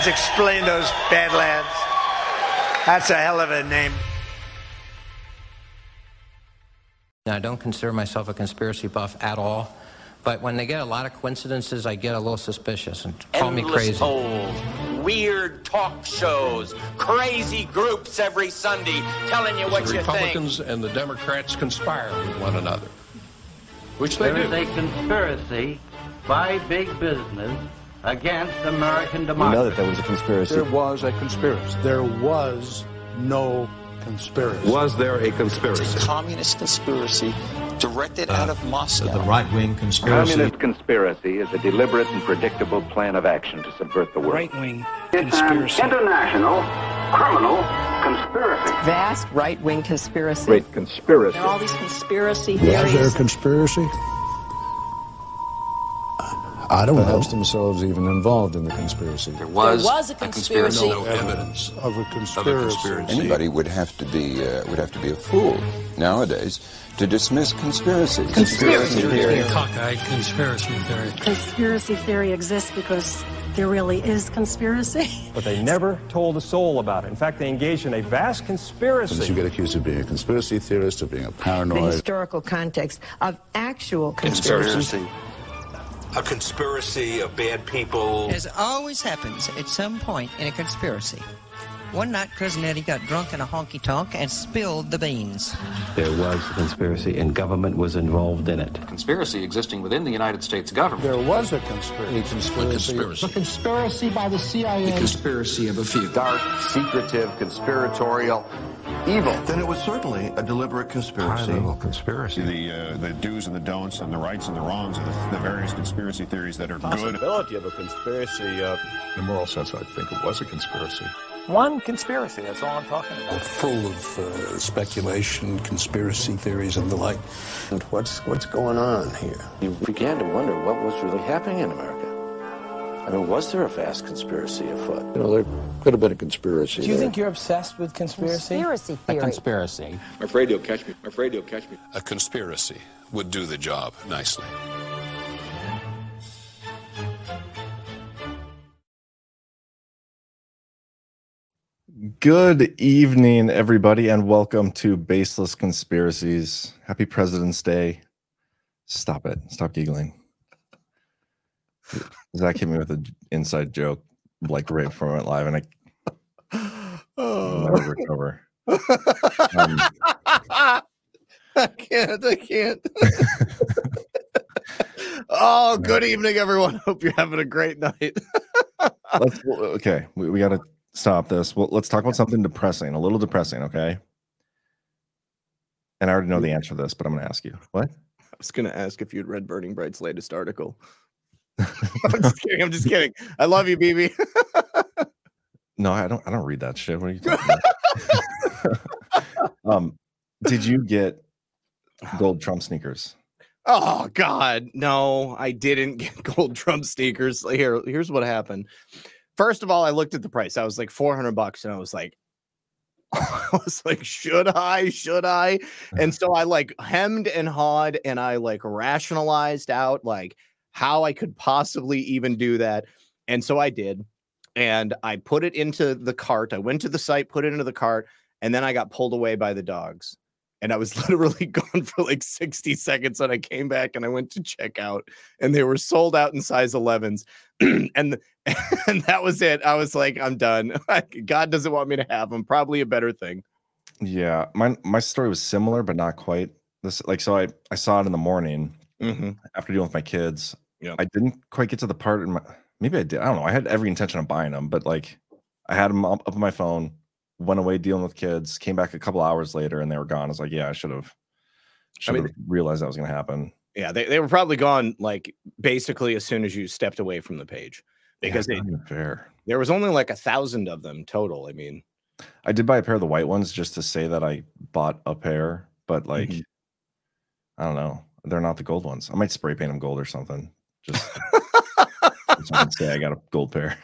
Badlands. Explain those Badlands. That's a hell of a name. Now, I don't consider myself a conspiracy buff at all. But when they get a lot of coincidences, I get a little suspicious and call me Endless crazy. polls, weird talk shows, crazy groups every Sunday telling you what the you Republicans and the Democrats conspire with one another, which they There do. is a conspiracy by big business against American democracy. We know that there was a conspiracy. There was a conspiracy. There was no conspiracy. Was there a conspiracy? communist conspiracy directed out of uh, Moscow. The right wing conspiracy. Communist conspiracy is a deliberate and predictable plan of action to subvert the world. Right wing conspiracy. international criminal conspiracy. vast right wing conspiracy. Great conspiracy. There are all these conspiracy theories. Was there a conspiracy? I don't know. Perhaps themselves even involved in the conspiracy. There was, There was a conspiracy. No evidence Of a of a conspiracy. conspiracy. Anybody would have to be uh, would have to be a fool nowadays to dismiss conspiracies. Conspiracy theory. Cockeyed conspiracy theory. conspiracy theory exists because there really is conspiracy. But they never told a soul about it. In fact, they engaged in a vast conspiracy. Because you get accused of being a conspiracy theorist, of being a paranoid. The paranoid. historical context of actual conspiracy. A conspiracy of bad people. As always happens at some point in a conspiracy. One night, Cousin Eddie got drunk in a honky tonk and spilled the beans. There was a conspiracy and government was involved in it. A Conspiracy existing within the United States government. There was a conspiracy. conspiracy. A conspiracy by the CIA. A conspiracy of a few. Dark, secretive, conspiratorial, evil. Then it was certainly a deliberate conspiracy. conspiracy. The, uh, the do's and the don'ts and the rights and the wrongs of the, the various conspiracy theories that are good. The possibility of a conspiracy. Uh, In a moral sense, I think it was a conspiracy. One conspiracy. That's all I'm talking about. Full of uh, speculation, conspiracy theories, and the like. And what's what's going on here? You began to wonder what was really happening in America. I mean, was there a vast conspiracy afoot? You know, there could have been a conspiracy. Do you there. think you're obsessed with conspiracy? Conspiracy theory. conspiracy. I'm afraid you'll catch me. I'm afraid you'll catch me. A conspiracy would do the job nicely. Good evening, everybody, and welcome to Baseless Conspiracies. Happy President's Day. Stop it. Stop giggling. Zach hit me with an inside joke, like right before I went live, and I I'll never recover. Um, I can't. I can't. oh, good evening, everyone. Hope you're having a great night. let's, okay, we, we got to stop this. Well, let's talk about something depressing, a little depressing, okay? And I already know the answer to this, but I'm going to ask you. What? I was going to ask if you'd read Burning Bright's latest article. I'm just kidding. I'm just kidding. I love you, BB. No, I don't. I don't read that shit. What are you talking about? um, did you get gold Trump sneakers? Oh God, no, I didn't get gold Trump sneakers. Here, here's what happened. First of all, I looked at the price. I was like 400 bucks, and I was like, I was like, should I? Should I? And so I like hemmed and hawed, and I like rationalized out like how I could possibly even do that. And so I did. And I put it into the cart. I went to the site, put it into the cart, and then I got pulled away by the dogs and I was literally gone for like 60 seconds. And I came back and I went to check out, and they were sold out in size 11s. and and that was it. I was like, I'm done. God doesn't want me to have them. Probably a better thing. Yeah, my my story was similar, but not quite. This like so I I saw it in the morning Mhm. after dealing with my kids. Yep. I didn't quite get to the part in my maybe I did. I don't know. I had every intention of buying them, but like I had them up, on my phone, went away dealing with kids, came back a couple hours later, and they were gone. I was like, yeah, I should have should have realized that was going to happen. Yeah, they, they were probably gone like basically as soon as you stepped away from the page because yeah, they, it's not even fair. there was only like a thousand of them total. I mean, I did buy a pair of the white ones just to say that I bought a pair, but like Mhm. I don't know, they're not the gold ones. I might spray paint them gold or something. Just, just I say I got a gold pair.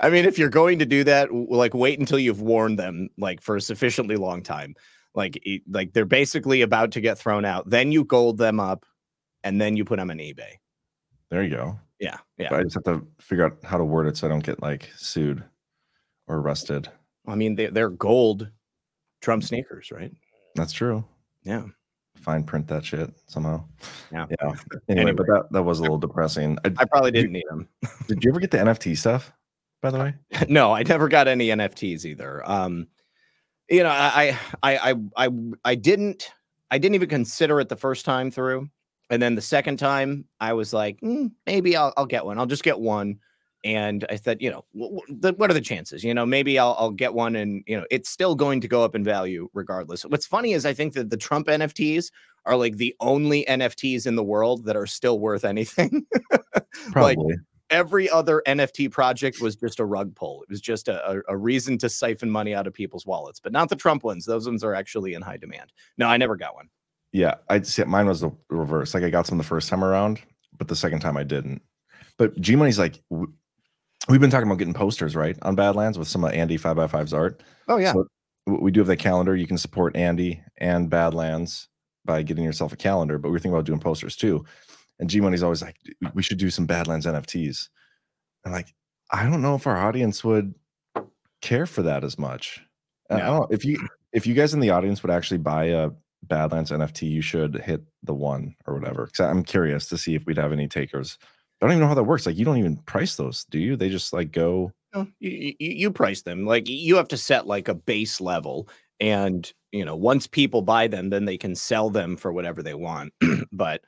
I mean, if you're going to do that, like wait until you've worn them like for a sufficiently long time. Like, like they're basically about to get thrown out. Then you gold them up, and then you put them on eBay. there you go. Yeah, yeah. But I just have to figure out how to word it so I don't get like sued or arrested. I mean, they, they're gold Trump sneakers, right? That's true. Yeah. Fine print that shit somehow. Yeah. Yeah. Anyway, Anyway. but that, that was a little depressing. I, I probably did didn't need them. Did you ever get the NFT stuff, by the way? no, I never got any NFTs either. Um, you know, I, I, I, I, I didn't, I didn't even consider it the first time through, and then the second time, I was like, "Mm, maybe I'll, I'll get one. I'll just get one. And I thought, you know, what are the chances? You know, maybe I'll, I'll get one, and you know, it's still going to go up in value regardless. What's funny is I think that the Trump NFTs are like the only NFTs in the world that are still worth anything. like Probably. Every other NFT project was just a rug pull. It was just a, a, a reason to siphon money out of people's wallets, but not the Trump ones. Those ones are actually in high demand. No, I never got one. Yeah, I see. Mine was the reverse. Like I got some the first time around, but the second time I didn't. But G Money's like, we've been talking about getting posters right on Badlands with some of Andy Five by Five's art. Oh yeah. So we do have that calendar. You can support Andy and Badlands by getting yourself a calendar. But we're thinking about doing posters too. And G Money's always like, "We- should do some Badlands NFTs. I'm like, I don't know if our audience would care for that as much. I don't know if you if you guys in the audience would actually buy a Badlands NFT, you should hit the one or whatever. Because I'm curious to see if we'd have any takers. I don't even know how that works. Like you don't even price those, do you? They just like go. No, you, you price them like you have to set like a base level, and you know once people buy them, then they can sell them for whatever they want. but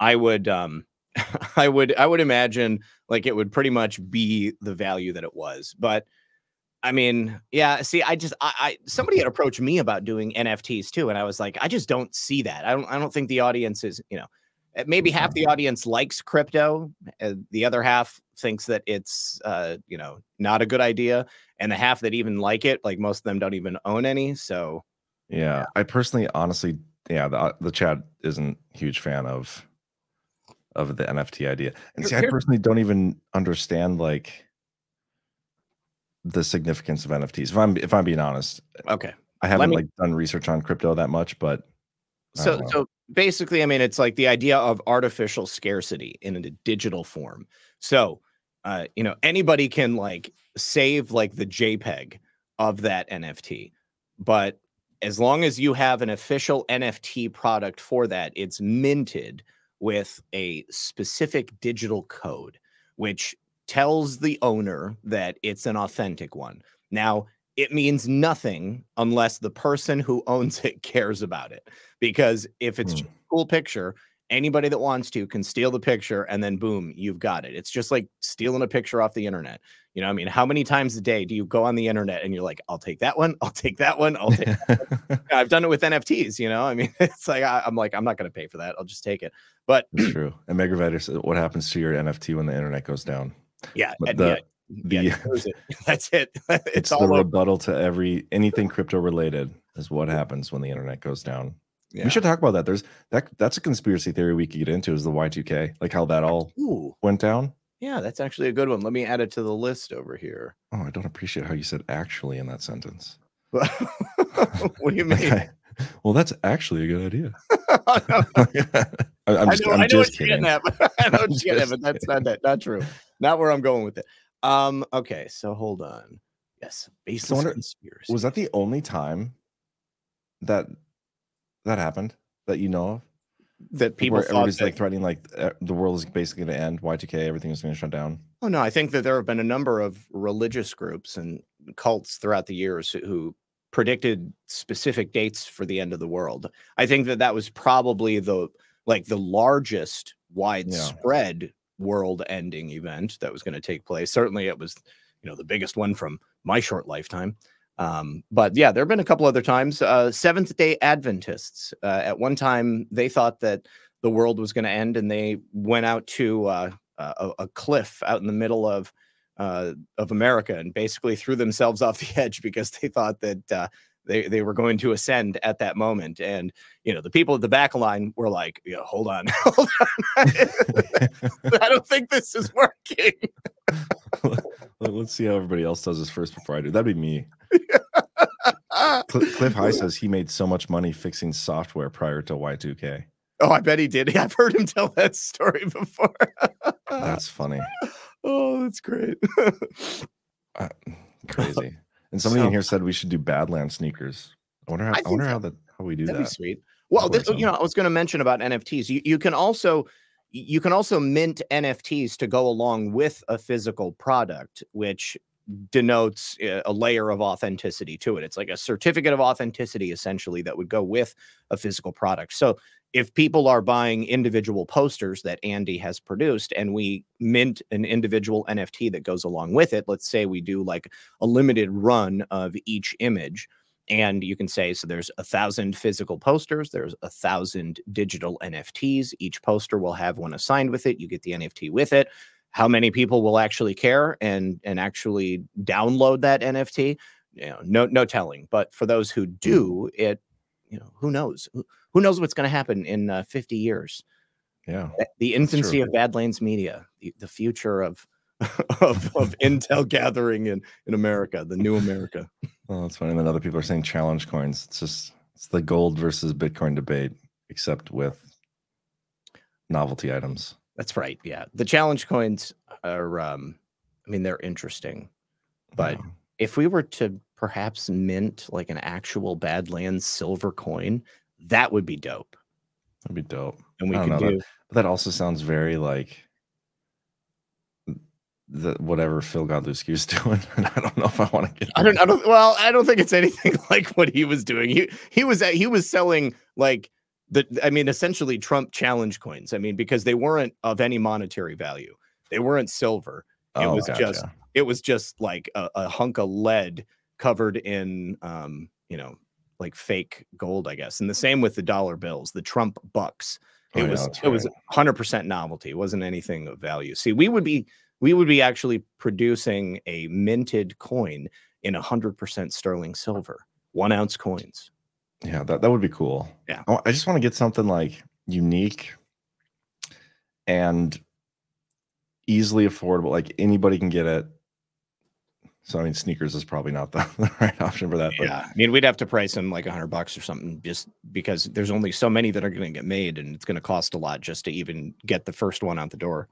I would, um, I would, I would imagine like it would pretty much be the value that it was. But I mean, yeah. See, I just, I, I somebody had approached me about doing NFTs too, and I was like, I just don't see that. I don't, I don't think the audience is, you know, uh, maybe half the audience likes crypto, uh, the other half thinks that it's, uh, you know, not a good idea, and the half that even like it, like most of them don't even own any. So Yeah, I personally, honestly, yeah, the the chat isn't huge fan of of the NFT idea. And see, I personally don't even understand like the significance of NFTs. If I'm if I'm being honest, okay. I haven't me- like done research on crypto that much, but So, so basically, I mean, it's like the idea of artificial scarcity in a digital form. So, uh, you know, anybody can like save like the JPEG of that NFT, but as long as you have an official NFT product for that, it's minted with a specific digital code, which tells the owner that it's an authentic one. Now, it means nothing unless the person who owns it cares about it. Because if it's hmm. just a cool picture, anybody that wants to can steal the picture and then boom, you've got it. It's just like stealing a picture off the internet. You know, I mean, how many times a day do you go on the internet and you're like, I'll take that one, I'll take that one, I'll take that one." I've done it with NFTs, you know. I mean, it's like I, I'm like, I'm not gonna pay for that. I'll just take it. But it's true. And Megavider says, uh, "What happens to your NFT when the internet goes down?" yeah, and the- yeah, the- yeah, it. that's it. it's, It's, all the over. rebuttal to every anything crypto related is what happens when the internet goes down. Yeah. We should talk about that. There's that that's a conspiracy theory we could get into is the Y2K, like how that all Ooh, went down. yeah, that's actually a good one. Let me add it to the list over here. Oh, I don't appreciate how you said actually in that sentence. what do you mean? Okay. Well, that's actually a good idea. I I- I'm, just, know, I'm I know just what you're getting kidding. at, but I know what you're getting at, but that's not that, not true. Not where I'm going with it. Um, okay, so hold on. Yes, baseless wonder- conspiracy. Was that the only time that that happened that you know of? that people where everybody's that, like threatening like uh, the world is basically going to end, Y2K, everything is going to shut down. Oh no, I think that there have been a number of religious groups and cults throughout the years who- predicted specific dates for the end of the world. I think that that was probably the like the largest widespread world ending event that was going to take place. Certainly it was, you know, the biggest one from my short lifetime. Um, but yeah, there have been a couple other times. Uh, Seventh day Adventists, uh, at one time, they thought that the world was going to end and they went out to uh, a, a cliff out in the middle of uh, of America and basically threw themselves off the edge because they thought that uh, they they were going to ascend at that moment. And you know, the people at the back line were like, "Yeah, hold on, hold on, I don't think this is working." Let- Let's see how everybody else does this first before I do. That'd be me. Cl- Cliff High says he made so much money fixing software prior to Y2K. Oh, I bet he did. I've heard him tell that story before. That's funny. Oh, that's great. Uh, crazy. And somebody in here said we should do Badland sneakers. I wonder how I I, wonder that- how that how we do That'd be that. sweet. Well, this, you know, I was going to mention about NFTs. You you can also you can also mint NFTs to go along with a physical product, which denotes uh, a layer of authenticity to it. It's like a certificate of authenticity, essentially, that would go with a physical product. So if people are buying individual posters that Andy has produced and we mint an individual NFT that goes along with it, let's say we do like a limited run of each image. And you can say, so there's a thousand physical posters, there's a thousand digital NFTs. Each poster will have one assigned with it. You get the NFT with it. How many people will actually care and and actually download that NFT? You know, no no telling. But for those who do, it you know who knows who, knows what's going to happen in uh, 50 years. Yeah, The infancy of Badlands Media, the, the future of of, of intel gathering in in America, the new America. Oh, that's funny. And then other people are saying challenge coins. It's just it's the gold versus Bitcoin debate, except with novelty items. That's right. Yeah. The challenge coins are um I mean they're interesting. But if we were to perhaps mint like an actual Badlands silver coin, that would be dope. That'd be dope. And we could know, do that, that also sounds very like the whatever Phil Godlewski is doing. And I don't know if I want to get. I don't I don't well, I don't think it's anything like what he was doing. He he was he was selling like the I mean essentially Trump challenge coins. I mean because they weren't of any monetary value. They weren't silver. It Oh, was just it was just like a, a hunk of lead covered in um you know like fake gold i guess and the same with the dollar bills the trump bucks Oh, it yeah, was it was 100% novelty it wasn't anything of value see we would be we would be actually producing a minted coin in 100% sterling silver one ounce coins Yeah, that, that would be cool. Yeah. I, just want to get something like unique and easily affordable. Like anybody can get it. So I mean, sneakers is probably not the, the right option for that. But yeah i mean we'd have to price them like 100 bucks or something just because there's only so many that are going to get made and it's going to cost a lot just to even get the first one out the door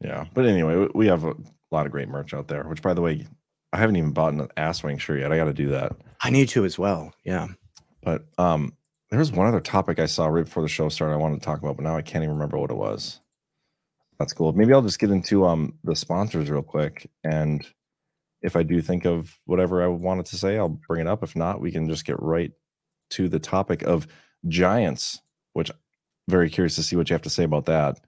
yeah. But anyway, we- have a lot of great merch out there. Which, by the way, I haven't even bought an ass wing shirt yet. I got to do that. i need to as well yeah But um, there was one other topic I saw right before the show started. I wanted to talk about, but now I can't even remember what it was. That's cool. Maybe I'll just get into um the sponsors real quick, and if I do think of whatever I wanted to say, I'll bring it up. If not, we can just get right to the topic of giants, which very curious to see what you have to say about that.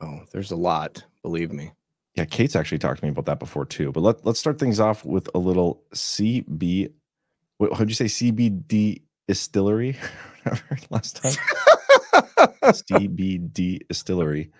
Oh, there's a lot, believe me. Yeah, Kate's actually talked to me about that before too. But let, let's start things off with a little CB. What would you say? CBD distillery last time? CBD distillery.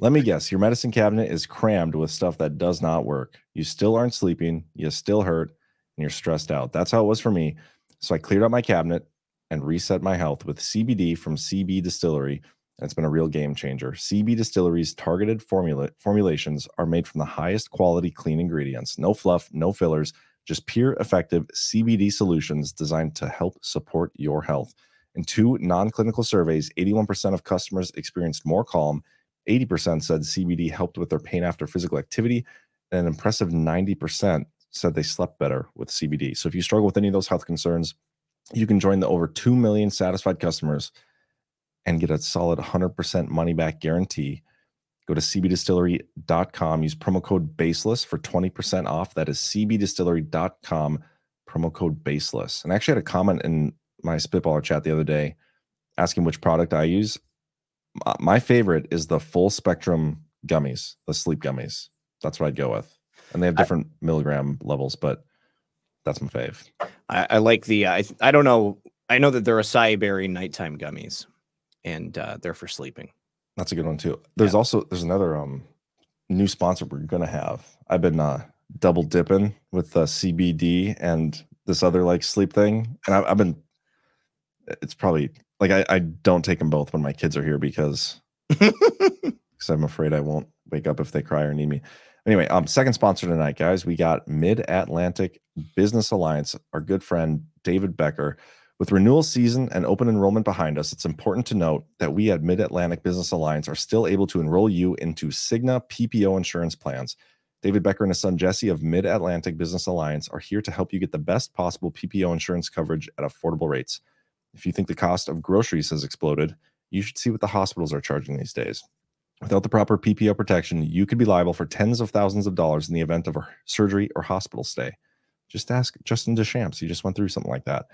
Let me guess. Your medicine cabinet is crammed with stuff that does not work. You still aren't sleeping. You still hurt, and you're stressed out. That's how it was for me. So I cleared out my cabinet and reset my health with CBD from CB Distillery. And it's been a real game changer. CB Distillery's targeted formula formulations are made from the highest quality clean ingredients. No fluff, no fillers, just pure effective CBD solutions designed to help support your health. In two non-clinical surveys, 81% of customers experienced more calm, 80% said CBD helped with their pain after physical activity, and an impressive 90% said they slept better with CBD. So if you struggle with any of those health concerns, you can join the over 2 million satisfied customers and get a solid 100% money back guarantee. Go to cbdistillery.com, use promo code baseless for 20% off. That is cbdistillery.com, promo code baseless. And I actually had a comment in my Spitballer chat the other day asking which product I use. My- favorite is the full spectrum gummies, the sleep gummies. That's what I'd go with. And they have different milligram levels, but that's my fave. I, I like the I I don't know. I know that they're acai berry nighttime gummies, and uh, they're for sleeping. That's a good one too. There's also there's another um new sponsor we're gonna have. I've been uh double dipping with uh, CBD and this other like sleep thing, and I've, I've been. It's probably like I, I don't take them both when my kids are here because because I'm afraid I won't wake up if they cry or need me. Anyway, um, second sponsor tonight, guys. We got Mid Atlantic Business Alliance, our good friend David Becker, With renewal season and open enrollment behind us, it's important to note that we at Mid Atlantic Business Alliance are still able to enroll you into Cigna PPO insurance plans. David Becker and his son Jesse of Mid Atlantic Business Alliance are here to help you get the best possible PPO insurance coverage at affordable rates. If you think the cost of groceries has exploded, you should see what the hospitals are charging these days. Without the proper PPO protection, you could be liable for tens of thousands of dollars in the event of a surgery or hospital stay. Just ask Justin Deschamps. He just went through something like that.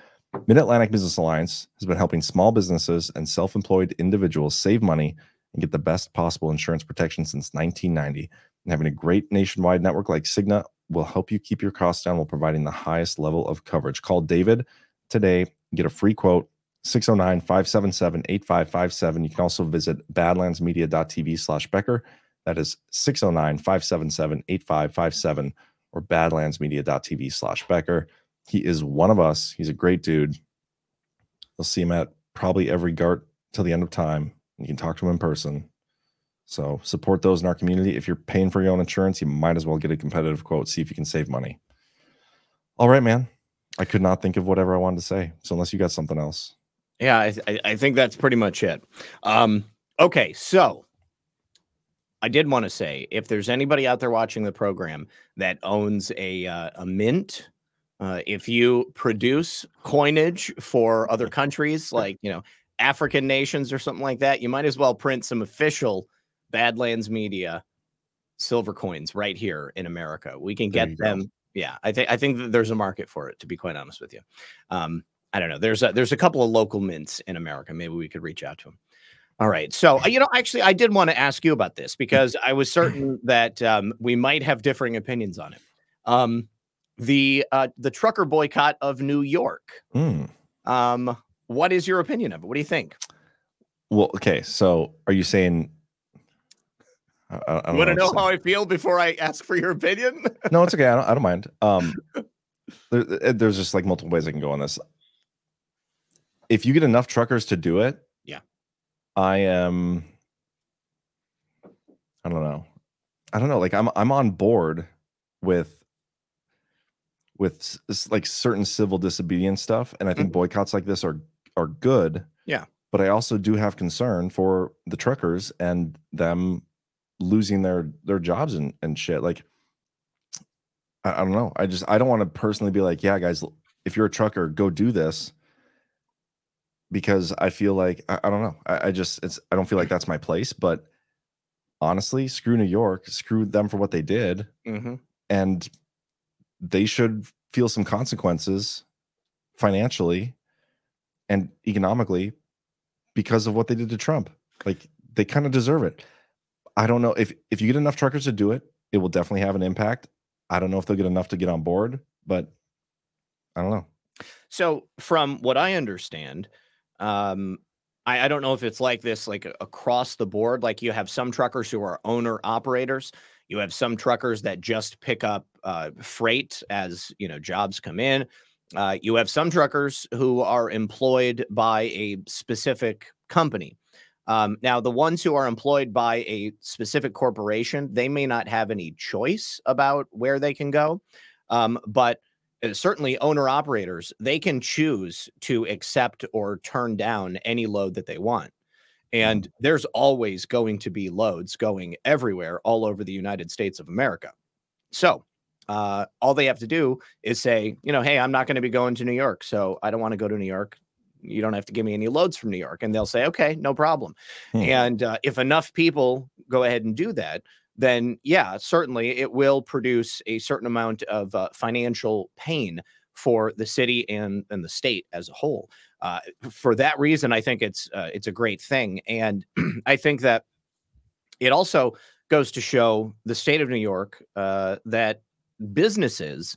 Mid Atlantic Business Alliance has been helping small businesses and self employed individuals save money and get the best possible insurance protection since 1990. And having a great nationwide network like Cigna will help you keep your costs down while providing the highest level of coverage. Call David today, get a free quote 609 577 8557. You can also visit badlandsmedia.tv slash Becker. That is 609 577 8557 or badlandsmedia.tv slash Becker. He is one of us. He's a great dude. You'll see him at probably every GART till the end of time. You can talk to him in person. So support those in our community. If you're paying for your own insurance, you might as well get a competitive quote. See if you can save money. All right, man. I could not think of whatever I wanted to say. So unless you got something else. Yeah, I, I think that's pretty much it. Um, okay, so I did want to say if there's anybody out there watching the program that owns a uh, a mint, uh, if you produce coinage for other countries like you know African nations or something like that, you might as well print some official Badlands Media silver coins right here in America. We can get them. Go. Yeah, I think I think that there's a market for it. To be quite honest with you, um, I don't know. There's a there's a couple of local mints in America. Maybe we could reach out to them. All right. So, uh, you know, actually, I did want to ask you about this because I was certain that um, we might have differing opinions on it. Um, the uh, the trucker boycott of New York. Mm. Um, what is your opinion of it? What do you think? Well, okay. So, are you saying? I, I want to know, know how I feel before I ask for your opinion? no, it's okay. I don't, I don't mind. Um, there, there's just like multiple ways I can go on this if you get enough truckers to do it, yeah, I am. I don't know. I don't know. Like I'm I'm on board with with like certain civil disobedience stuff, and I think mm-hmm. boycotts like this are are good. Yeah, but I also do have concern for the truckers and them losing their their jobs and and shit. Like I, I don't know. I just I don't want to personally be like, yeah, guys, if you're a trucker, go do this because I feel like I, I don't know. I, I, just it's I don't feel like that's my place. But honestly, screw New York, screw them for what they did, mm-hmm. and they should feel some consequences financially and economically because of what they did to Trump. Like they kind of deserve it. I don't know if if you get enough truckers to do it, it will definitely have an impact. I don't know if they'll get enough to get on board, but I don't know. So, from what I understand, um, I, I don't know if it's like this, like across the board. Like you have some truckers who are owner operators. You have some truckers that just pick up uh, freight as you know jobs come in. Uh, you have some truckers who are employed by a specific company. Um, now, the ones who are employed by a specific corporation, they may not have any choice about where they can go. Um, but uh, certainly owner operators they can choose to accept or turn down any load that they want and mm. there's always going to be loads going everywhere all over the united states of america so uh, all they have to do is say you know hey i'm not going to be going to new york so i don't want to go to new york you don't have to give me any loads from new york and they'll say okay no problem hmm. and uh, if enough people go ahead and do that then yeah, certainly it will produce a certain amount of uh, financial pain for the city and, and the state as a whole. Uh, for that reason, I think it's uh, it's a great thing, and I think that it also goes to show the state of New York uh, that businesses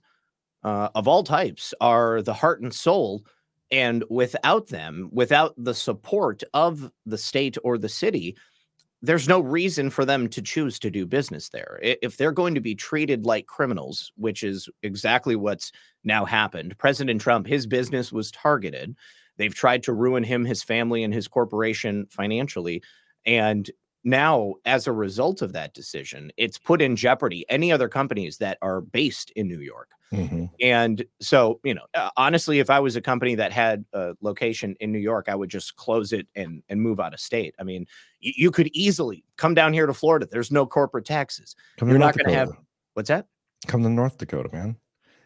uh, of all types are the heart and soul. And without them, without the support of the state or the city, there's no reason for them to choose to do business there. If they're going to be treated like criminals, which is exactly what's now happened, President Trump, his business was targeted. They've tried to ruin him, his family, and his corporation financially. And now as a result of that decision, it's put in jeopardy any other companies that are based in New York. Mhm. And so, you know, uh, honestly, if I was a company that had a location in New York, I would just close it and and move out of state. I mean, you, you could easily come down here to Florida. There's no corporate taxes. Come You're not going to have what's that? Come to North Dakota, man.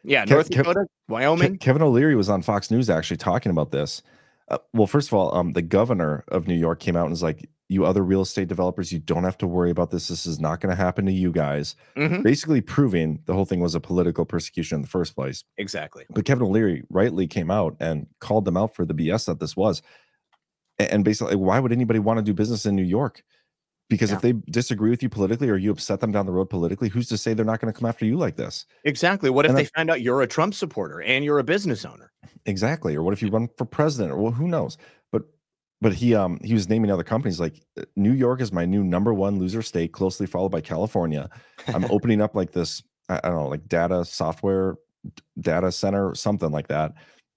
Yeah, Kev- North Dakota, Ke- Wyoming. Kevin O'Leary was on Fox News actually talking about this. Uh, well, first of all, um, the governor of New York came out and was like, "You other real estate developers, you don't have to worry about this. This is not going to happen to you guys." Mhm. Basically, proving the whole thing was a political persecution in the first place. Exactly. But Kevin O'Leary rightly came out and called them out for the BS that this was. And basically, why would anybody want to do business in New York? Because if they disagree with you politically or you upset them down the road politically, who's to say they're not going to come after you like this? Exactly. What if And they I- find out you're a Trump supporter and you're a business owner? Exactly. Or what if you run for president? Or well, who knows? But but he um he was naming other companies like uh, New York is my new number one loser state, closely followed by California. I'm opening up like this, I, don't know, like data software data center, something like that.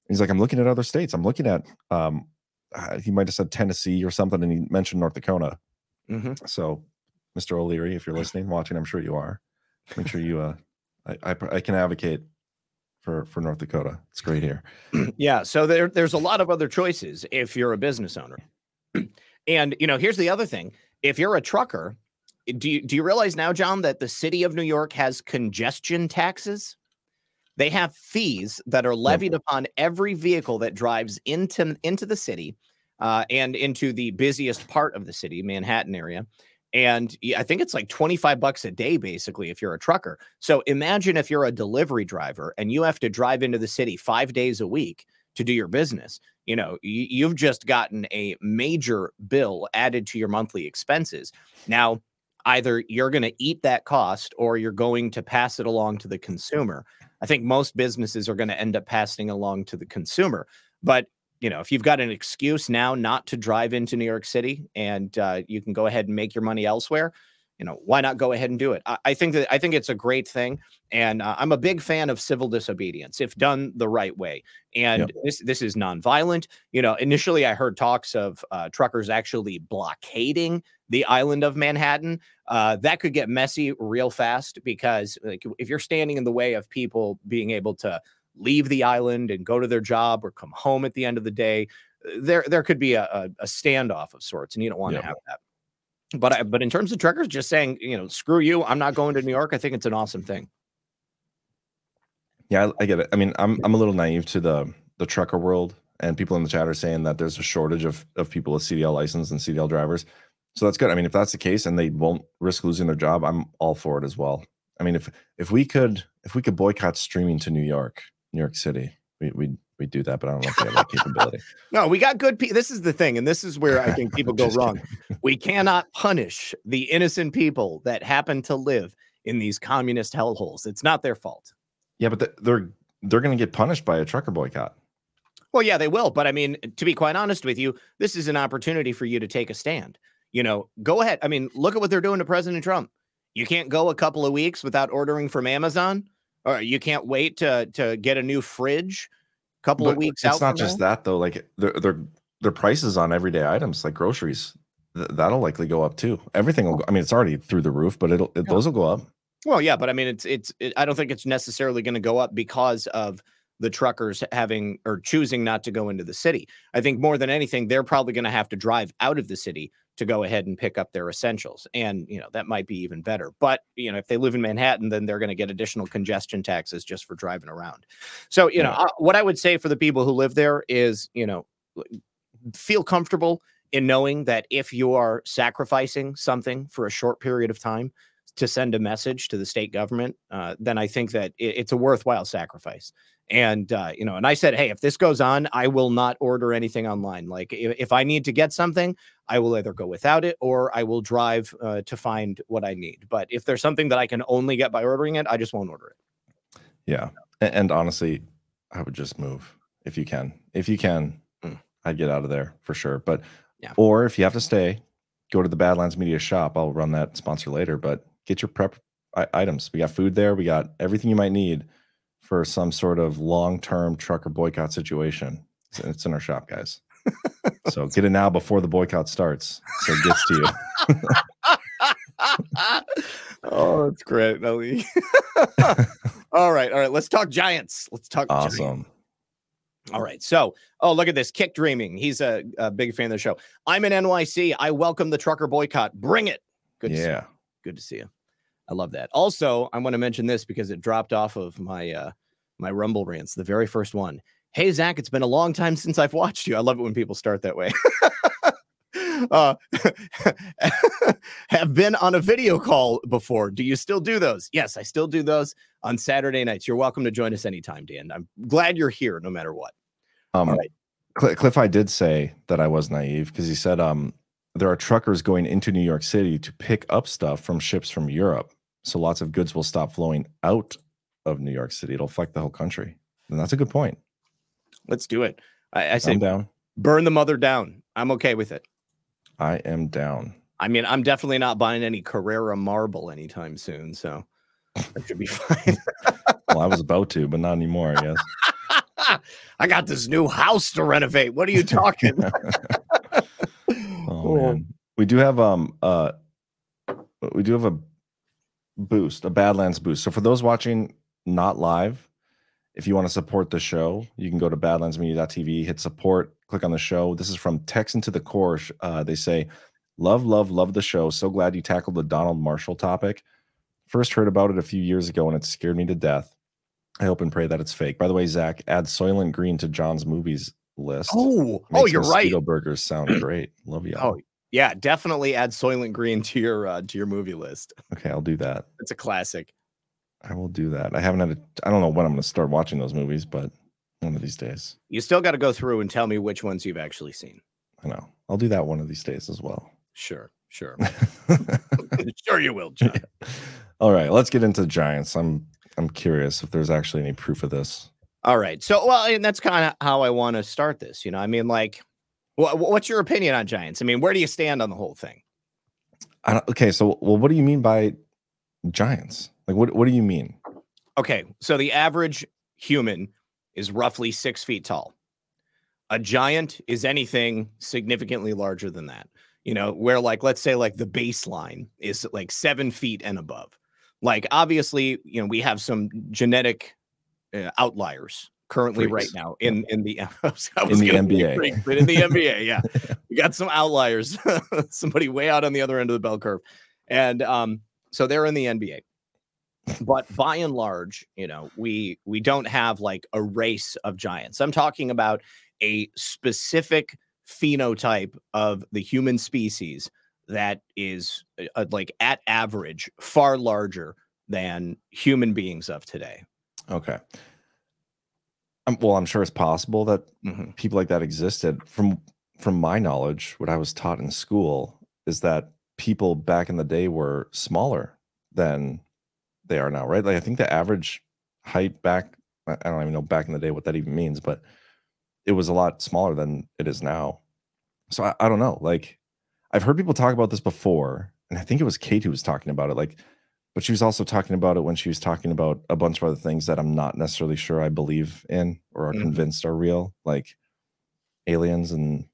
He's like, I'm looking at other states. I'm looking at um uh, he might have said Tennessee or something, and he mentioned North Dakota. Mhm. So, Mr. O'Leary, if you're listening, watching, I'm sure you are. Make sure you uh I I, I can advocate for for North Dakota. It's great here. yeah so there there's a lot of other choices if you're a business owner and you know here's the other thing if you're a trucker do you do you realize now john that the city of new york has congestion taxes they have fees that are levied upon every vehicle that drives into into the city uh, and into the busiest part of the city manhattan area and I think it's like 25 bucks a day, basically, if you're a trucker. So imagine if you're a delivery driver and you have to drive into the city five days a week to do your business. You know, you've just gotten a major bill added to your monthly expenses. Now, either you're going to eat that cost or you're going to pass it along to the consumer. I think most businesses are going to end up passing along to the consumer. But you know, if you've got an excuse now not to drive into New York City and uh, you can go ahead and make your money elsewhere, you know, why not go ahead and do it? I, I think that I think it's a great thing, and uh, I'm a big fan of civil disobedience if done the right way. And Yep. this this is nonviolent. You know, initially I heard talks of uh, truckers actually blockading the island of Manhattan. Uh, that could get messy real fast because like if you're standing in the way of people being able to leave the island and go to their job or come home at the end of the day, uh, there there could be a, a, a standoff of sorts, and you don't want Yeah. to have that. But I, but in terms of truckers, just saying, you know, screw you, I'm not going to New York. I think it's an awesome thing. Yeah, I, I get it. I mean, I'm I'm a little naive to the the trucker world, and people in the chat are saying that there's a shortage of of people with CDL license and CDL drivers. So that's good. I mean, if that's the case and they won't risk losing their job, I'm all for it as well. I mean, if if we could if we could boycott streaming to New York, New York City, we we we do that, but I don't know if we have that capability. No, we got good people. This is the thing, and this is where I think people go wrong. We cannot punish the innocent people that happen to live in these communist hellholes. It's not their fault. Yeah, but th- they're they're going to get punished by a trucker boycott. Well, yeah, they will. But I mean, to be quite honest with you, this is an opportunity for you to take a stand. You know, go ahead. I mean, look at what they're doing to President Trump. You can't go a couple of weeks without ordering from Amazon, or you can't wait to to get a new fridge a couple of But weeks out. It's not from just now. that though. Like their their their prices on everyday items like groceries, th- that'll likely go up too. Everything will. Go, I mean, it's already through the roof, but it'll it, those will go up. Well, yeah, but I mean, it's it's. It, I don't think it's necessarily going to go up because of the truckers having or choosing not to go into the city. I think more than anything, they're probably going to have to drive out of the city to go ahead and pick up their essentials, and you know that might be even better. But you know, if they live in Manhattan, then they're going to get additional congestion taxes just for driving around. So you know, Yeah. uh, what I would say for the people who live there is, you know, feel comfortable in knowing that if you are sacrificing something for a short period of time to send a message to the state government, uh, then I think that it- it's a worthwhile sacrifice. And uh, you know, and I said, hey, if this goes on, I will not order anything online. Like if, if I need to get something, I will either go without it or I will drive uh, to find what I need. But if there's something that I can only get by ordering it, I just won't order it. Yeah, and, and honestly, I would just move if you can. If you can, Mm. I'd get out of there for sure. But Yeah. or if you have to stay, go to the Badlands Media shop. I'll run that sponsor later. But get your prep items. We got food there. We got everything you might need for some sort of long term trucker boycott situation. It's, in our shop, guys. So get it now before the boycott starts. So it gets to you. oh, that's great, Ellie. all right, all right. Let's talk Giants. Let's talk Giants. Awesome. All right. So, oh, look at this. Kick Dreaming. He's a, a big fan of the show. I'm in NYC. I welcome the trucker boycott. Bring it. Good to see you. Yeah. Good to see you. I love that. Also, I want to mention this because it dropped off of my uh my Rumble rants, the very first one. Hey Zach, it's been a long time since I've watched you. I love it when people start that way. uh have been on a video call before. Do you still do those? Yes, I still do those on Saturday nights. You're welcome to join us anytime, Dan. I'm glad you're here no matter what. Um, All right. Cl- Cliff, I did say that I was naive because he said um, there are truckers going into New York City to pick up stuff from ships from Europe. So lots of goods will stop flowing out of New York City. It'll affect the whole country. And that's a good point. Let's do it. I, I say I'm down. burn the mother down. I'm okay with it. I am down. I mean, I'm definitely not buying any Carrara marble anytime soon, so that should be fine. Well, I was about to, but not anymore, I guess. I got this new house to renovate. What are you talking? Oh, man. We do have um uh we do have a boost, a Badlands boost. So for those watching not live, if you want to support the show, you can go to badlandsmedia.tv, hit support, click on the show. This is from Texan to the Core. Uh, they say, Love, love, love the show. So glad you tackled the Donald Marshall topic. First heard about it a few years ago and it scared me to death. I hope and pray that it's fake. By the way, Zach, add Soylent Green to John's movies list. Oh, oh, you're right. burgers sound great. Love you. Oh, yeah, definitely add Soylent Green to your uh, to your movie list. Okay, I'll do that. It's a classic. I will do that. I haven't had a, I don't know when I'm going to start watching those movies, but one of these days. You still got to go through and tell me which ones you've actually seen. I know. I'll do that one of these days as well. Sure, sure, sure you will, John. All right, let's get into Giants. I'm I'm curious if there's actually any proof of this. All right. So, well, and that's kind of how I want to start this. You know, I mean, like, wha- what's your opinion on Giants? I mean, where do you stand on the whole thing? I don't, okay, so well, what do you mean by Giants? Like, what what do you mean? Okay, so the average human is roughly six feet tall. A giant is anything significantly larger than that. You know, where like let's say like the baseline is like seven feet and above. Like obviously, you know, we have some genetic uh, outliers currently right now in in the I was, In the NBA. freak, but in the NBA, yeah, we got some outliers. Somebody way out on the other end of the bell curve, and um, so they're in the NBA but by and large you know we we don't have like a race of giants. I'm talking about a specific phenotype of the human species that is uh, like at average far larger than human beings of today Okay. Um, well, I'm sure it's possible that Mhm. people like that existed. From from my knowledge, what I was taught in school is that people back in the day were smaller than they are now, right? Like I think the average height back I I don't even know back in the day what that even means, but it was a lot smaller than it is now. So I, I don't know. Like I've heard people talk about this before, and I think it was Kate who was talking about it. Like, but she was also talking about it when she was talking about a bunch of other things that I'm not necessarily sure I believe in or are Mhm. convinced are real, like aliens and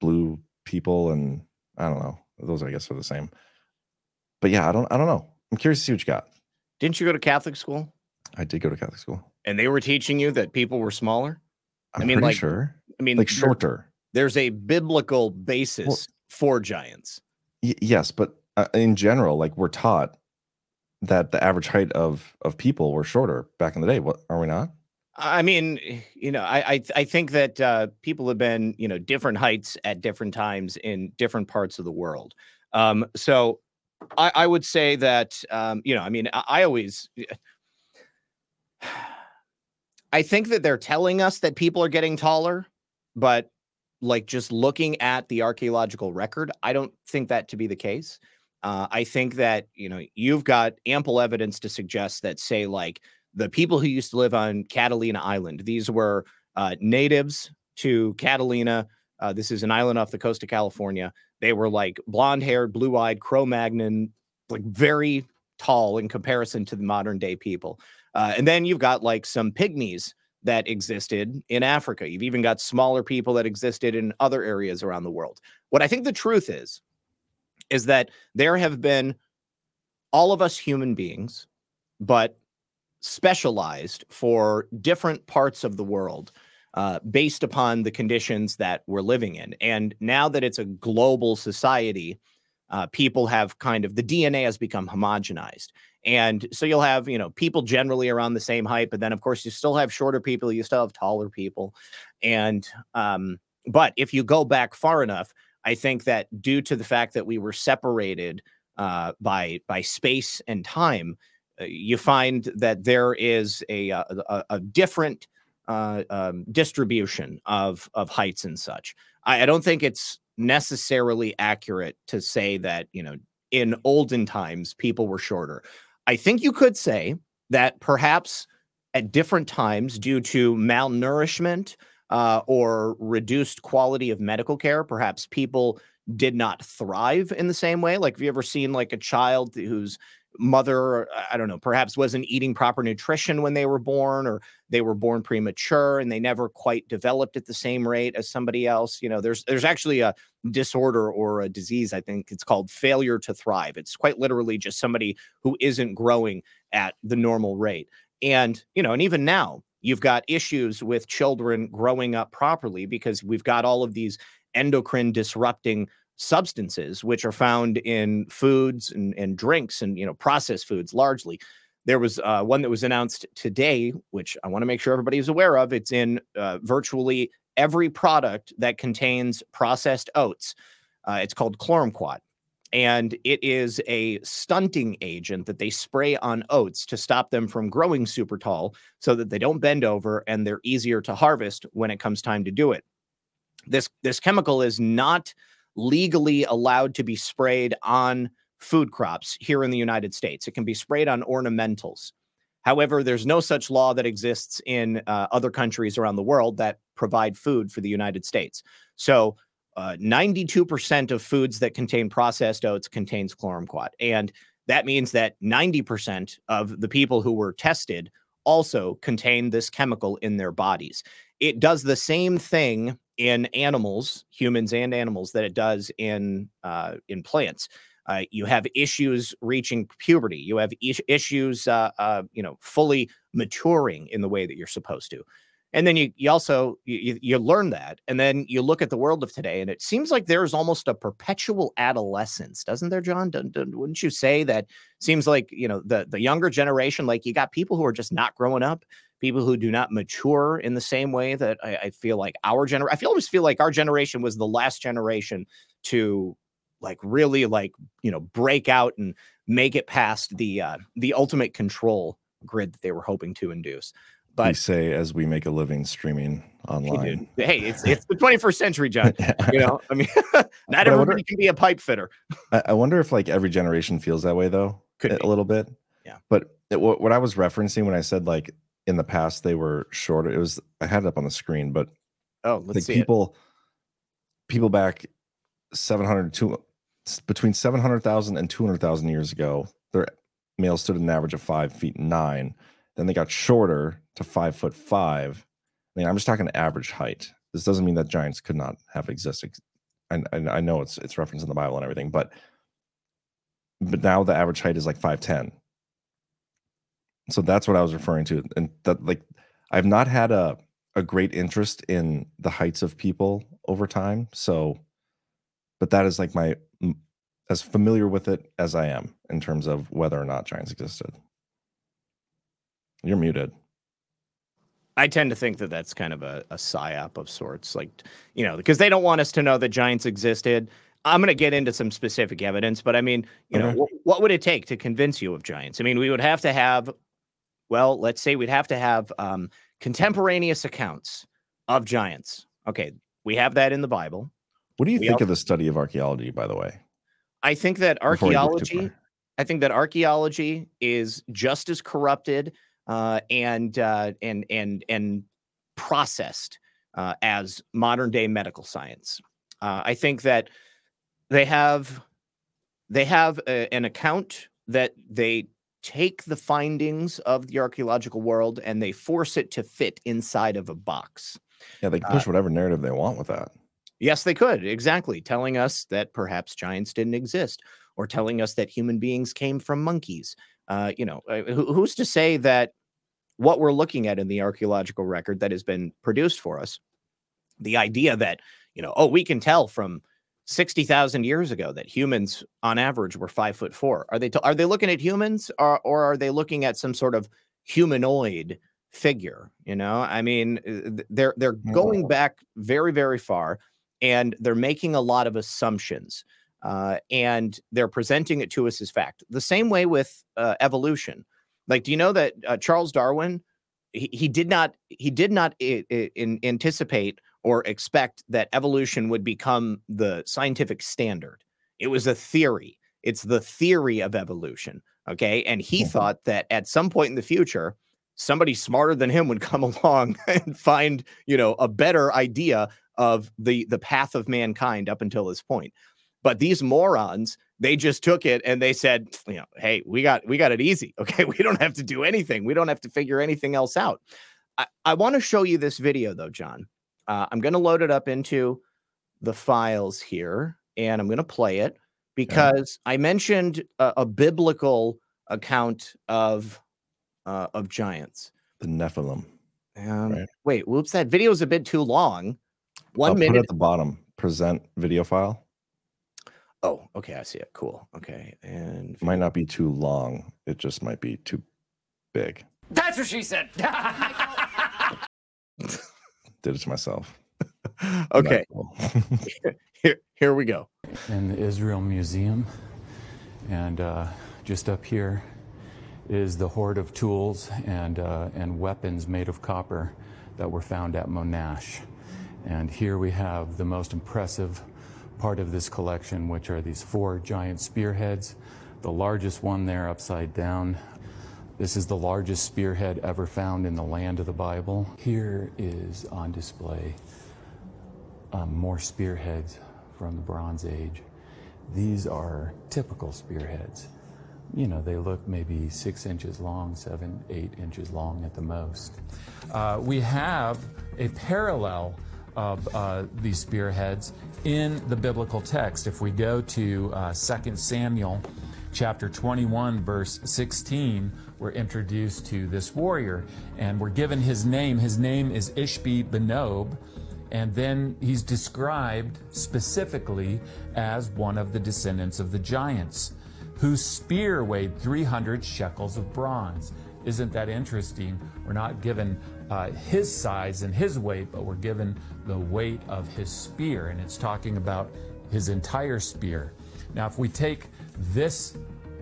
blue people, and I don't know. Those I guess are the same. But yeah, I don't. I don't know. I'm curious to see what you got. didn't you go to catholic school I did go to Catholic school. and they were teaching you that people were smaller I'm I mean, pretty like, sure, i mean like there- shorter. there's a biblical basis for giants Y- yes, but uh, in general, like we're taught that the average height of of people were shorter back in the day. What are we not? I mean, you know, I I, I think that uh, people have been, you know, different heights at different times in different parts of the world. Um, so I, I would say that, um, you know, I mean, I, I always, I think that they're telling us that people are getting taller, but like just looking at the archaeological record, I don't think that to be the case. Uh, I think that you know you've got ample evidence to suggest that, say, like the people who used to live on Catalina Island, these were uh, natives to Catalina. Uh, this is an island off the coast of California. They were like blonde haired, blue eyed, Cro Magnon, like very tall in comparison to the modern day people. Uh, and then you've got like some pygmies that existed in Africa. You've even got smaller people that existed in other areas around the world. What I think the truth is, is that there have been all of us human beings, but specialized for different parts of the world uh, based upon the conditions that we're living in. And now that it's a global society, uh, people have kind of the DNA has become homogenized. And so you'll have, you know, people generally around the same height, but then of course you still have shorter people, you still have taller people. And, um, but if you go back far enough, I think that due to the fact that we were separated uh, by by space and time, uh, you find that there is a uh, a, a different uh, um, distribution of of heights and such. I, I don't think it's necessarily accurate to say that you know in olden times people were shorter. I think you could say that perhaps at different times, due to malnourishment uh, or reduced quality of medical care, perhaps people did not thrive in the same way. Like, have you ever seen like a child whose mother, I don't know, perhaps wasn't eating proper nutrition when they were born, or they were born premature and they never quite developed at the same rate as somebody else? You know, there's there's actually a disorder or a disease. I think it's called failure to thrive. It's quite literally just somebody who isn't growing at the normal rate. And you know, and even now, you've got issues with children growing up properly because we've got all of these endocrine disrupting substances which are found in foods and, and drinks and you know processed foods largely. There was uh, one that was announced today which i want to make sure everybody is aware of. It's in uh, virtually every product that contains processed oats. Uh, it's called chlormequat and it is a stunting agent that they spray on oats to stop them from growing super tall so that they don't bend over and they're easier to harvest when it comes time to do it this this chemical is not legally allowed to be sprayed on food crops here in the United States. It can be sprayed on ornamentals. However, there's no such law that exists in uh, other countries around the world that provide food for the United States. So, uh, 92% of foods that contain processed oats contains chlormequat, and that means that 90% of the people who were tested also contain this chemical in their bodies. It does the same thing in animals, humans and animals, that it does in uh, in plants. Uh, you have issues reaching puberty. You have is- issues, uh, uh, you know, fully maturing in the way that you're supposed to. And then you, you also you, you learn that, and then you look at the world of today, and it seems like there's almost a perpetual adolescence, doesn't there, John? Don't, don't, wouldn't you say that? Seems like you know the the younger generation, like you got people who are just not growing up people who do not mature in the same way that I, I feel like our generation. I feel always feel like our generation was the last generation to like really like you know break out and make it past the uh, the ultimate control grid that they were hoping to induce. But we say as we make a living streaming online. Hey, hey it's it's the 21st century, John. You know, I mean, not everybody wonder, can be a pipe fitter. I, I, wonder if like every generation feels that way though, Could a, a little bit. Yeah. But it, what, what I was referencing when I said like in the past they were shorter. It was I had it up on the screen, but oh, let's like see people it. people back 700 to between 700,000 and 200,000 years ago, their males stood an average of five feet nine. Then they got shorter to five foot five. I mean, I'm just talking average height. This doesn't mean that giants could not have existed. And I, I, know it's it's referenced in the Bible and everything, but but now the average height is like five ten. So that's what I was referring to. And that like I've not had a a great interest in the heights of people over time. So but that is like my as familiar with it as I am in terms of whether or not giants existed. You're muted. I tend to think that that's kind of a, a psyop of sorts, like you know, because they don't want us to know that giants existed. I'm going to get into some specific evidence, but I mean, you okay. know, what, what would it take to convince you of giants? I mean, we would have to have well, let's say we'd have to have um, contemporaneous accounts of giants. Okay, we have that in the Bible. What do you We think al- of the study of archaeology, by the way? I think that Before we get too archaeology. I think that archaeology is just as corrupted uh, and uh, and and and processed uh, as modern day medical science. Uh, I think that they have they have a, an account that they take the findings of the archaeological world and they force it to fit inside of a box. Yeah, they can Uh, push whatever narrative they want with that. Yes, they could. Exactly. Telling us that perhaps giants didn't exist or telling us that human beings came from monkeys. Uh, you know, uh, who, who's to say that what we're looking at in the archaeological record that has been produced for us, the idea that, you know, oh, we can tell from 60,000 years ago that humans on average were five foot four. Are they, t- are they looking at humans or, or are they looking at some sort of humanoid figure? You know, I mean, uh, they're, they're going back very, very far and they're making a lot of assumptions uh, and they're presenting it to us as fact. The same way with uh, evolution. Like, do you know that uh, Charles Darwin? He, he did not he did not i- i- in, anticipate or expect that evolution would become the scientific standard. It was a theory. It's the theory of evolution. Okay, and he thought that at some point in the future, somebody smarter than him would come along and find you know a better idea of the the path of mankind up until this point but these morons they just took it and they said you know hey we got we got it easy okay we don't have to do anything we don't have to figure anything else out i, I want to show you this video though john uh, i'm going to load it up into the files here and i'm going to play it because i mentioned a, a biblical account of uh, of giants The Nephilim. um, Right. wait whoops that video is a bit too long one I'll put it minute at the bottom. Present video file. Oh, okay, I see it. Cool. Okay, and It might not be too long. It just might be too big. That's what she said. Did it to myself. okay, Cool. here here we go. in the Israel Museum. And uh, just up here is the hoard of tools and, uh, and weapons made of copper that were found at Monash. And here we have the most impressive part of this collection, which are these four giant spearheads. The largest one there upside down. This is the largest spearhead ever found in the land of the Bible. Here is on display um, more spearheads from the Bronze Age. These are typical spearheads. You know, they look maybe six inches long, seven, eight inches long at the most. Uh, we have a parallel of uh, these spearheads in the biblical text. If we go to uh, 2 Samuel chapter 21, verse 16, we're introduced to this warrior and we're given his name. His name is Ishbi Benob. And then he's described specifically as one of the descendants of the giants, whose spear weighed 300 shekels of bronze. Isn't that interesting? We're not given uh, his size and his weight, but we're given the weight of his spear. And it's talking about his entire spear. Now, if we take this,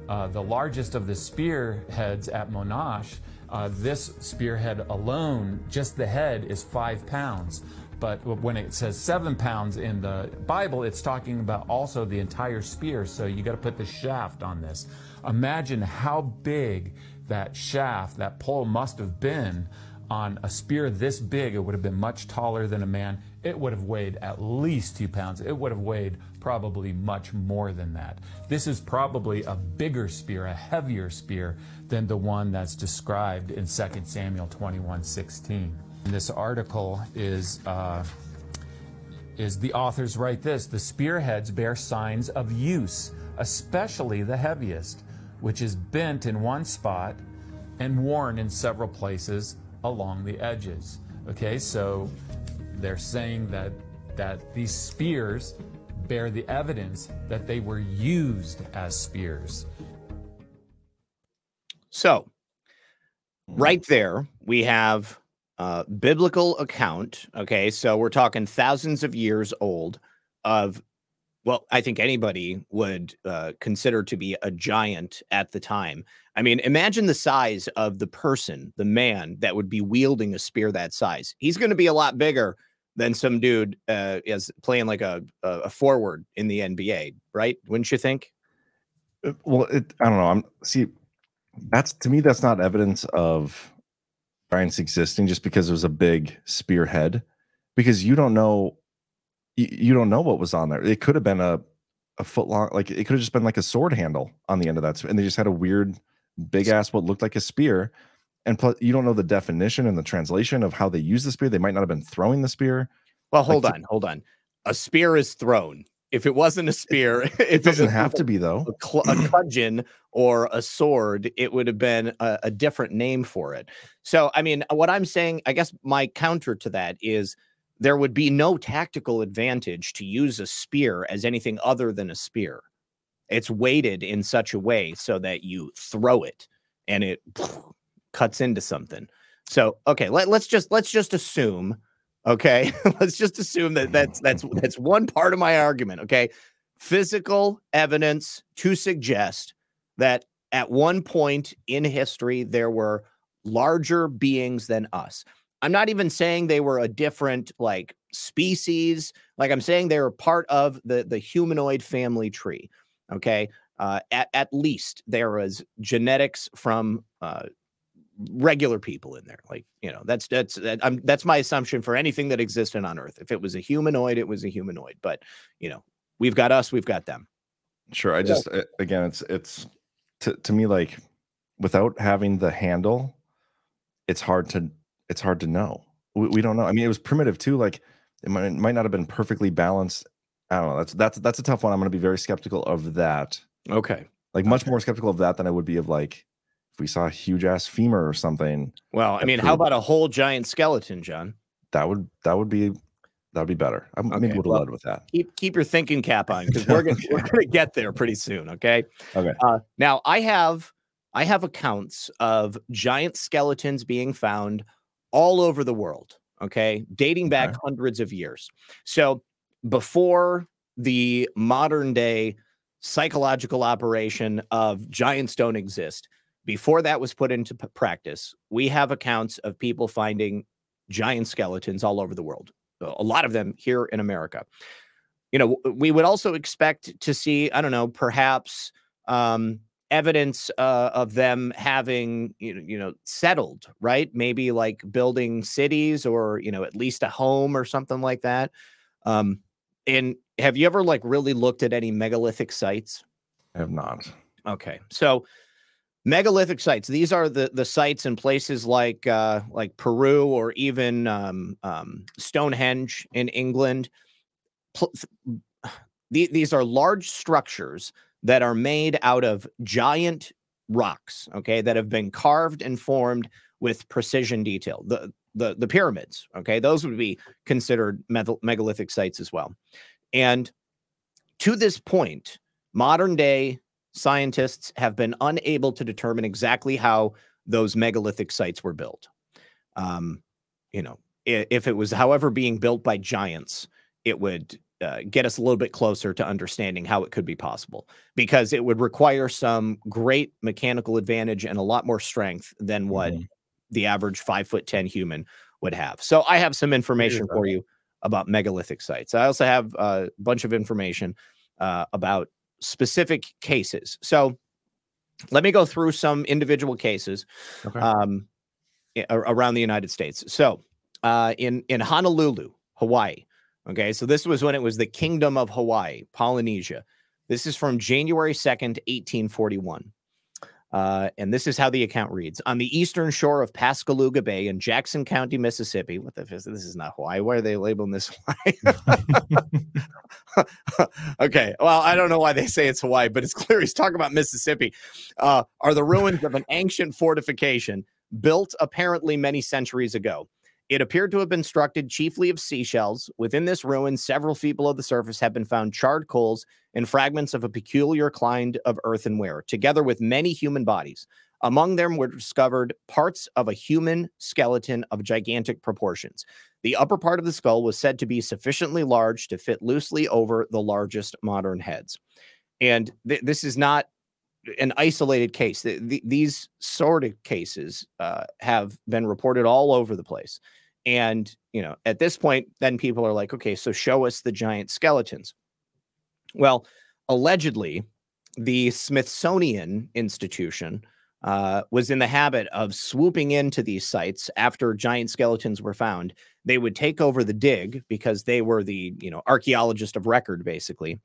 uh, the largest of the spear heads at Monash, uh, this spearhead alone, just the head, is five pounds. But when it says seven pounds in the Bible, it's talking about also the entire spear. So you got to put the shaft on this. Imagine how big that shaft, that pole must have been on a spear this big. It would have been much taller than a man. It would have weighed at least two pounds. It would have weighed probably much more than that. This is probably a bigger spear, a heavier spear than the one that's described in 2 Samuel 21 16. This article is. Uh, is the authors write this the spearheads bear signs of use, especially the heaviest, which is bent in one spot and worn in several places along the edges. Okay, so they're saying that that these spears bear the evidence that they were used as spears. So, right there, we have a biblical account. Okay. So, we're talking thousands of years old of, well, I think anybody would uh, consider to be a giant at the time. I mean, imagine the size of the person, the man that would be wielding a spear that size. He's going to be a lot bigger than some dude uh, is playing like a, a forward in the NBA, right? Wouldn't you think? Uh, well it i don't know i'm see that's to me that's not evidence of giants existing just because it was a big spearhead because you don't know you, you don't know what was on there it could have been a a foot long like it could have just been like a sword handle on the end of that and they just had a weird big ass what looked like a spear, and plus you don't know the definition and the translation of how they use the spear. They might not have been throwing the spear. Well, hold Like, on, hold on. A spear is thrown. If it wasn't a spear, if It doesn't have to be though. a, cl- a bludgeon or a sword, it would have been a, a different name for it. So, I mean, what I'm saying, I guess my counter to that is there would be no tactical advantage to use a spear as anything other than a spear. It's weighted in such a way so that you throw it and it cuts into something. So, okay, let, let's just let's just assume, okay, let's just assume that that's that's that's one part of my argument. Okay, physical evidence to suggest that at one point in history there were larger beings than us. I'm not even saying they were a different like species. Like I'm saying they were part of the the humanoid family tree. Okay, uh, at at least there was genetics from uh, regular people in there. Like you know, that's that's that, I'm, that's my assumption for anything that existed on Earth. If it was a humanoid, it was a humanoid. But you know, we've got us, we've got them. Sure. I just uh, again, it's it's to to me like without having the handle, it's hard to it's hard to know. We, we don't know. I mean, it was primitive too. Like it might, it might not have been perfectly balanced. I don't know. That's that's that's a tough one. I'm going to be very skeptical of that. Okay. Like much more skeptical of that than I would be of like if we saw a huge ass femur or something. Well, I mean, how about a whole giant skeleton, John? that would that would be that would be better. I maybe Okay, would have well- led with that. Keep keep your thinking cap on because we're gonna we're gonna get there pretty soon. Okay. Okay. Uh, now I have I have accounts of giant skeletons being found all over the world. Okay, dating back Okay. hundreds of years. So before the modern day psychological operation of giants don't exist, before that was put into p- practice, we have accounts of people finding giant skeletons all over the world. A lot of them here in America you know, we would also expect to see, I don't know, perhaps um, evidence uh, of them having, you know, you know, settled, right? Maybe like building cities or, you know, at least a home or something like that. Um, and have you ever like really looked at any megalithic sites? I have not. Okay, so megalithic sites. These are the the sites in places like uh, like Peru or even um, um, Stonehenge in England. Pl- th- these are large structures that are made out of giant rocks. Okay, that have been carved and formed with precision detail. The the the pyramids. Okay, those would be considered megalithic sites as well. And to this point, modern day scientists have been unable to determine exactly how those megalithic sites were built. Um, you know, if it was, however, being built by giants, it would uh, get us a little bit closer to understanding how it could be possible because it would require some great mechanical advantage and a lot more strength than what the average five foot 10 human would have. So I have some information for you about megalithic sites. I also have a bunch of information uh, about specific cases. So let me go through some individual cases um, around the United States. So uh, in in Honolulu, Hawaii. Okay, so this was when it was the Kingdom of Hawaii, Polynesia. This is from January 2nd, 1841. Uh, and this is how the account reads On the eastern shore of Pascagoula Bay in Jackson County, Mississippi. What the this? is not Hawaii. Why are they labeling this Hawaii? okay. Well, I don't know why they say it's Hawaii, but it's clear he's talking about Mississippi. Uh, are the ruins of an ancient fortification built apparently many centuries ago. It appeared to have been constructed chiefly of seashells. Within this ruin, several feet below the surface have been found charred coals and fragments of a peculiar kind of earthenware, together with many human bodies. Among them were discovered parts of a human skeleton of gigantic proportions. The upper part of the skull was said to be sufficiently large to fit loosely over the largest modern heads. And th- this is not an isolated case. Th- th- these sort of cases uh, have been reported all over the place. And, you know, at this point, then people are like, okay, so show us the giant skeletons. Well, allegedly, the Smithsonian Institution uh, was in the habit of swooping into these sites after giant skeletons were found. They would take over the dig because they were the, you know, archaeologist of record, basically.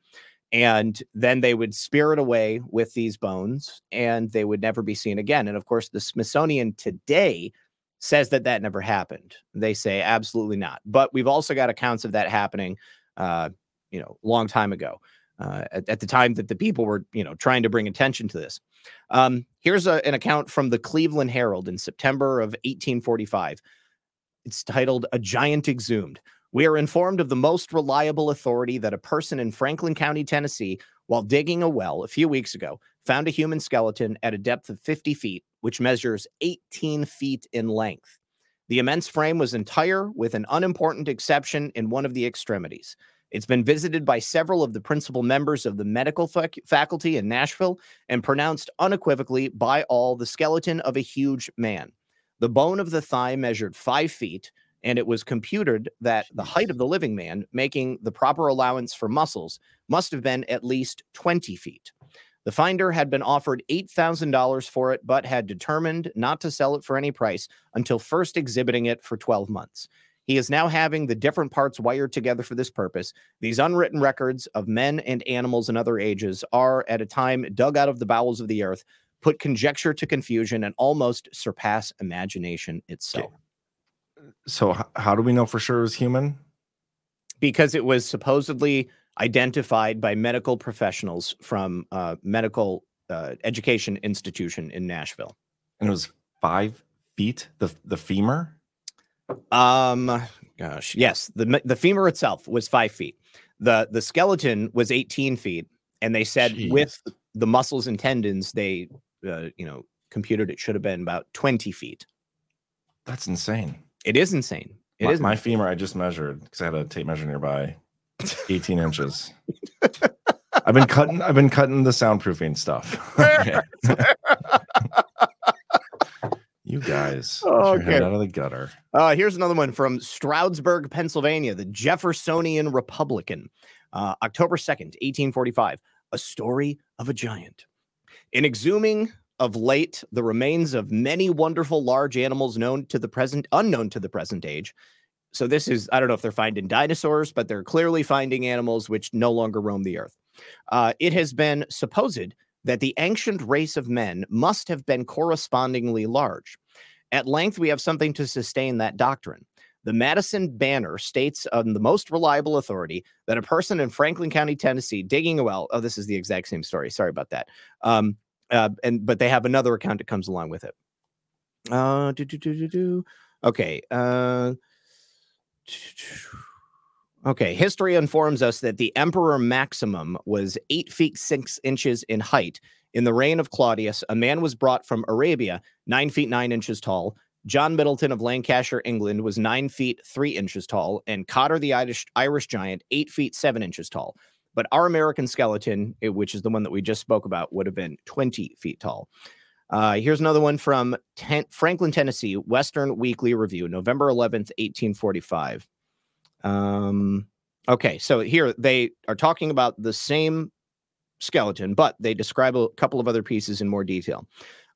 And then they would spirit away with these bones and they would never be seen again. And of course, the Smithsonian today says that that never happened. They say absolutely not. But we've also got accounts of that happening, uh, you know, long time ago, uh, at, at, the time that the people were, you know, trying to bring attention to this. Um, here's a, an account from the Cleveland Herald in September of 1845. It's titled "A Giant Exhumed." We are informed of the most reliable authority that a person in Franklin County, Tennessee, while digging a well a few weeks ago, found a human skeleton at a depth of 50 feet, which measures 18 feet in length. The immense frame was entire, with an unimportant exception in one of the extremities. It's been visited by several of the principal members of the medical fac- faculty in Nashville and pronounced unequivocally by all the skeleton of a huge man. The bone of the thigh measured five feet, and it was computed that the height of the living man, making the proper allowance for muscles, must have been at least 20 feet. The finder had been offered $8,000 for it, but had determined not to sell it for any price until first exhibiting it for 12 months. He is now having the different parts wired together for this purpose. These unwritten records of men and animals in other ages are, at a time dug out of the bowels of the earth, put conjecture to confusion and almost surpass imagination itself so h- how do we know for sure it was human? Because it was supposedly identified by medical professionals from a medical uh, education institution in Nashville. And it was five feet. The the femur. Um, gosh, yes. the The femur itself was five feet. the The skeleton was eighteen feet, and they said Jeez. with the muscles and tendons, they, uh, you know, computed it should have been about twenty feet. That's insane. It is insane. It my, is my femur. I just measured because I had a tape measure nearby. 18 inches. I've been cutting. I've been cutting the soundproofing stuff. you guys, okay. head out of the gutter. Uh, here's another one from Stroudsburg, Pennsylvania, the Jeffersonian Republican, uh, October 2nd, 1845. A story of a giant. In exhuming of late the remains of many wonderful large animals known to the present unknown to the present age so this is i don't know if they're finding dinosaurs but they're clearly finding animals which no longer roam the earth uh, it has been supposed that the ancient race of men must have been correspondingly large at length we have something to sustain that doctrine the Madison Banner states on the most reliable authority that a person in Franklin County, Tennessee, digging a well. Oh, this is the exact same story. Sorry about that. Um, uh, and but they have another account that comes along with it. Uh, do, do, do, do, do. Okay. Uh, okay. History informs us that the Emperor Maximum was eight feet six inches in height. In the reign of Claudius, a man was brought from Arabia, nine feet nine inches tall. John Middleton of Lancashire, England, was nine feet three inches tall, and Cotter the Irish, Irish giant, eight feet seven inches tall. But our American skeleton, which is the one that we just spoke about, would have been 20 feet tall. Uh, here's another one from ten- Franklin, Tennessee, Western Weekly Review, November 11th, 1845. Um, okay, so here they are talking about the same skeleton, but they describe a couple of other pieces in more detail.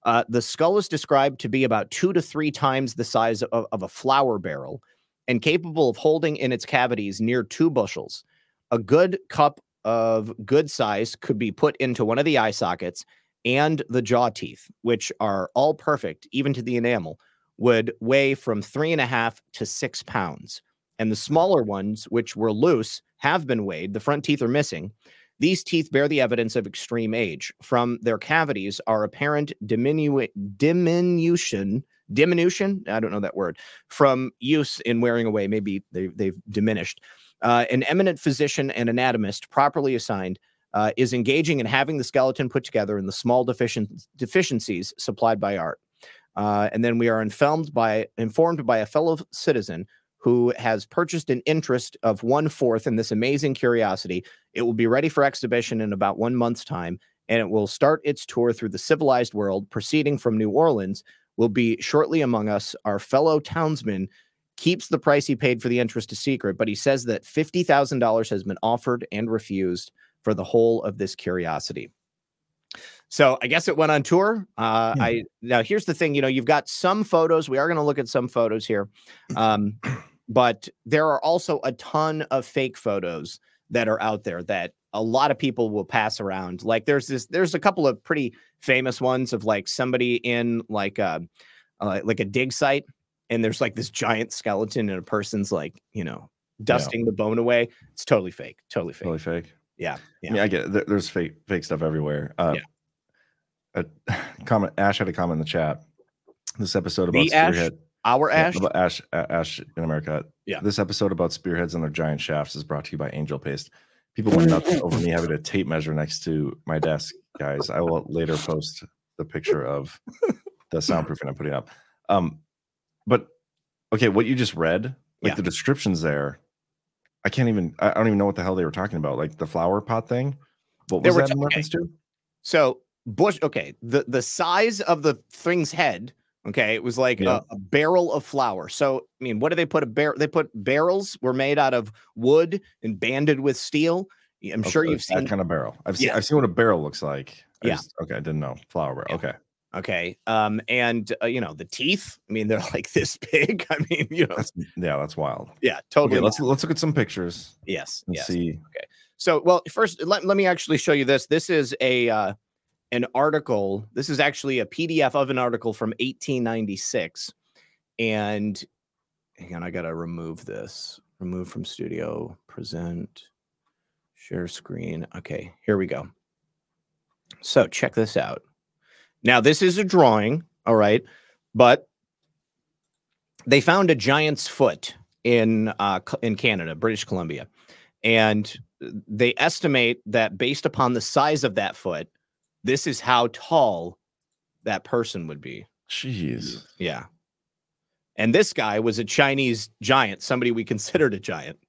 Uh, the skull is described to be about two to three times the size of, of a flour barrel and capable of holding in its cavities near two bushels. A good cup of good size could be put into one of the eye sockets and the jaw teeth, which are all perfect, even to the enamel, would weigh from three and a half to six pounds. And the smaller ones, which were loose, have been weighed. The front teeth are missing. These teeth bear the evidence of extreme age. From their cavities are apparent diminu- diminution, diminution, I don't know that word, from use in wearing away. Maybe they, they've diminished uh, an eminent physician and anatomist, properly assigned, uh, is engaging in having the skeleton put together in the small deficien- deficiencies supplied by art. Uh, and then we are informed by informed by a fellow citizen who has purchased an interest of one fourth in this amazing curiosity. It will be ready for exhibition in about one month's time, and it will start its tour through the civilized world, proceeding from New Orleans. Will be shortly among us, our fellow townsman keeps the price he paid for the interest a secret, but he says that $50,000 has been offered and refused for the whole of this curiosity. So I guess it went on tour. Uh, yeah. I now here's the thing. You know, you've got some photos. We are going to look at some photos here, um, but there are also a ton of fake photos that are out there that a lot of people will pass around. Like there's this, there's a couple of pretty famous ones of like somebody in like a uh, like a dig site, and there's like this giant skeleton, and a person's like you know dusting the bone away. It's totally fake, totally fake. Totally fake. Yeah, I yeah. mean, I get it. There's fake fake stuff everywhere. Uh, a comment. Ash had a comment in the chat. This episode about The Ash? spearhead. Our Ash? about Ash. Ash in America. Yeah. This episode about spearheads and their giant shafts is brought to you by Angel Paste. People went nuts over me having a tape measure next to my desk, guys. I will later post the picture of the soundproofing I'm putting up. Um, but okay, what you just read, like Yeah. the descriptions there, I can't even. I don't even know what the hell they were talking about. Like the flower pot thing. What was that ta- in okay. to? So Bush, okay, the the size of the thing's head, okay, it was like Yeah. a, a barrel of flour. So I mean, what do they put a barrel? They put barrels were made out of wood and banded with steel. I'm sure you've seen that kind of barrel. I've seen. I've seen what a barrel looks like. I Yeah. just- okay, I didn't know flour barrel. Okay. Okay. Um, and uh, you know, the teeth, I mean, they're like this big. I mean, you know, That's yeah, that's wild. yeah, totally. Okay, let's let's look at some pictures yes, yes. see. So, well, first, let, let me actually show you this. This is a uh, an article. This is actually a PDF of an article from 1896. And hang on, I gotta remove this. Remove from studio. Present. Share screen. Okay, here we go. So check this out. Now, this is a drawing, all right, but they found a giant's foot in uh, in Canada, British Columbia, and they estimate that based upon the size of that foot, this is how tall that person would be. Jeez. Yeah. And this guy was a Chinese giant, somebody we considered a giant.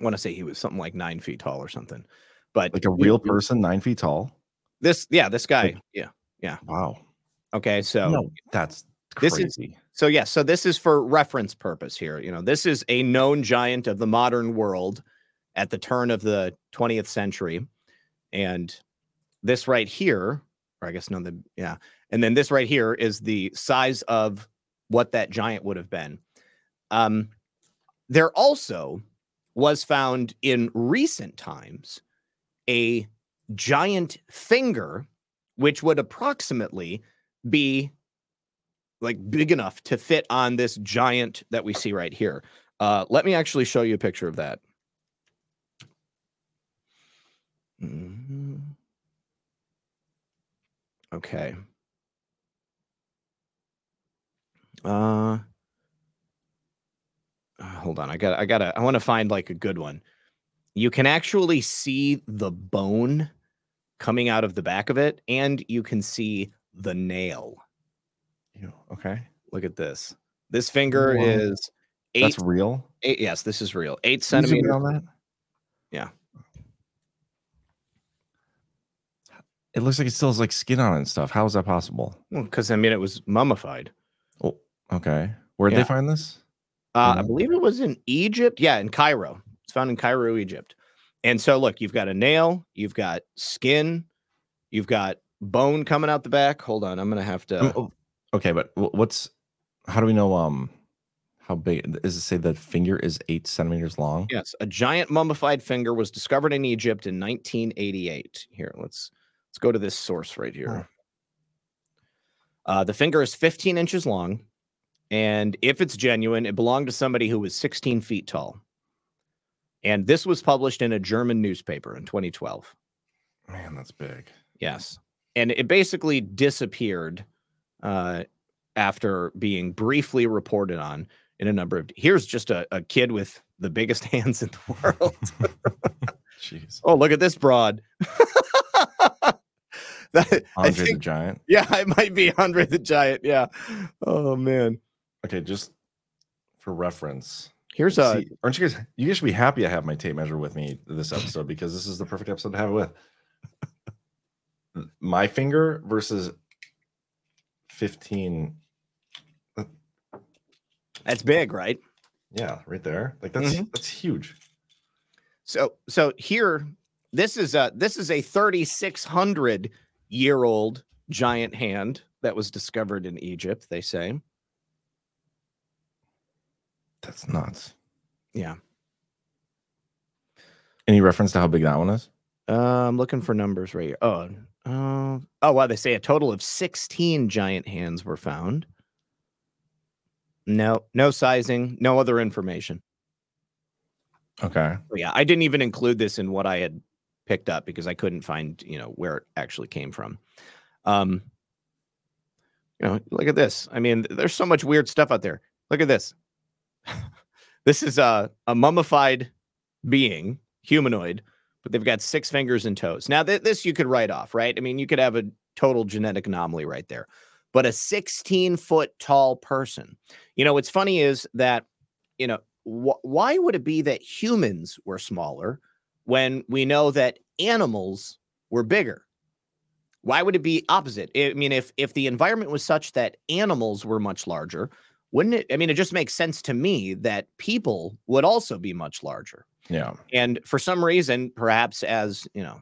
I want to say he was something like nine feet tall or something. But Like a real person, nine feet tall. This, yeah, this guy. Yeah. Yeah. Wow. Okay. So No, that's this is so yeah so this is for reference purpose here you know this is a known giant of the modern world at the turn of the 20th century and this right here or i guess no the yeah and then this right here is the size of what that giant would have been um there also was found in recent times a giant finger which would approximately be like big enough to fit on this giant that we see right here. Uh, let me actually show you a picture of that. Mhm. Okay. Uh, uh, hold on. I got. I gotta. I want to find like a good one. You can actually see the bone coming out of the back of it, and you can see the nail. Ew, Okay. Look at this. This finger Wow. is eight. That's real. eight yes, this is real. Eight centimeters. on that. Yeah. It looks like it still has like skin on it and stuff. How is that possible? Because I mean, it was mummified. Oh, okay. Where did Yeah. they find this? Uh, I believe it was in Egypt. Yeah, in Cairo. It's found in Cairo, Egypt. And so, look, you've got a nail, you've got skin, you've got bone coming out the back. Hold on, I'm gonna have to. Um, oh, okay, but what's how do we know um how big is it say the finger is eight centimeters long? Yes, a giant mummified finger was discovered in Egypt in 1988. Here, let's let's go to this source right here. Uh, the finger is 15 inches long, and if it's genuine, it belonged to somebody who was 16 feet tall. And this was published in a German newspaper in 2012. Man, that's big. Yes, and it basically disappeared uh, after being briefly reported on in a number of. Here's just a, a kid with the biggest hands in the world. Jeez. Oh, look at this broad. That- I Andre the think- Giant. yeah, it might be Andre the Giant. Yeah. Oh man. Okay, just for reference. Here's a See, aren't you guys you guys should be happy I have my tape measure with me this episode because this is the perfect episode to have it with. My finger versus 15. that's big, right? Yeah, right there. Like that's Mhm. that's huge. So so here, this is a this is a 3,600 year old giant hand that was discovered in Egypt. They say. That's nuts. Yeah. Any reference to how big that one is? Uh, I'm looking for numbers right here. Oh, uh, oh wow! They say a total of 16 giant hands were found. No, no sizing, no other information. Okay. But yeah, I didn't even include this in what I had picked up because I couldn't find, you know, where it actually came from. Um, you know, look at this. I mean, there's so much weird stuff out there. Look at this. this is a, a mummified being, humanoid, but they've got six fingers and toes. Now, th- this you could write off, right? I mean, you could have a total genetic anomaly right there, but a 16 foot tall person. You know, what's funny is that, you know, wh- why would it be that humans were smaller when we know that animals were bigger? Why would it be opposite? I mean, if if the environment was such that animals were much larger, wouldn't it? I mean, it just makes sense to me that people would also be much larger. Yeah. And for some reason, perhaps as you know,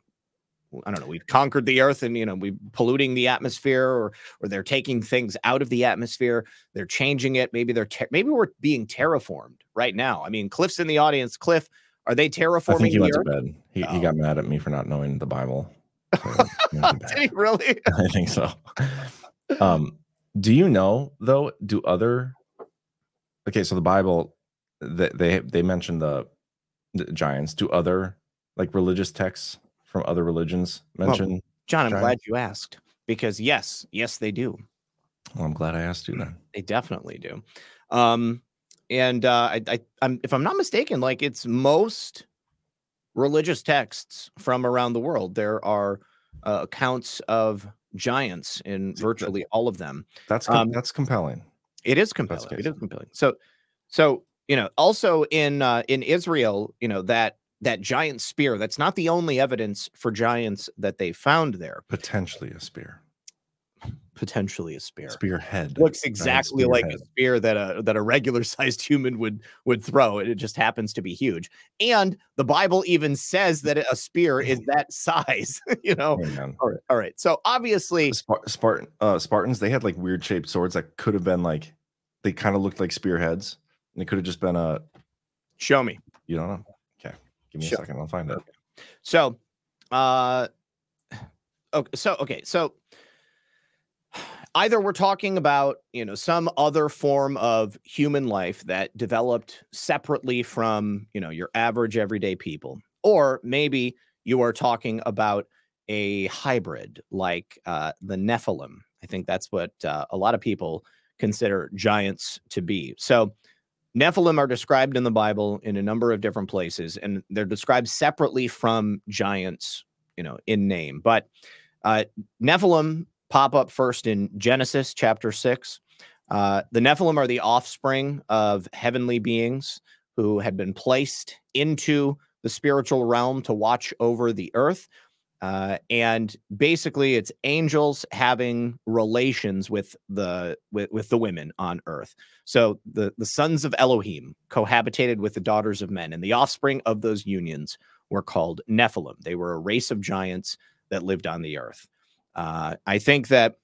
I don't know, we've conquered the earth and you know, we're polluting the atmosphere or or they're taking things out of the atmosphere, they're changing it. Maybe they're ter- maybe we're being terraformed right now. I mean, Cliff's in the audience. Cliff, are they terraforming? I think he went to bed. He, he got mad at me for not knowing the Bible. Did he really? I think so. Um, do you know though? Do other okay? So the Bible, they they, they mention the, the giants. Do other like religious texts from other religions Well, mention? John, I'm glad you asked because yes, yes, they do. Well, I'm glad I asked you then. They definitely do. Um, and uh, I, I, I'm, if I'm not mistaken, like it's most religious texts from around the world. There are uh, accounts of giants in virtually all of them. That's com- Um, that's compelling. It is compelling. It is compelling. So, so you know, also in uh, in Israel, you know that that giant spear. That's not the only evidence for giants that they found there. Potentially a spear. Potentially a spear. Spearhead. looks exactly like a spear that a that a regular sized human would would throw. It just happens to be huge. And the Bible even says that a spear is that size. you know. Amen. All right. All right. So obviously, Spar- Spartan uh, Spartans, they had like weird shaped swords that could have been like they kind of looked like spearheads, and it could have just been a. show me. You don't know? Okay, give me Sure. a second. I'll find it. So, uh, okay, so okay, so either we're talking about you know some other form of human life that developed separately from you know your average everyday people, or maybe you are talking about a hybrid like uh, the Nephilim. I think that's what uh, a lot of people consider giants to be. So. Nephilim are described in the Bible in a number of different places, and they're described separately from giants, you know, in name. But uh, Nephilim pop up first in Genesis chapter six. Uh, the Nephilim are the offspring of heavenly beings who had been placed into the spiritual realm to watch over the earth. Uh, and basically, it's angels having relations with the with, with the women on earth. So the the sons of Elohim cohabitated with the daughters of men, and the offspring of those unions were called Nephilim. They were a race of giants that lived on the earth. Uh, I think that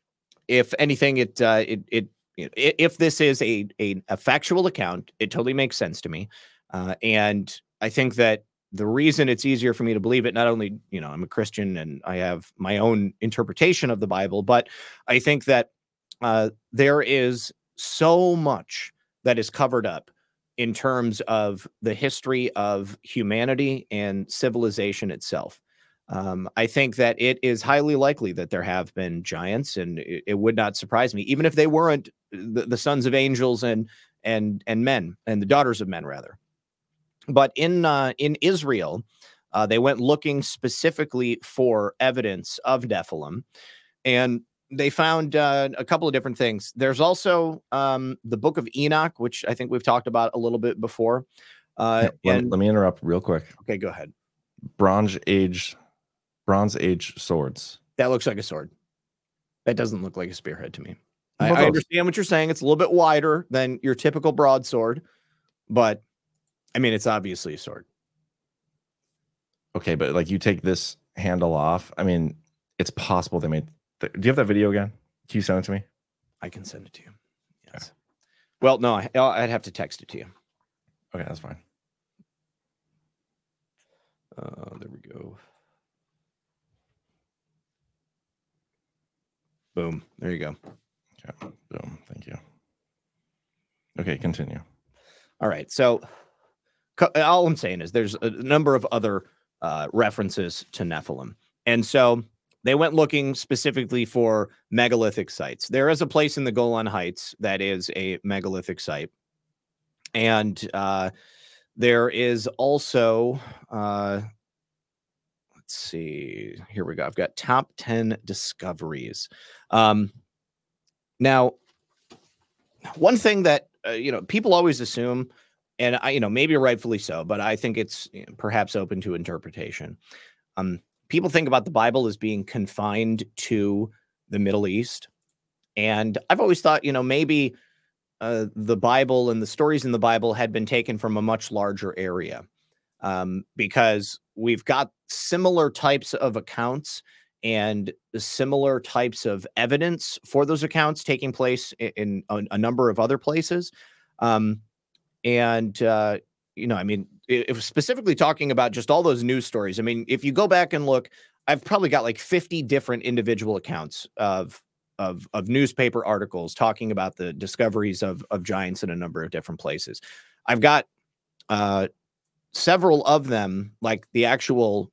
if anything, it uh, it it if this is a, a a factual account, it totally makes sense to me. Uh, and I think that the reason it's easier for me to believe it, not only you know I'm a Christian and I have my own interpretation of the Bible, but I think that uh, there is so much that is covered up in terms of the history of humanity and civilization itself. Um, I think that it is highly likely that there have been giants, and it, it would not surprise me, even if they weren't the, the sons of angels and and and men and the daughters of men, rather. But in uh, in Israel, uh, they went looking specifically for evidence of Nephilim, and they found uh, a couple of different things. There's also um, the Book of Enoch, which I think we've talked about a little bit before. Uh, Let, and let me interrupt real quick. okay, go ahead. Bronze Age, Bronze Age swords. That looks like a sword. That doesn't look like a spearhead to me. I, I understand what you're saying. It's a little bit wider than your typical broadsword, but I mean, it's obviously a sword. Okay, but like you take this handle off. I mean, it's possible they made. th- Do you have that video again? Can you send it to me? I can send it to you. Yes. Well, no, I, I'd have to text it to you. Okay, that's fine. Uh, Boom. There you go. Okay. Boom. Thank you. Okay, continue. All right. So all I'm saying is there's a number of other uh, references to Nephilim. And so they went looking specifically for megalithic sites. There is a place in the Golan Heights that is a megalithic site. And uh, there is also, uh, let's see, here we go. I've got top 10 discoveries. Um, now, one thing that, uh, you know, people always assume, and I, you know, maybe rightfully so, but I think it's perhaps open to interpretation. Um, people think about the Bible as being confined to the Middle East. And I've always thought, you know, maybe uh, the Bible and the stories in the Bible had been taken from a much larger area um, because we've got similar types of accounts and similar types of evidence for those accounts taking place in, in a, number of other places. Um, and, uh, you know, I mean, if specifically talking about just all those news stories, I mean, if you go back and look, I've probably got like 50 different individual accounts of of of newspaper articles talking about the discoveries of of giants in a number of different places. I've got uh several of them, like the actual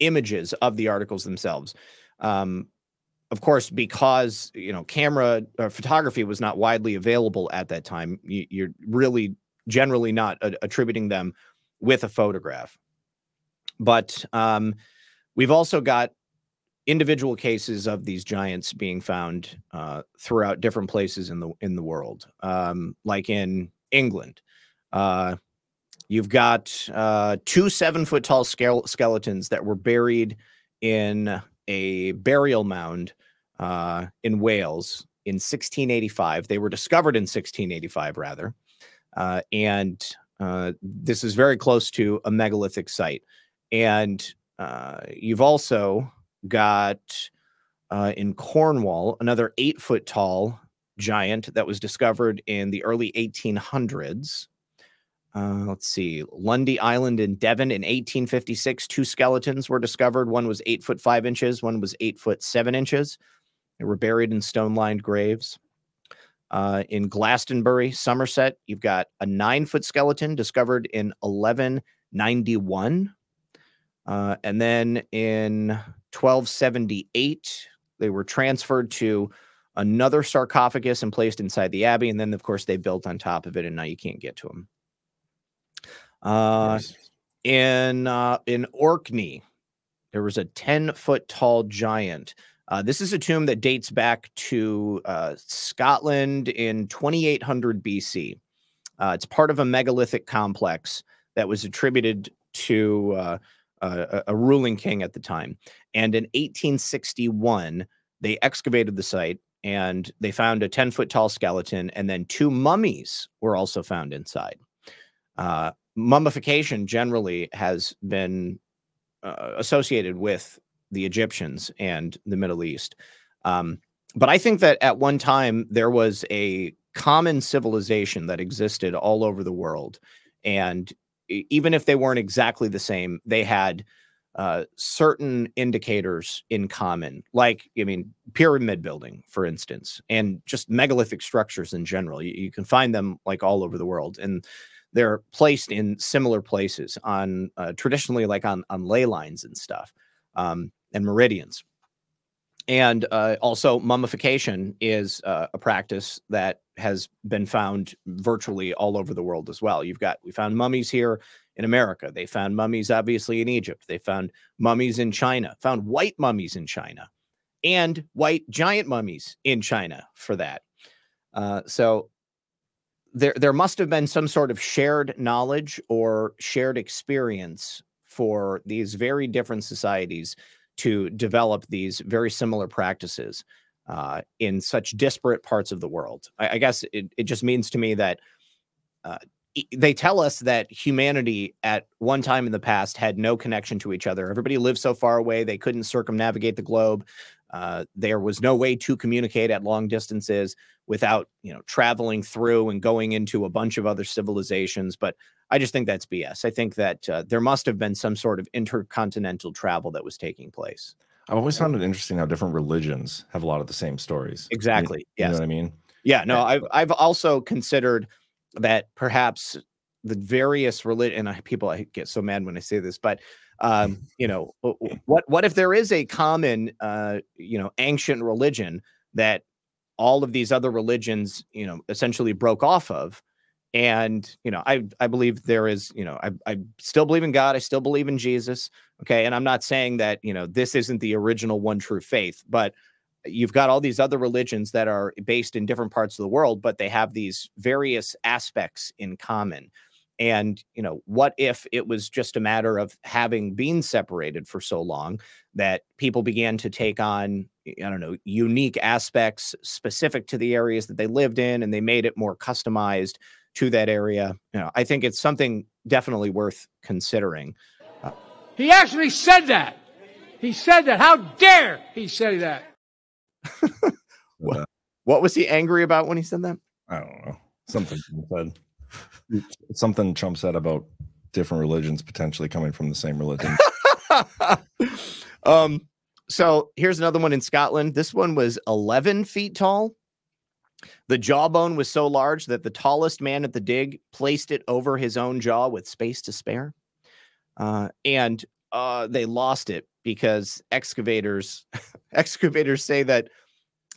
images of the articles themselves. Um, of course, because you know camera uh, photography was not widely available at that time, you, you're really generally not a- attributing them with a photograph. But um, we've also got individual cases of these giants being found uh, throughout different places in the in the world, um, like in England. Uh, you've got uh, two seven foot tall skeletons that were buried in a burial mound uh, in Wales in 1685. They were discovered in 1685, rather, uh, and uh, this is very close to a megalithic site. And you've also got uh, in Cornwall another eight foot tall giant that was discovered in the early 1800s. Uh, let's see, Lundy Island in Devon in 1856. Two skeletons were discovered. One was eight foot five inches, one was eight foot seven inches. They were buried in stone lined graves. Uh, in Glastonbury, Somerset, you've got a nine foot skeleton discovered in 1191. Uh, and then in 1278, they were transferred to another sarcophagus and placed inside the abbey. And then, of course, they built on top of it, and now you can't get to them. Uh. In uh, in Orkney, there was a 10 foot tall giant. Uh, this is a tomb that dates back to uh, Scotland in 2800 BC. Uh, it's part of a megalithic complex that was attributed to uh, a, a ruling king at the time. And in 1861, they excavated the site and they found a 10 foot tall skeleton, and then two mummies were also found inside. Uh, mummification generally has been uh, associated with the Egyptians and the Middle East. Um, but I think that at one time there was a common civilization that existed all over the world. And even if they weren't exactly the same, they had uh, certain indicators in common, like, I mean, pyramid building, for instance, and just megalithic structures in general. You, you can find them like all over the world. And they're placed in similar places on uh, traditionally like on, on ley lines and stuff um, and meridians. And uh, also, mummification is uh, a practice that has been found virtually all over the world as well. You've got, we found mummies here in America. They found mummies, obviously, in Egypt. They found mummies in China, found white mummies in China, and white giant mummies in China for that. Uh, so there, there must have been some sort of shared knowledge or shared experience for these very different societies to develop these very similar practices uh, in such disparate parts of the world. I, I guess it, it just means to me that uh, they tell us that humanity at one time in the past had no connection to each other. Everybody lived so far away, they couldn't circumnavigate the globe. Uh, there was no way to communicate at long distances without, you know, traveling through and going into a bunch of other civilizations. But I just think that's BS. I think that uh, there must have been some sort of intercontinental travel that was taking place. I've always found it interesting how different religions have a lot of the same stories. You- Exactly. You, know what I mean? Yeah, no, I've I've also considered that perhaps the various religion and I, people I get so mad when I say this, but um, you know, w- what what if there is a common uh, you know, ancient religion that all of these other religions, you know, essentially broke off of? And you know, I I believe there is, you know, I I still believe in God, I still believe in Jesus. Okay. And I'm not saying that, you know, this isn't the original one true faith, but you've got all these other religions that are based in different parts of the world, but they have these various aspects in common. And, you know, what if it was just a matter of having been separated for so long that people began to take on, I don't know, unique aspects specific to the areas that they lived in and they made it more customized to that area? You know, I think it's something definitely worth considering. Uh, he actually said that. He said that. How dare he say that? What? What was he angry about when he said that? I don't know. Something Trump said. Something Trump said about different religions potentially coming from the same religion. um, so here's another one in Scotland. This one was 11 feet tall. The jawbone was so large that the tallest man at the dig placed it over his own jaw with space to spare. Uh, and uh, they lost it because excavators excavators say that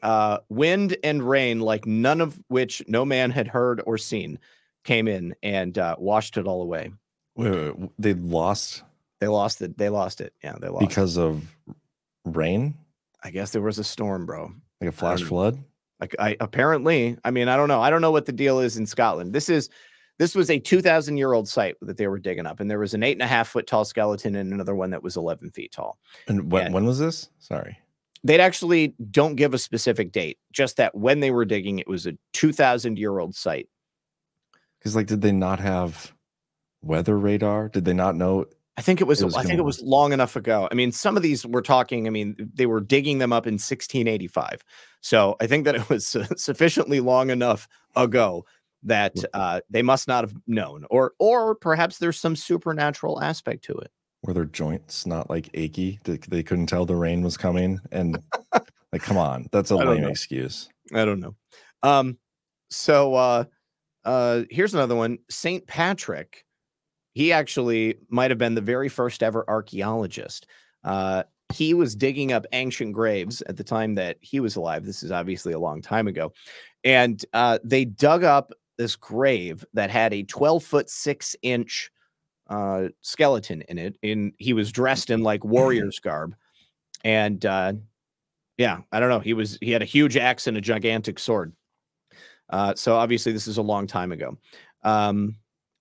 uh, wind and rain, like none of which no man had heard or seen, came in and uh, washed it all away. wait, wait, wait, they lost They lost it. They lost it. Yeah, they lost. it. because of rain, I guess there was a storm, bro. like a flash know. flood. Like I apparently, I mean, I don't know. I don't know what the deal is in Scotland. This is this was a 2,000 year old site that they were digging up, and there was an eight and a half foot tall skeleton and another one that was 11 feet tall. And when, Yeah. when was this? Sorry. They'd actually don't give a specific date, just that when they were digging, it was a 2,000 year old site. Because like, did they not have weather radar? Did they not know? I think it was. It was I think it was long enough ago. I mean, some of these we're talking. I mean, they were digging them up in 1685, so I think that it was sufficiently long enough ago that uh, they must not have known, or or perhaps there's some supernatural aspect to it. Were their joints not like achy? They, they couldn't tell the rain was coming, and like, come on, that's a lame know. excuse. I don't know. Um, so uh, uh, here's another one. Saint Patrick. He actually might have been the very first ever archaeologist. Uh, he was digging up ancient graves at the time that he was alive. This is obviously a long time ago, and uh, they dug up this grave that had a 12 foot six inch uh, skeleton in it. In he was dressed in like warrior's garb, and uh, yeah, I don't know. He was he had a huge axe and a gigantic sword. Uh, so obviously this is a long time ago. Um,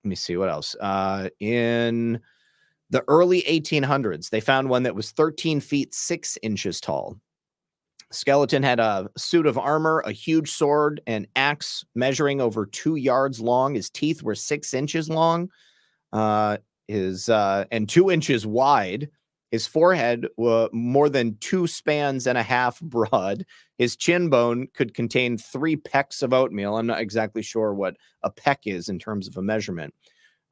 let me see what else. Uh, in the early 1800s, they found one that was 13 feet six inches tall. Skeleton had a suit of armor, a huge sword, an axe measuring over two yards long. His teeth were six inches long, uh, his uh, and two inches wide. His forehead was more than two spans and a half broad. His chin bone could contain three pecks of oatmeal. I'm not exactly sure what a peck is in terms of a measurement.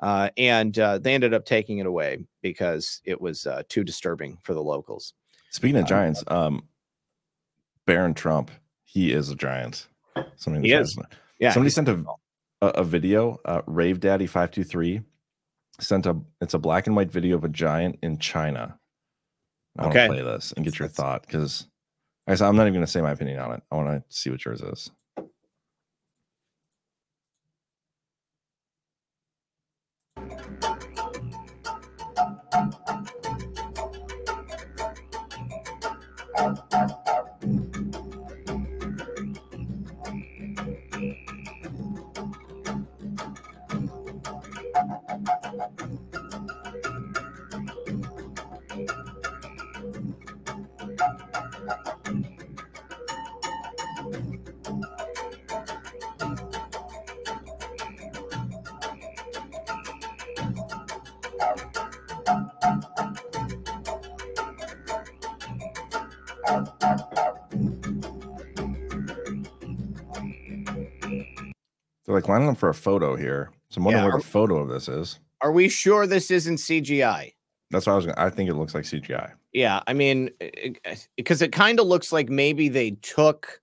Uh, and uh, they ended up taking it away because it was uh, too disturbing for the locals. Speaking of Um, giants, um, Barron Trump, he is a giant. Somebody He is. Yeah, Somebody sent a, a a video. Uh, Rave Daddy five two three sent a. It's a black and white video of a giant in China. I want Okay. to play this and get your thought because, I guess I'm not even going to say my opinion on it. I want to see what yours is. Like lining up for a photo here. So I'm wondering Yeah, where are- the photo of this is. Are we sure this isn't CGI? That's what I was. Gonna, I think it looks like CGI. Yeah, I mean, because it kind of looks like maybe they took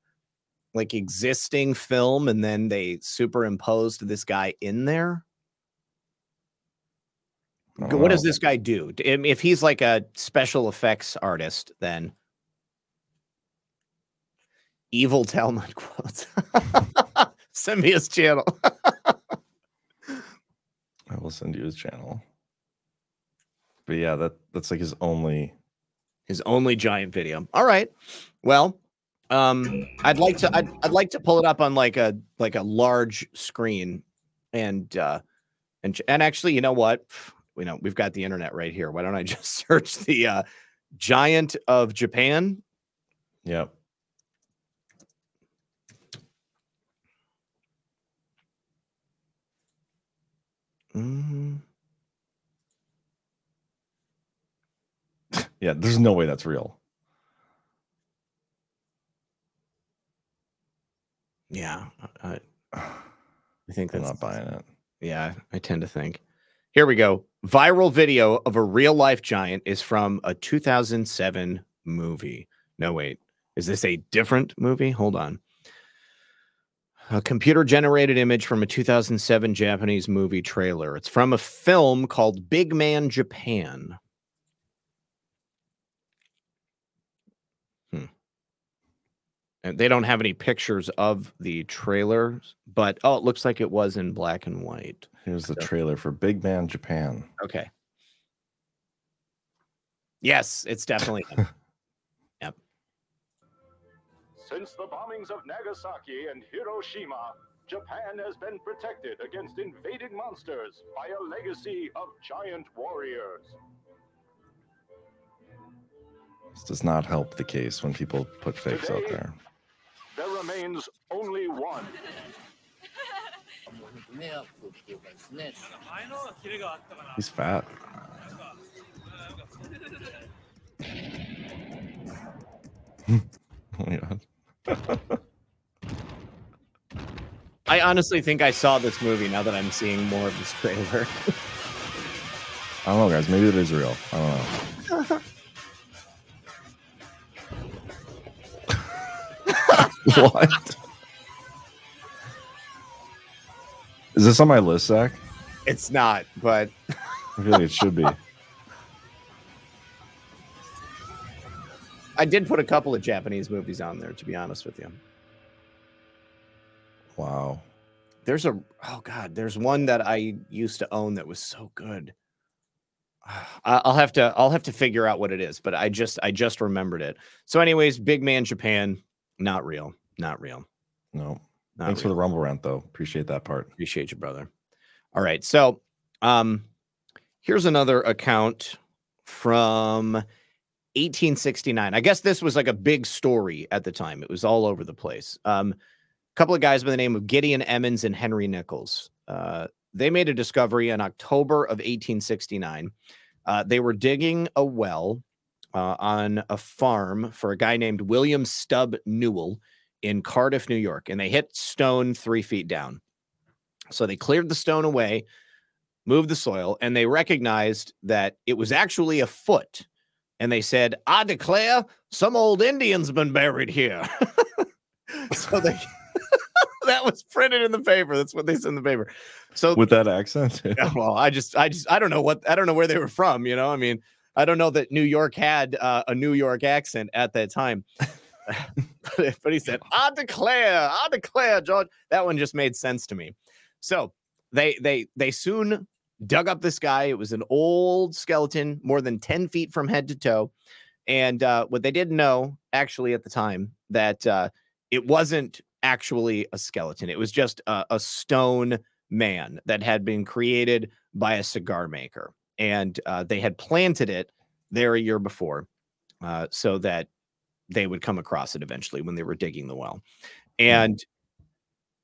like existing film and then they superimposed this guy in there. What does this guy do? D- I mean, If he's like a special effects artist, then evil Talmud quotes. Send me his channel. I will send you his channel. But yeah, that that's like his only. his only giant video. All right. Well, um, I'd like to I'd, I'd like to pull it up on like a like a large screen and uh and and actually, you know what? We know we've got the internet right here. Why don't I just search the uh giant of Japan? Yep. Mm, Yeah, there's no way that's real. yeah. I, I think I'm not buying it. Yeah, I tend to think. Here we go. Viral video of a real life giant is from a 2007 movie. No, wait. Is this a different movie? Hold on. A computer generated image from a 2007 Japanese movie trailer. It's from a film called Big Man Japan. Hmm. And they don't have any pictures of the trailer, but oh, it looks like it was in black and white. Here's the trailer for Big Man Japan. Okay. Yes, it's definitely. Since the bombings of Nagasaki and Hiroshima, Japan has been protected against invading monsters by a legacy of giant warriors. This does not help the case when people put fakes out there. There remains only one. He's fat. oh my god. I honestly think I saw this movie now that I'm seeing more of this trailer. I don't know, guys. Maybe it is real. I don't know. what? Is this on my list, Zach? it's not, but I feel like it should be. I did put a couple of Japanese movies on there, to be honest with you. Wow. There's a oh god, there's one that I used to own that was so good. I'll have to I'll have to figure out what it is, but I just I just remembered it. So, anyways, Big Man Japan, not real, not real. No. Not Thanks for the rumble rant, though. Appreciate that part. Appreciate you, brother. All right. So um here's another account from 1869. I guess this was like a big story at the time. It was all over the place. Um a couple of guys by the name of Gideon Emmons and Henry Nichols. Uh they made a discovery in October of 1869. Uh, they were digging a well uh, on a farm for a guy named William Stubb Newell in Cardiff, New York, and they hit stone three feet down. So they cleared the stone away, moved the soil, and they recognized that it was actually a foot. And they said, I declare some old Indian's been buried here. so they that was printed in the paper. That's what they said in the paper. So With that accent? yeah, well, I just, I just, I don't know what, I don't know where they were from. You know, I mean, I don't know that New York had uh, a New York accent at that time. but, but he said, "I declare, I declare, George." That one just made sense to me. So they, they, they soon dug up this guy. It was an old skeleton, more than ten feet from head to toe. And uh, what they didn't know, actually, at the time, that uh, it wasn't actually a skeleton. It was just a, a stone man that had been created by a cigar maker. And uh, they had planted it there a year before uh, so that they would come across it eventually when they were digging the well. And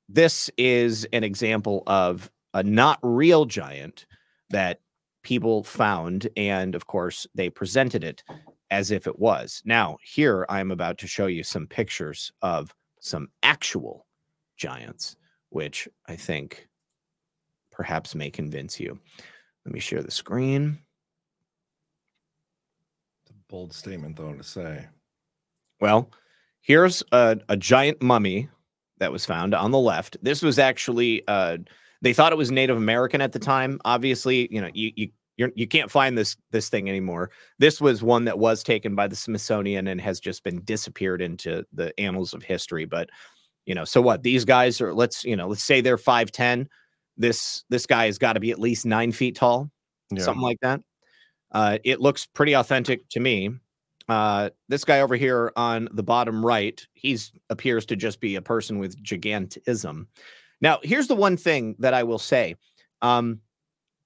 this is an example of a not real giant that people found. And of course, they presented it as if it was. Now, here I'm about to show you some pictures of some actual giants, which I think perhaps may convince you. Let me share the screen. It's a bold statement, though, to say. Well, here's a, a giant mummy that was found on the left. This was actually uh, they thought it was Native American at the time. Obviously, you know, you you you're, you can't find this this thing anymore. This was one that was taken by the Smithsonian and has just been disappeared into the annals of history. But you know, so what? These guys are let's you know let's say they're five ten. This this guy has got to be at least nine feet tall, Yeah. something like that. Uh, it looks pretty authentic to me. Uh, this guy over here on the bottom right, he's appears to just be a person with gigantism. Now, here's the one thing that I will say. Um,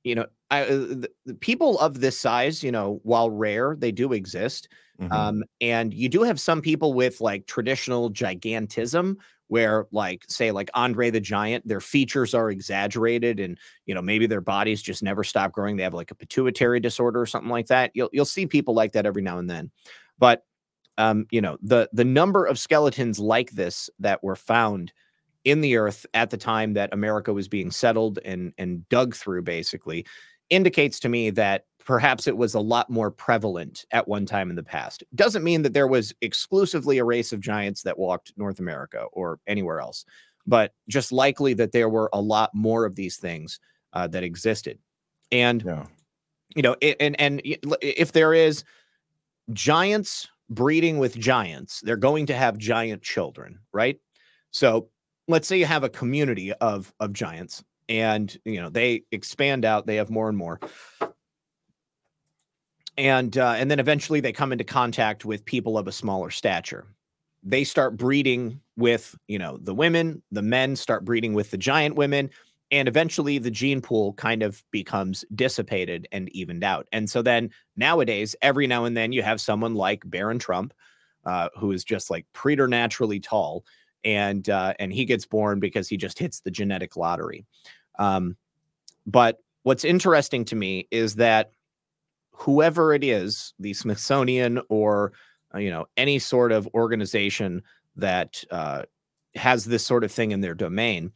you know, I, uh, the, the people of this size, you know, while rare, they do exist. Mhm. Um, and you do have some people with like traditional gigantism, where like say like Andre the Giant, their features are exaggerated, and you know maybe their bodies just never stop growing. They have like a pituitary disorder or something like that. You'll you'll see people like that every now and then, but um, you know the the number of skeletons like this that were found in the earth at the time that America was being settled and and dug through basically indicates to me that perhaps it was a lot more prevalent at one time in the past. Doesn't mean that there was exclusively a race of giants that walked North America or anywhere else, but just likely that there were a lot more of these things uh, that existed. And you know, i- and and if there is giants breeding with giants, they're going to have giant children, right? So let's say you have a community of of giants and you know they expand out they have more and more. And uh, and then eventually they come into contact with people of a smaller stature. They start breeding with you know the women the men start breeding with the giant women and eventually the gene pool kind of becomes dissipated and evened out. And so then nowadays every now and then you have someone like Barron Trump uh, who is just like preternaturally tall and uh, and he gets born because he just hits the genetic lottery um, but what's interesting to me is that whoever it is, the Smithsonian or uh, you know any sort of organization that uh, has this sort of thing in their domain,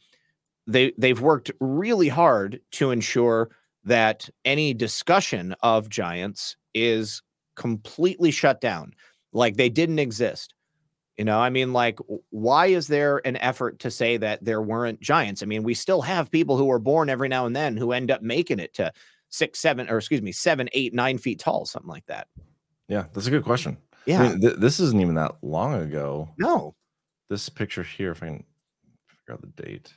they they've worked really hard to ensure that any discussion of giants is completely shut down, like they didn't exist. You know, I mean, like, why is there an effort to say that there weren't giants? I mean, we still have people who are born every now and then who end up making it to six, seven, or excuse me, seven, eight, nine feet tall, something like that. Yeah, that's a good question. I Yeah. mean, th- this isn't even that long ago. No. This picture here, if I can figure out the date,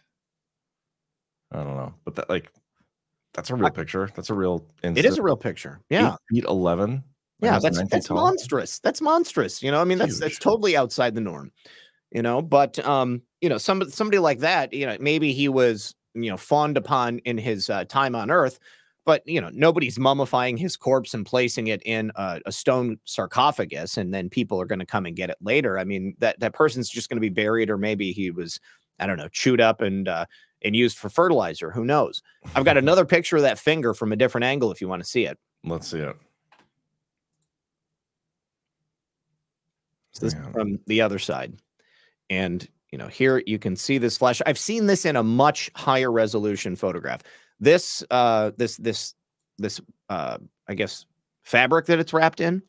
I don't know, but that like that's a real picture. That's a real. It is a real picture. Eight Yeah. feet eleven. Yeah, that's that's tall. monstrous. That's monstrous. You know, I mean, that's that's totally outside the norm. You know, but um, you know, somebody somebody like that, you know, maybe he was, you know, fawned upon in his uh, time on Earth, but you know, nobody's mummifying his corpse and placing it in a, a stone sarcophagus, and then people are going to come and get it later. I mean, that that person's just going to be buried, or maybe he was, I don't know, chewed up and uh, and used for fertilizer. Who knows? I've got another picture of that finger from a different angle if you want to see it. Let's see it. So this is from the other side. And you know, here you can see this flash. I've seen this in a much higher resolution photograph. This uh this this this uh I guess fabric that it's wrapped in.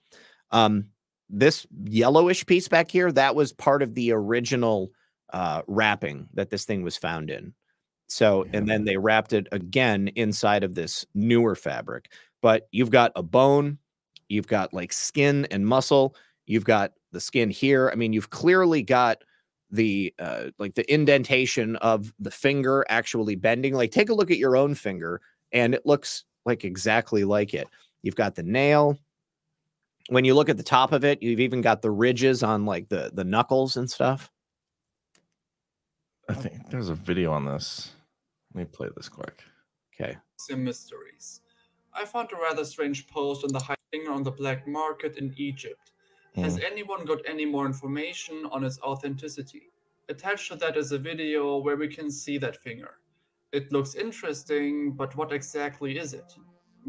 Um this yellowish piece back here, that was part of the original uh wrapping that this thing was found in. So, and then they wrapped it again inside of this newer fabric. But you've got a bone, you've got like skin and muscle, you've got the skin here. I mean, you've clearly got the uh like the indentation of the finger actually bending. Like take a look at your own finger and it looks like exactly like it. You've got the nail. When you look at the top of it, you've even got the ridges on like the the knuckles and stuff. I think there's a video on this. Let me play this quick. Okay. Some mysteries. I found a rather strange post on the high finger on the black market in Egypt. Has Hmm. anyone got any more information on its authenticity? Attached to that is a video where we can see that finger. It looks interesting, but what exactly is it?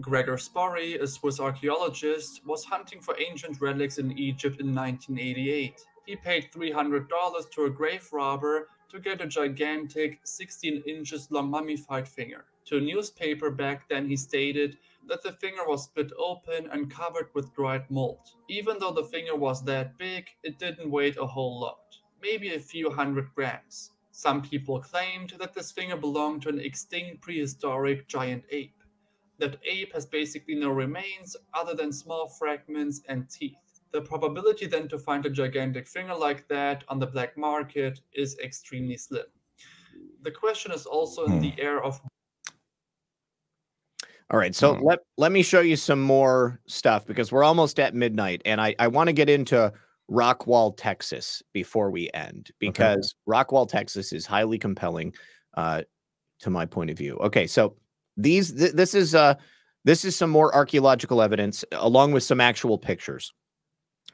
Gregor Spörri, a Swiss archaeologist, was hunting for ancient relics in Egypt in 1988. He paid $300 to a grave robber to get a gigantic 16 inches long mummified finger. To a newspaper back then, he stated, that the finger was split open and covered with dried mold. Even though the finger was that big, it didn't weigh a whole lot, maybe a few hundred grams. Some people claimed that this finger belonged to an extinct prehistoric giant ape. That ape has basically no remains other than small fragments and teeth. The probability then to find a gigantic finger like that on the black market is extremely slim. The question is also in hmm. the air of All right, so Hmm. let let me show you some more stuff because we're almost at midnight, and I I want to get into Rockwall, Texas, before we end because Rockwall, Texas, is highly compelling, uh, to my point of view. Okay, so these th- this is uh this is some more archaeological evidence along with some actual pictures.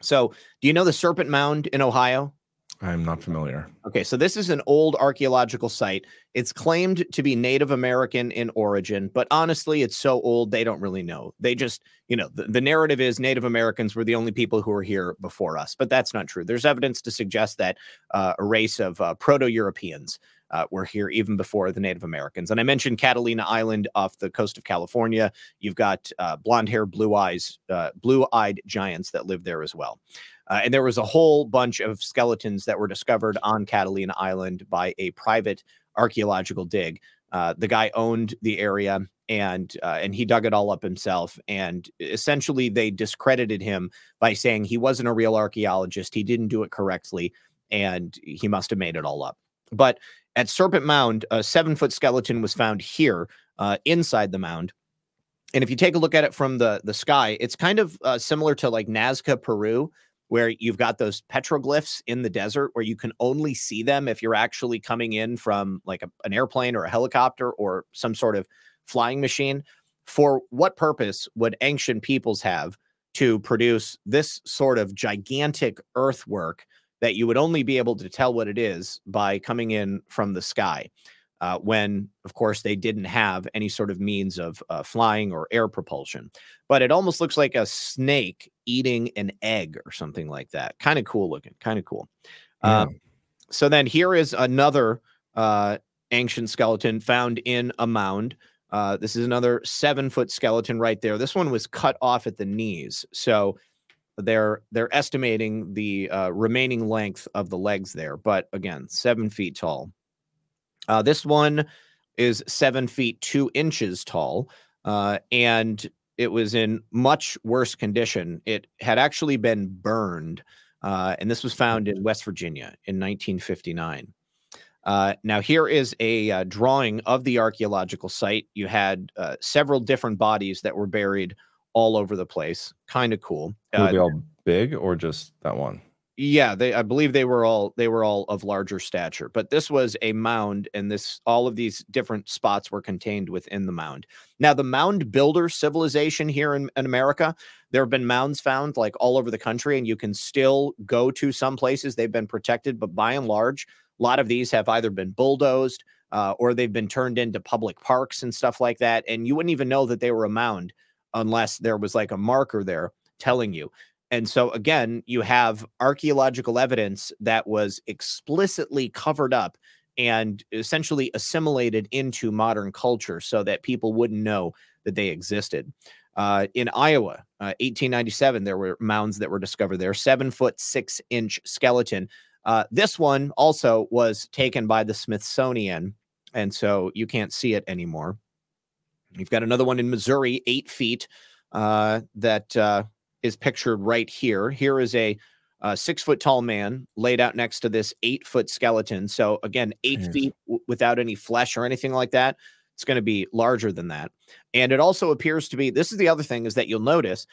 So, do you know the Serpent Mound in Ohio? I'm not familiar. Okay, so this is an old archaeological site. It's claimed to be Native American in origin, but honestly, it's so old they don't really know. They just, you know, the, the narrative is Native Americans were the only people who were here before us, but that's not true. There's evidence to suggest that uh, a race of uh, Proto Europeans uh, were here even before the Native Americans. And I mentioned Catalina Island off the coast of California. You've got uh, blonde hair, blue eyes, uh, blue eyed giants that live there as well. Uh, and there was a whole bunch of skeletons that were discovered on Catalina Island by a private archaeological dig. Uh, the guy owned the area and uh, and he dug it all up himself. And essentially, they discredited him by saying he wasn't a real archaeologist. He didn't do it correctly, and he must have made it all up. But at Serpent Mound, a seven foot skeleton was found here uh, inside the mound. And if you take a look at it from the the sky, it's kind of uh, similar to like Nazca, Peru, where you've got those petroglyphs in the desert where you can only see them if you're actually coming in from like a, an airplane or a helicopter or some sort of flying machine. For what purpose would ancient peoples have to produce this sort of gigantic earthwork that you would only be able to tell what it is by coming in from the sky? Uh, when, of course, they didn't have any sort of means of uh, flying or air propulsion. But it almost looks like a snake eating an egg or something like that. Kind of cool looking. Kind of cool. Um, so then here is another uh, ancient skeleton found in a mound. Uh, this is another seven foot skeleton right there. This one was cut off at the knees. So they're they're estimating the uh, remaining length of the legs there, but again, seven feet tall. Uh, this one is seven feet two inches tall, uh, and it was in much worse condition. It had actually been burned, uh, and this was found in West Virginia in 1959. Uh, now, here is a uh, drawing of the archaeological site. You had uh, several different bodies that were buried all over the place. Kind of cool. Were they all big or just that one? Yeah, they I believe they were all they were all of larger stature, but this was a mound and this all of these different spots were contained within the mound. Now, the mound builder civilization here in, in America, there have been mounds found like all over the country, and you can still go to some places they've been protected, but by and large, a lot of these have either been bulldozed uh, or they've been turned into public parks and stuff like that. And you wouldn't even know that they were a mound unless there was like a marker there telling you. And so, again, you have archaeological evidence that was explicitly covered up and essentially assimilated into modern culture so that people wouldn't know that they existed. Uh, in Iowa, uh, 1897, there were mounds that were discovered there, seven foot six inch skeleton. Uh, this one also was taken by the Smithsonian, and so you can't see it anymore. You've got another one in Missouri, eight feet, uh, that uh, is pictured right here. Here is a uh, six foot tall man laid out next to this eight foot skeleton. So, again, eight feet w- without any flesh or anything like that. It's going to be larger than that. And it also appears to be this is the other thing is that you'll notice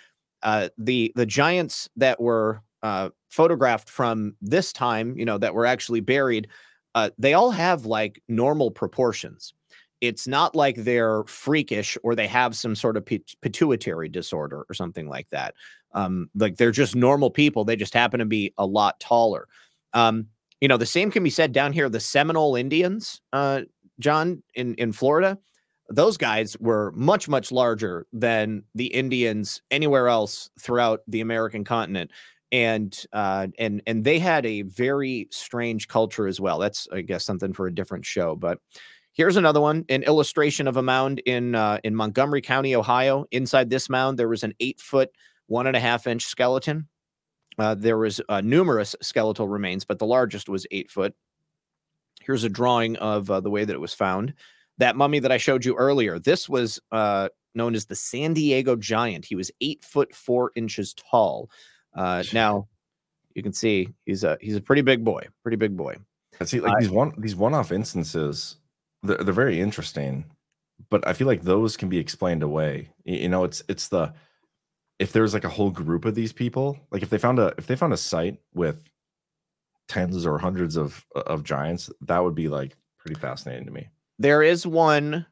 uh, the the giants that were uh, photographed from this time, you know, that were actually buried, uh, they all have like normal proportions. It's not like they're freakish or they have some sort of pituitary disorder or something like that. Um, like they're just normal people. They just happen to be a lot taller. Um, you know, the same can be said down here. The Seminole Indians, uh, John, in in Florida, those guys were much much larger than the Indians anywhere else throughout the American continent, and uh, and and they had a very strange culture as well. That's I guess something for a different show, but Here's another one, an illustration of a mound in uh, in Montgomery County, Ohio. Inside this mound, there was an eight foot, one and a half inch skeleton. Uh, there was uh, numerous skeletal remains, but the largest was eight foot. Here's a drawing of uh, the way that it was found. That mummy that I showed you earlier. This was uh, known as the San Diego Giant. He was eight foot four inches tall. Uh, now you can see he's a he's a pretty big boy, pretty big boy. I see like these one these one off instances, they're, they're very interesting, but I feel like those can be explained away. You know, it's it's the if there's like a whole group of these people, like if they found a if they found a site with tens or hundreds of of giants, that would be like pretty fascinating to me. There is one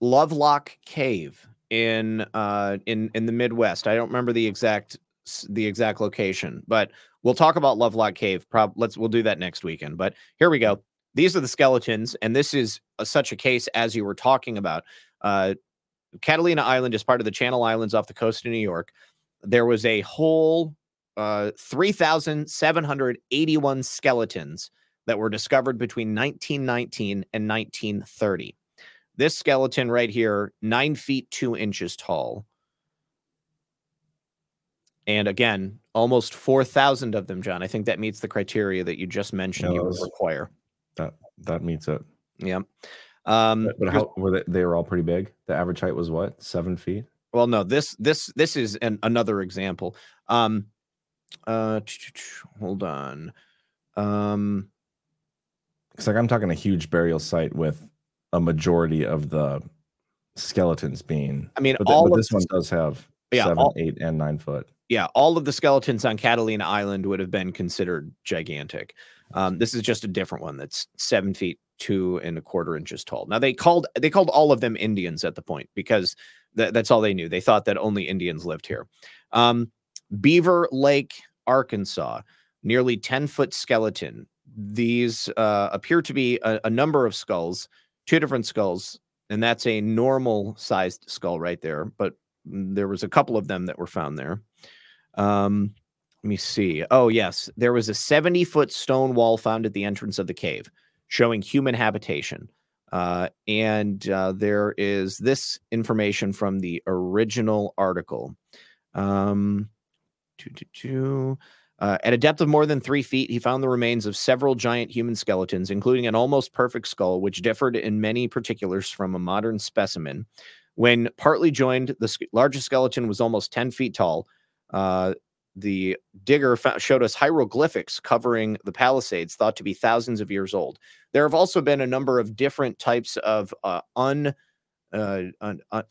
Lovelock Cave in uh in in the Midwest. I don't remember the exact the exact location, but we'll talk about Lovelock Cave. Prob let's we'll do that next weekend. But here we go. These are the skeletons, and this is a, such a case as you were talking about. Uh, Catalina Island is part of the Channel Islands off the coast of New York. There was a whole uh, 3,781 skeletons that were discovered between 1919 and 1930. This skeleton right here, nine feet two inches tall. And again, almost 4,000 of them, John. I think that meets the criteria that you just mentioned you would require. That that meets it. Yeah. Um, But, but how were they? They were all pretty big. The average height was what? Seven feet. well no this this this is an, another example um uh hold on um It's like I'm talking a huge burial site with a majority of the skeletons being. I mean, but, all but of this one does have Yeah, seven, all- eight, and nine foot. yeah all of the skeletons on catalina island would have been considered gigantic um this is just a different one that's seven feet two and a quarter inches tall. Now they called they called all of them indians at the point because tha- that's all they knew. They thought that only indians lived here. Um beaver lake arkansas nearly 10 foot skeleton. These uh, appear to be a, a number of skulls two different skulls and that's a normal sized skull right there but mm, there was a couple of them that were found there. Um let me see oh yes there was a 70 foot stone wall found at the entrance of the cave showing human habitation uh, and uh, there is this information from the original article um two, two, two. Uh, at a depth of more than three feet, he found the remains of several giant human skeletons, including an almost perfect skull, which differed in many particulars from a modern specimen. When partly joined, the largest skeleton was almost 10 feet tall. Uh, the digger fo- showed us hieroglyphics covering the Palisades, thought to be thousands of years old. There have also been a number of different types of uh, un, uh, un, un-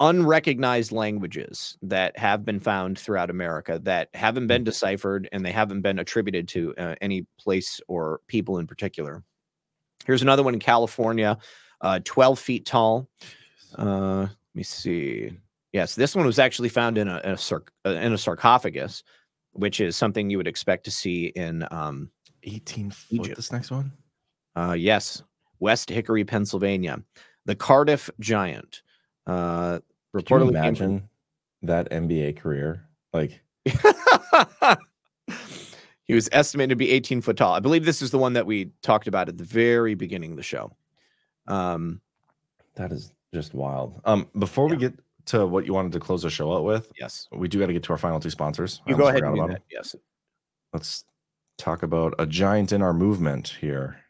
unrecognized languages that have been found throughout America that haven't been deciphered and they haven't been attributed to uh, any place or people in particular. Here's another one in California, uh, 12 feet tall. Uh, let me see. Yes, this one was actually found in a, in a, sarc- uh, in a sarcophagus, which is something you would expect to see in um, 18 foot. This next one. uh, yes, West Hickory, Pennsylvania. The Cardiff Giant. Uh, Could you reportedly came from- imagine that NBA career? Like he was estimated to be 18 foot tall. I believe this is the one that we talked about at the very beginning of the show. Um, that is just wild. Um, before we get to what you wanted to close the show out with, yes, we do got to get to our final two sponsors. I you go ahead and forgot do about that. Yes. Let's talk about a giant in our movement here.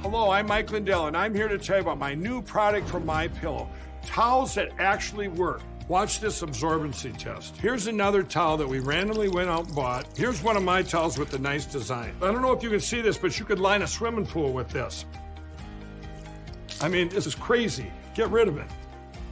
Hello, I'm Mike Lindell, and I'm here to tell you about my new product from My Pillow: towels that actually work. Watch this absorbency test. Here's another towel that we randomly went out and bought. Here's one of my towels with the nice design. I don't know if you can see this, but you could line a swimming pool with this. I mean, this is crazy. Get rid of it.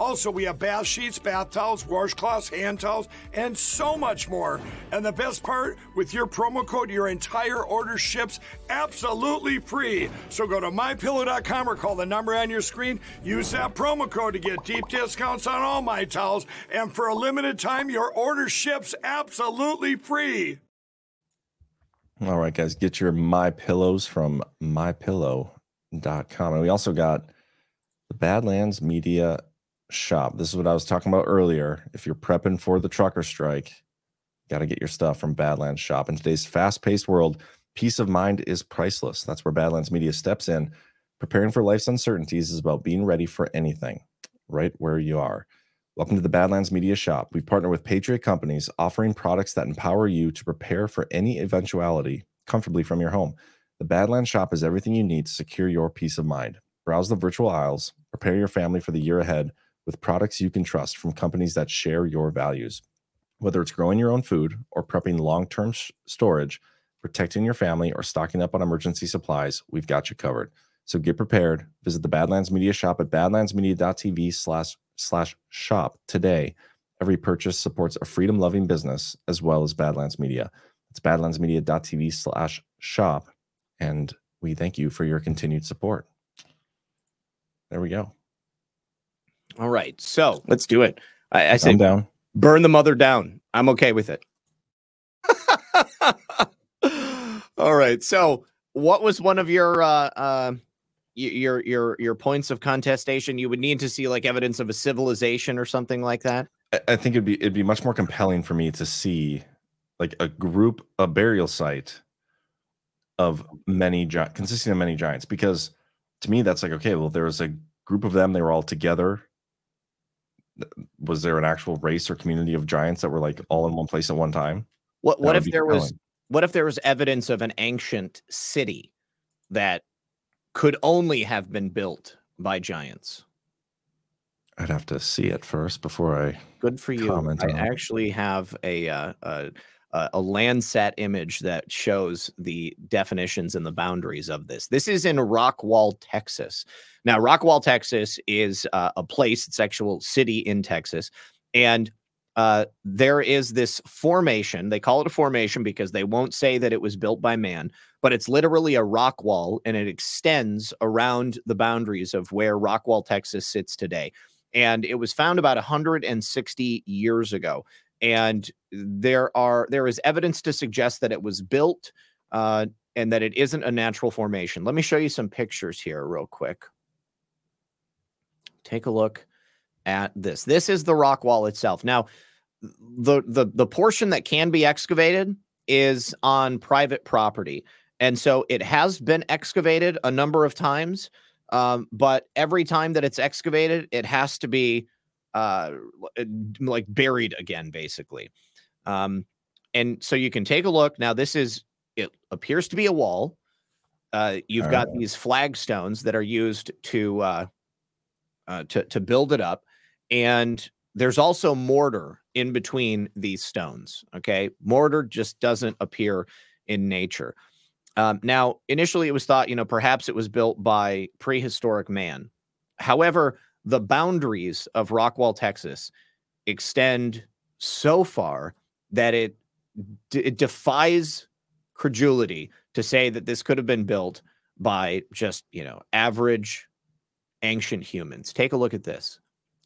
Also, we have bath sheets, bath towels, washcloths, hand towels, and so much more. And the best part, with your promo code, your entire order ships absolutely free. So go to mypillow.com or call the number on your screen. Use that promo code to get deep discounts on all my towels. And for a limited time, your order ships absolutely free. All right, guys, get your my pillows from mypillow.com. And we also got the Badlands Media Shop. This is what I was talking about earlier. If you're prepping for the trucker strike, got to get your stuff from Badlands Shop. In today's fast-paced world, peace of mind is priceless. That's where Badlands Media steps in. Preparing for life's uncertainties is about being ready for anything, right where you are. Welcome to the Badlands Media Shop. We've partnered with Patriot Companies, offering products that empower you to prepare for any eventuality comfortably from your home. The Badlands Shop is everything you need to secure your peace of mind. Browse the virtual aisles, prepare your family for the year ahead with products you can trust from companies that share your values. Whether it's growing your own food or prepping long term sh- storage, protecting your family, or stocking up on emergency supplies, we've got you covered. So get prepared. Visit the Badlands Media Shop at badlandsmedia.tv slash slash shop today. Every purchase supports a freedom loving business as well as Badlands Media. It's badlandsmedia.tv slash shop. And we thank you for your continued support. There we go. All right. So let's do it. I, I I'm said down. burn the mother down. I'm okay with it. All right. So what was one of your uh uh your your your points of contestation? You would need to see like evidence of a civilization or something like that. I- I think it'd be it'd be much more compelling for me to see like a group, a burial site of many giants, consisting of many giants, because to me that's like okay, well, there was a group of them, they were all together. Was there an actual race or community of giants that were like all in one place at one time? What what if there was what if there was evidence of an ancient city that could only have been built by giants? I'd have to see it first before I Good for you. I actually have a uh, a a a Landsat image that shows the definitions and the boundaries of this. This is in Rockwall, Texas. Now, Rockwall, Texas is uh, a place, it's actual city in Texas, and uh, there is this formation. They call it a formation because they won't say that it was built by man, but it's literally a rock wall, and it extends around the boundaries of where Rockwall, Texas sits today. And it was found about 160 years ago and there are there is evidence to suggest that it was built uh, and that it isn't a natural formation. Let me show you some pictures here real quick. Take a look at this. This is the rock wall itself. Now, the the the portion that can be excavated is on private property, and so it has been excavated a number of times. Um, but every time that it's excavated, it has to be uh like buried again basically. Um and so you can take a look. Now this is it appears to be a wall. Uh you've got Alright. these flagstones that are used to uh, uh to to build it up and there's also mortar in between these stones okay? Mortar just doesn't appear in nature. Um, now initially it was thought you know perhaps it was built by prehistoric man. However the boundaries of Rockwall, Texas extend so far that it, d- it defies credulity to say that this could have been built by just, you know, average ancient humans. Take a look at this.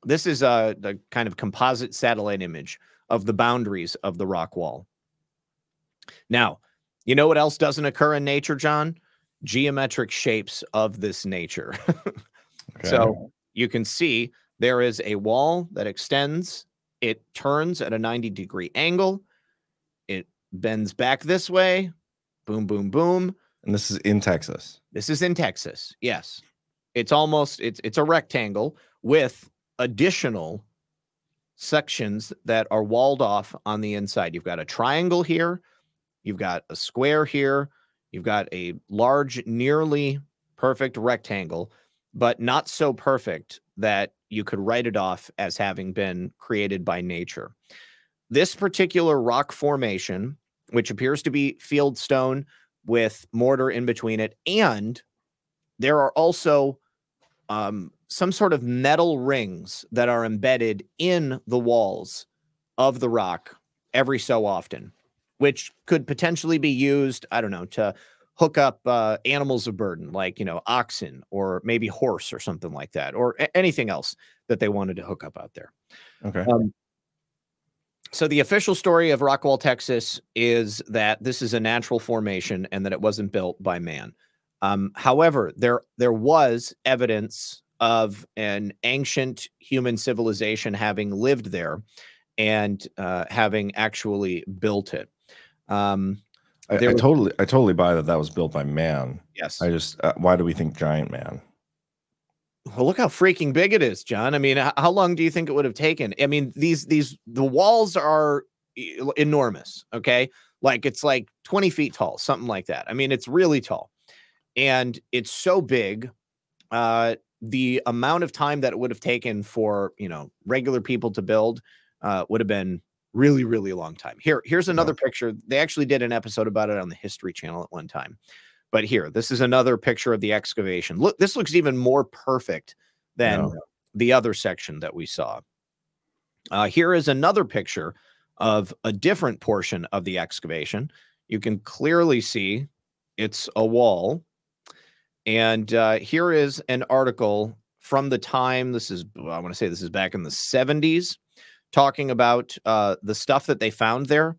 This is a, the kind of composite satellite image of the boundaries of the rock wall. Now, you know what else doesn't occur in nature, John? Geometric shapes of this nature. So you can see there is a wall that extends, it turns at a 90 degree angle, it bends back this way, boom, boom, boom. And this is in Texas. This is in Texas. Yes. It's almost it's it's a rectangle with additional sections that are walled off on the inside. You've got a triangle here, you've got a square here, you've got a large nearly perfect rectangle, but not so perfect that you could write it off as having been created by nature. This particular rock formation, which appears to be fieldstone with mortar in between it, and there are also um, some sort of metal rings that are embedded in the walls of the rock every so often, which could potentially be used, I don't know, to hook up uh, animals of burden like you know oxen or maybe horse or something like that or a- anything else that they wanted to hook up out there Okay. um, So the official story of Rockwall, Texas, is that this is a natural formation and that it wasn't built by man. Um, however, there there was evidence of an ancient human civilization having lived there and uh, having actually built it. Um, I, I totally, I totally buy that that was built by man. Yes. I just, uh, why do we think giant man? Well, look how freaking big it is, John. I mean, how long do you think it would have taken? I mean, these these the walls are enormous. Okay, like it's like twenty feet tall, something like that. I mean, it's really tall, and it's so big. Uh, the amount of time that it would have taken for you know regular people to build uh, would have been really really long time. Here, here's another picture. They actually did an episode about it on the History Channel at one time. But here, this is another picture of the excavation. Look, this looks even more perfect than Yeah. the other section that we saw. Uh, here is another picture of a different portion of the excavation. You can clearly see it's a wall. And uh, here is an article from the time. This is, I want to say this is back in the 70s, talking about uh, the stuff that they found there.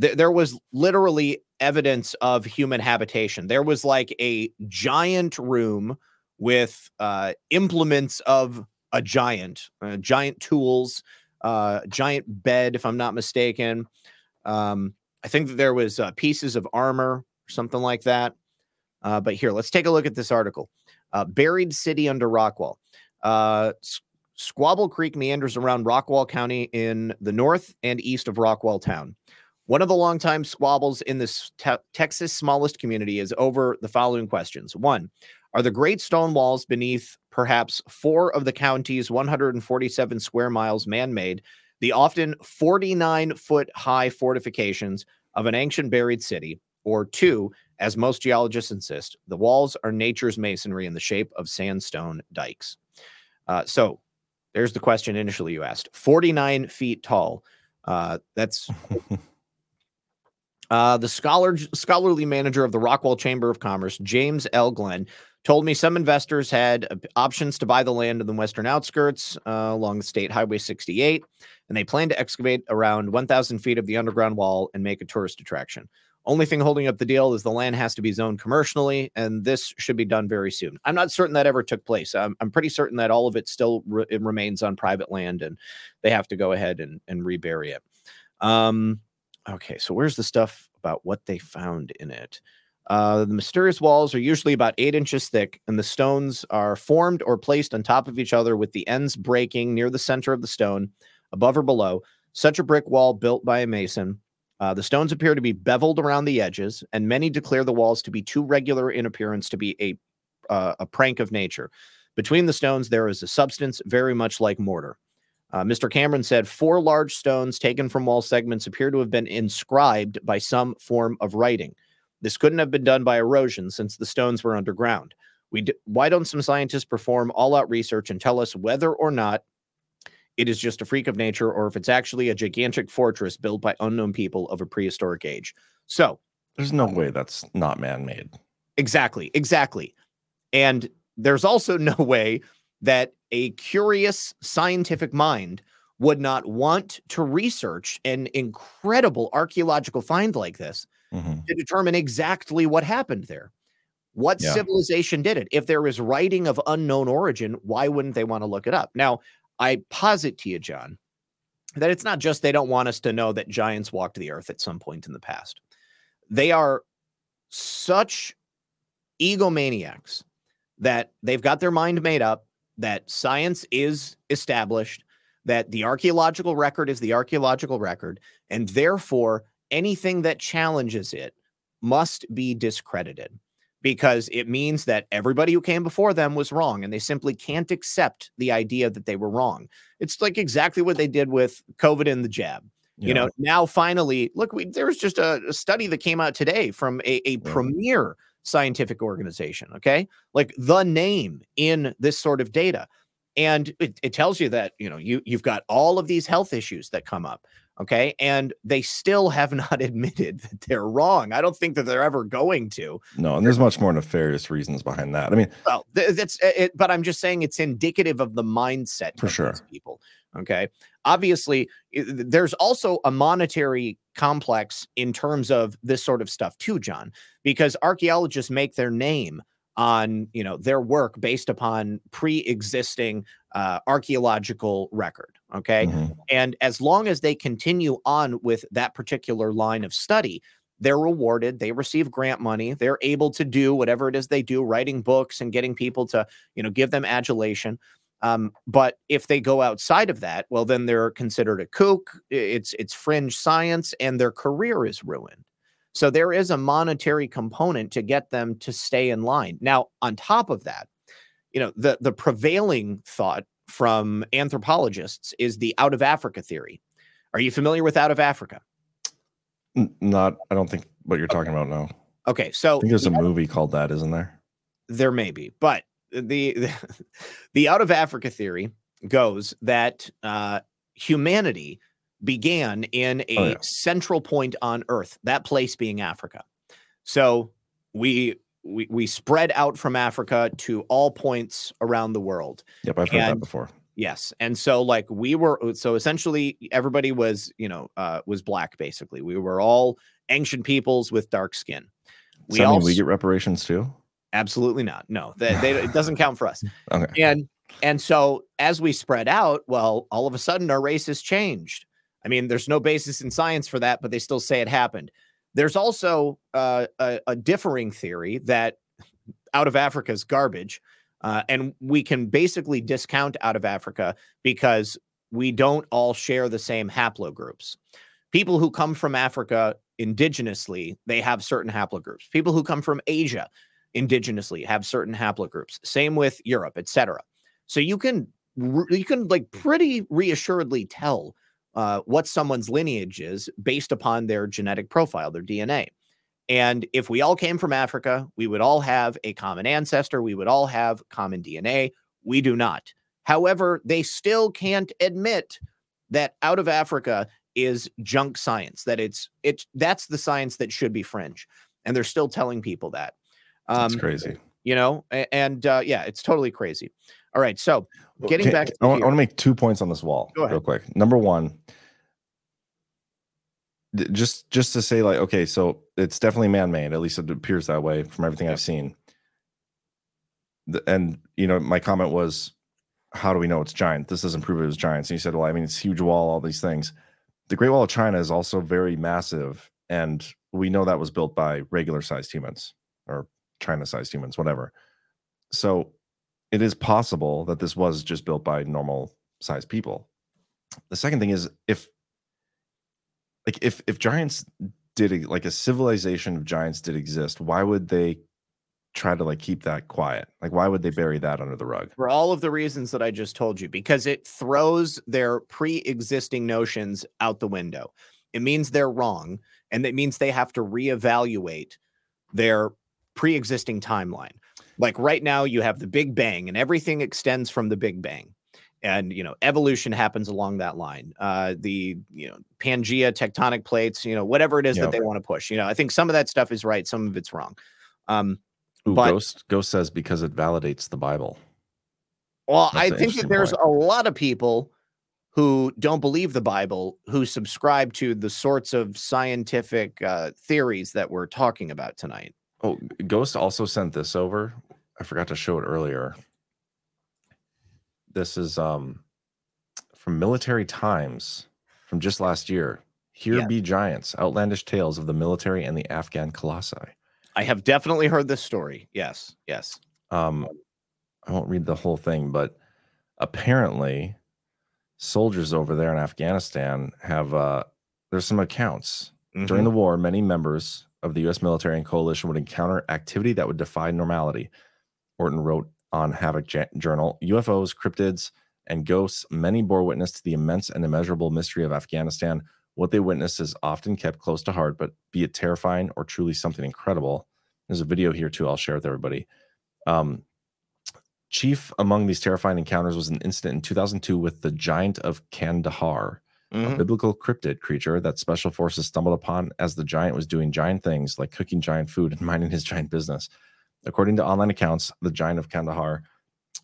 Th- there was literally evidence of human habitation. There was like a giant room with uh, implements of a giant, uh, giant tools, uh, giant bed, if I'm not mistaken. Um, I think that there was uh, pieces of armor, or something like that. Uh, but here, let's take a look at this article. Uh, Buried city under Rockwall. Uh, Squabble Creek meanders around Rockwall County in the north and east of Rockwall Town. One of the longtime squabbles in this te- Texas smallest community is over the following questions. One, are the great stone walls beneath perhaps four of the county's 147 square miles man made, the often 49 foot high fortifications of an ancient buried city? Or two, as most geologists insist, the walls are nature's masonry in the shape of sandstone dikes. Uh, so there's the question initially you asked 49 feet tall. Uh, that's uh, the scholar, scholarly manager of the Rockwall Chamber of Commerce, James L. Glenn, told me some investors had options to buy the land in the western outskirts uh, along State Highway 68, and they plan to excavate around 1,000 feet of the underground wall and make a tourist attraction. Only thing holding up the deal is the land has to be zoned commercially, and this should be done very soon. I'm not certain that ever took place. I'm, I'm pretty certain that all of it still re- it remains on private land, and they have to go ahead and, and rebury it. Um, okay, so where's the stuff about what they found in it? Uh, the mysterious walls are usually about eight inches thick, and the stones are formed or placed on top of each other with the ends breaking near the center of the stone, above or below. Such a brick wall built by a mason. Uh, the stones appear to be beveled around the edges, and many declare the walls to be too regular in appearance to be a uh, a prank of nature. Between the stones, there is a substance very much like mortar. Uh, Mr. Cameron said four large stones taken from wall segments appear to have been inscribed by some form of writing. This couldn't have been done by erosion since the stones were underground. We d- why don't some scientists perform all out research and tell us whether or not it is just a freak of nature or if it's actually a gigantic fortress built by unknown people of a prehistoric age? So, There's no way that's not man made. Exactly, exactly. And there's also no way that a curious scientific mind would not want to research an incredible archaeological find like this mm-hmm. to determine exactly what happened there. What Yeah. civilization did it? If there is writing of unknown origin, why wouldn't they want to look it up? Now, I posit to you, John, that it's not just they don't want us to know that giants walked the earth at some point in the past. They are such egomaniacs that they've got their mind made up that science is established, that the archaeological record is the archaeological record, and therefore anything that challenges it must be discredited because it means that everybody who came before them was wrong and they simply can't accept the idea that they were wrong. It's like exactly what they did with COVID and the jab. You know, now finally, look, we, there was just a, a study that came out today from a, a premier scientific organization, okay? Like the name in this sort of data. And it, it tells you that, you know, you, you've got all of these health issues that come up, okay? And they still have not admitted that they're wrong. I don't think that they're ever going to. No, and there's much more nefarious reasons behind that. I mean, Well, th- that's uh, it, but I'm just saying it's indicative of the mindset For of sure. these people. Okay. Obviously, there's also a monetary complex in terms of this sort of stuff too, John, because archaeologists make their name on you know their work based upon pre-existing uh, archaeological record okay? And as long as they continue on with that particular line of study they're rewarded they receive grant money they're able to do whatever it is they do writing books and getting people to you know give them adulation. Um, but if they go outside of that well then they're considered a kook it's it's fringe science and their career is ruined. So there is a monetary component to get them to stay in line. Now, on top of that, you know, the the prevailing thought from anthropologists is the out of Africa theory. Are you familiar with out of Africa? Not, I don't think what you're talking about. No, Okay, so I think there's a the- movie called that, isn't there? there may be, but the the out of Africa theory goes that uh, humanity began in a Oh, yeah. central point on Earth, that place being Africa. So we we we spread out from Africa to all points around the world. Yep, I've heard that before. Yes, and so like we were, so essentially everybody was, you know, uh, was black. Basically, we were all ancient peoples with dark skin. That mean we get reparations too? Absolutely not. No, that they, it doesn't count for us. Okay. And and so as we spread out, well, all of a sudden our race has changed. I mean, there's no basis in science for that, but they still say it happened. There's also uh, a, a differing theory that out of Africa's garbage, uh, and we can basically discount out of Africa because we don't all share the same haplogroups. People who come from Africa indigenously, they have certain haplogroups. People who come from Asia indigenously have certain haplogroups. Same with Europe, etc. So you can you can like pretty reassuredly tell uh, what someone's lineage is based upon their genetic profile, their DNA. And if we all came from Africa, we would all have a common ancestor. We would all have common DNA. We do not. However, they still can't admit that out of Africa is junk science. That it's it's that's the science that should be fringe, and they're still telling people that. That's Um, crazy. You know, and uh, yeah, it's totally crazy. All right, so getting Okay, back to I want, I want to make two points on this wall real quick. Number one, just just to say, like, okay, so it's definitely man-made. At least it appears that way from everything I've seen. The- and you know, my comment was, "How do we know it's giant? This doesn't prove it was giant." and you said, "Well, I mean, it's huge wall, all these things." The Great Wall of China is also very massive, and we know that was built by regular-sized humans or China-sized humans, whatever. So it is possible that this was just built by normal sized people. The second thing is if like if if giants did like a civilization of giants did exist, why would they try to like keep that quiet? Like why would they bury that under the rug? for all of the reasons that I just told you, because it throws their pre existing notions out the window. It means they're wrong, and it means they have to reevaluate their pre existing timeline. Like right now, you have the Big Bang, and everything extends from the Big Bang. And you know, evolution happens along that line. Uh, the you know, Pangea, tectonic plates, you know, whatever it is Yeah. that they want to push. You know, I think some of that stuff is right, some of it's wrong. Um, Ooh, but Ghost Ghost says because it validates the Bible. Well, That's I think that there's point. a lot of people who don't believe the Bible who subscribe to the sorts of scientific uh, theories that we're talking about tonight. Oh, Ghost also sent this over. I forgot to show it earlier. This is um from Military Times from just last year. Here Yeah. be giants, outlandish tales of the military and the Afghan colossi. I have definitely heard this story. Yes, yes. Um, I won't read the whole thing, but apparently, soldiers over there in Afghanistan have uh, there's some accounts during Mhm. the war. Many members of the U.S. military and coalition would encounter activity that would defy normality. Orton wrote on Havoc Journal: UFOs, cryptids, and ghosts. Many bore witness to the immense and immeasurable mystery of Afghanistan. What they witnessed is often kept close to heart, but be it terrifying or truly something incredible. There's a video here too. I'll share with everybody. Um, chief among these terrifying encounters was an incident in 2002 with the giant of Kandahar, a Mhm. biblical cryptid creature that special forces stumbled upon as the giant was doing giant things like cooking giant food and minding his giant business. According to online accounts, the giant of Kandahar,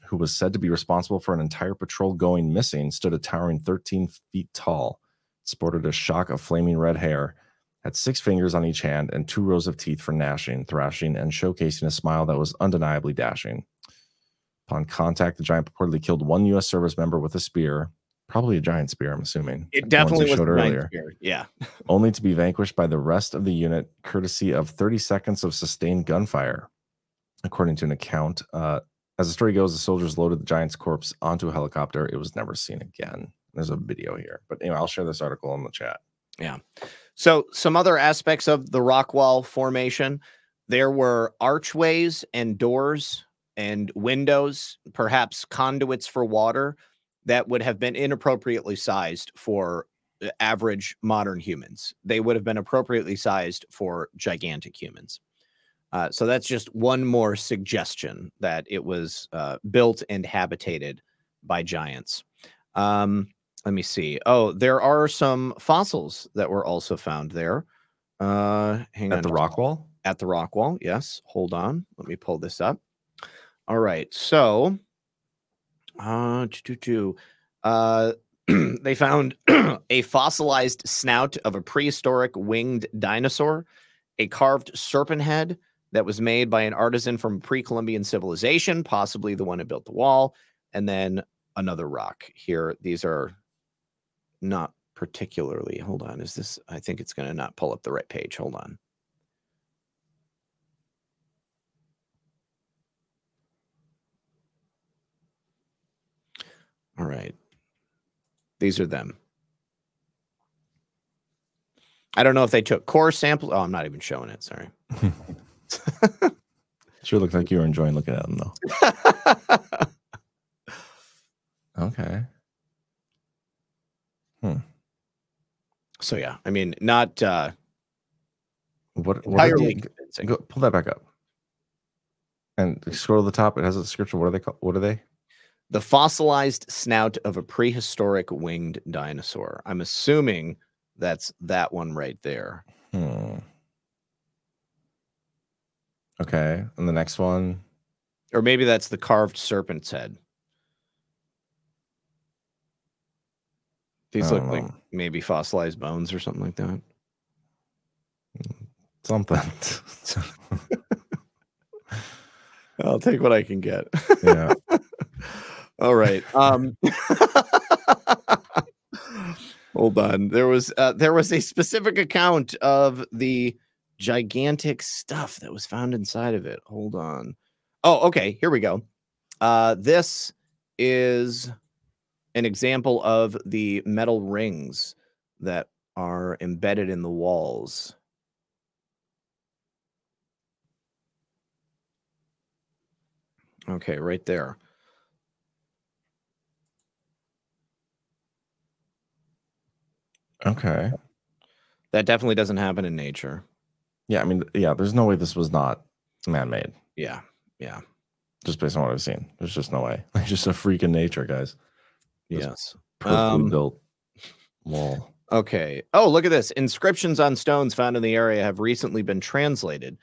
who was said to be responsible for an entire patrol going missing, stood a towering 13 feet tall, sported a shock of flaming red hair, had six fingers on each hand, and two rows of teeth for gnashing, thrashing, and showcasing a smile that was undeniably dashing. Upon contact, the giant purportedly killed one U.S. service member with a spear, probably a giant spear, I'm assuming. It definitely was showed a giant earlier spear. Yeah. only to be vanquished by the rest of the unit courtesy of 30 seconds of sustained gunfire. According to an account, uh, as the story goes, the soldiers loaded the giant's corpse onto a helicopter. It was never seen again. There's a video here, but anyway, I'll share this article in the chat. Yeah. So some other aspects of the rock wall formation, there were archways and doors and windows, perhaps conduits for water that would have been inappropriately sized for uh, average modern humans. They would have been appropriately sized for gigantic humans. Uh, so that's just one more suggestion that it was uh, built and habitated by giants. Um, let me see. Oh, there are some fossils that were also found there. Uh, hang At on. the rock wall? At the rock wall. Yes. Hold on. Let me pull this up. All right. So, uh, uh, they found a fossilized snout of a prehistoric winged dinosaur, a carved serpent head that was made by an artisan from pre-Columbian civilization, possibly the one who built the wall, and then another rock. Here, these are not particularly. Hold on. Is this? I think it's going to not pull up the right page. Hold on. All right. These are them. I don't know if they took core samples. Oh, I'm not even showing it. Sorry. Sure looks like you were enjoying looking at them though. okay. Hmm. So yeah, I mean, not uh What, what are entirely the, convincing. go, pull that back up. And scroll to the top. It has a description. What are they called? What are they? the fossilized snout of a prehistoric winged dinosaur. I'm assuming that's that one right there. Hmm. Okay. And the next one. Or maybe that's the carved serpent's head. These look don't like maybe fossilized bones or something like that. Something. I'll take what I can get. yeah. All right. Um Hold on. There was uh, there was a specific account of the gigantic stuff that was found inside of it. Hold on. Oh, okay. Here we go. Uh this is an example of the metal rings that are embedded in the walls. Okay, right there. Okay. That definitely doesn't happen in nature. Yeah. I mean, yeah, there's no way this was not man made. Yeah. Yeah. Just based on what I've seen. There's just no way. It's just a freak in nature, guys. This Yes. perfectly Um, built wall. Okay. Oh, look at this. Inscriptions on stones found in the area have recently been translated.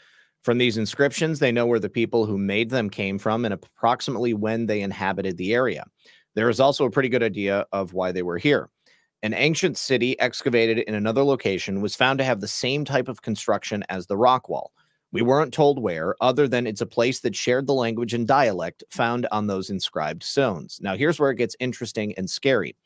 From these inscriptions, they know where the people who made them came from and approximately when they inhabited the area. There is also a pretty good idea of why they were here. An ancient city excavated in another location was found to have the same type of construction as the rock wall. We weren't told where, other than it's a place that shared the language and dialect found on those inscribed stones. Now, here's where it gets interesting and scary.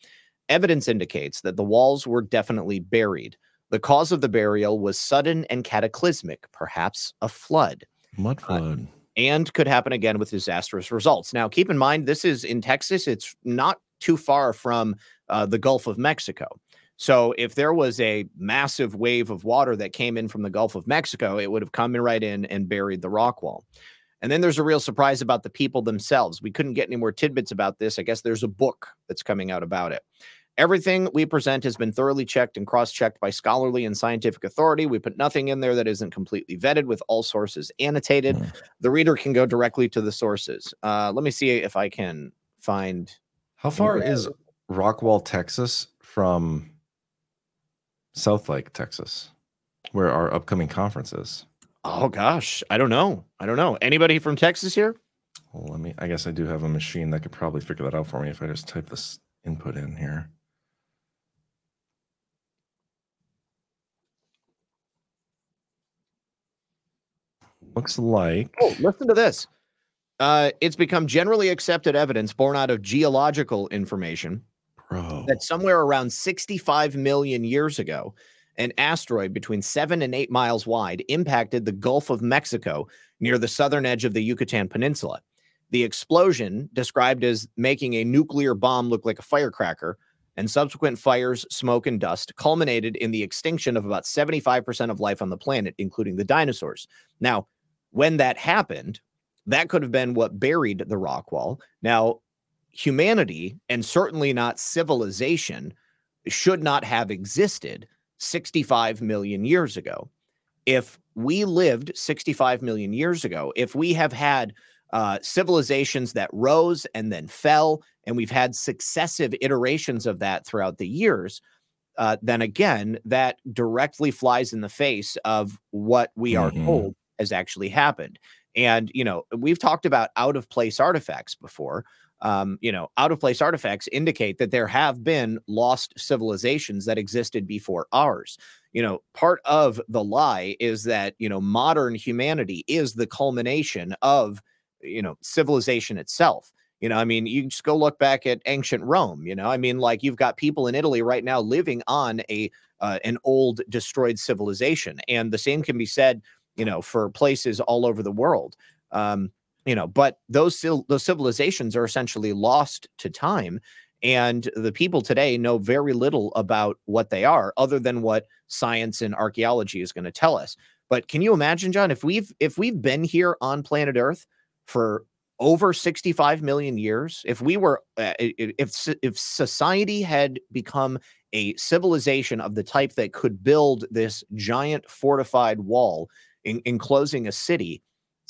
Evidence indicates that the walls were definitely buried. The cause of the burial was sudden and cataclysmic, perhaps a flood, Mud uh, flood. and could happen again with disastrous results. Now, keep in mind, this is in Texas. It's not too far from uh, the Gulf of Mexico. So, if there was a massive wave of water that came in from the Gulf of Mexico, it would have come in right in and buried the rock wall. And then there's a real surprise about the people themselves. We couldn't get any more tidbits about this. I guess there's a book that's coming out about it. Everything we present has been thoroughly checked and cross checked by scholarly and scientific authority. We put nothing in there that isn't completely vetted with all sources annotated. The reader can go directly to the sources. Uh, let me see if I can find. How far is Rockwall, Texas from Southlake, Texas, where our upcoming conference is? Oh gosh, I don't know. I don't know. Anybody from Texas here? Well, let me. I guess I do have a machine that could probably figure that out for me if I just type this input in here. Looks like. Oh, listen to this. Uh, it's become generally accepted evidence born out of geological information Bro. that somewhere around 65 million years ago, an asteroid between seven and eight miles wide impacted the Gulf of Mexico near the southern edge of the Yucatan Peninsula. The explosion, described as making a nuclear bomb look like a firecracker, and subsequent fires, smoke, and dust culminated in the extinction of about 75% of life on the planet, including the dinosaurs. Now, when that happened, that could have been what buried the rock wall. Now, humanity, and certainly not civilization, should not have existed 65 million years ago. If we lived 65 million years ago, if we have had uh, civilizations that rose and then fell, and we've had successive iterations of that throughout the years, uh, then again, that directly flies in the face of what we are Mhm. told has actually happened. And, you know, we've talked about out of place artifacts before. Um, you know, out of place artifacts indicate that there have been lost civilizations that existed before ours. You know, part of the lie is that, you know, modern humanity is the culmination of, you know, civilization itself. You know, I mean, you just go look back at ancient Rome. You know, I mean, like you've got people in Italy right now living on a uh, an old destroyed civilization, and the same can be said, you know, for places all over the world. Um, you know, but those those civilizations are essentially lost to time, and the people today know very little about what they are, other than what science and archaeology is going to tell us. But can you imagine, John, if we've if we've been here on planet Earth for over 65 million years if we were uh, if if society had become a civilization of the type that could build this giant fortified wall in, enclosing a city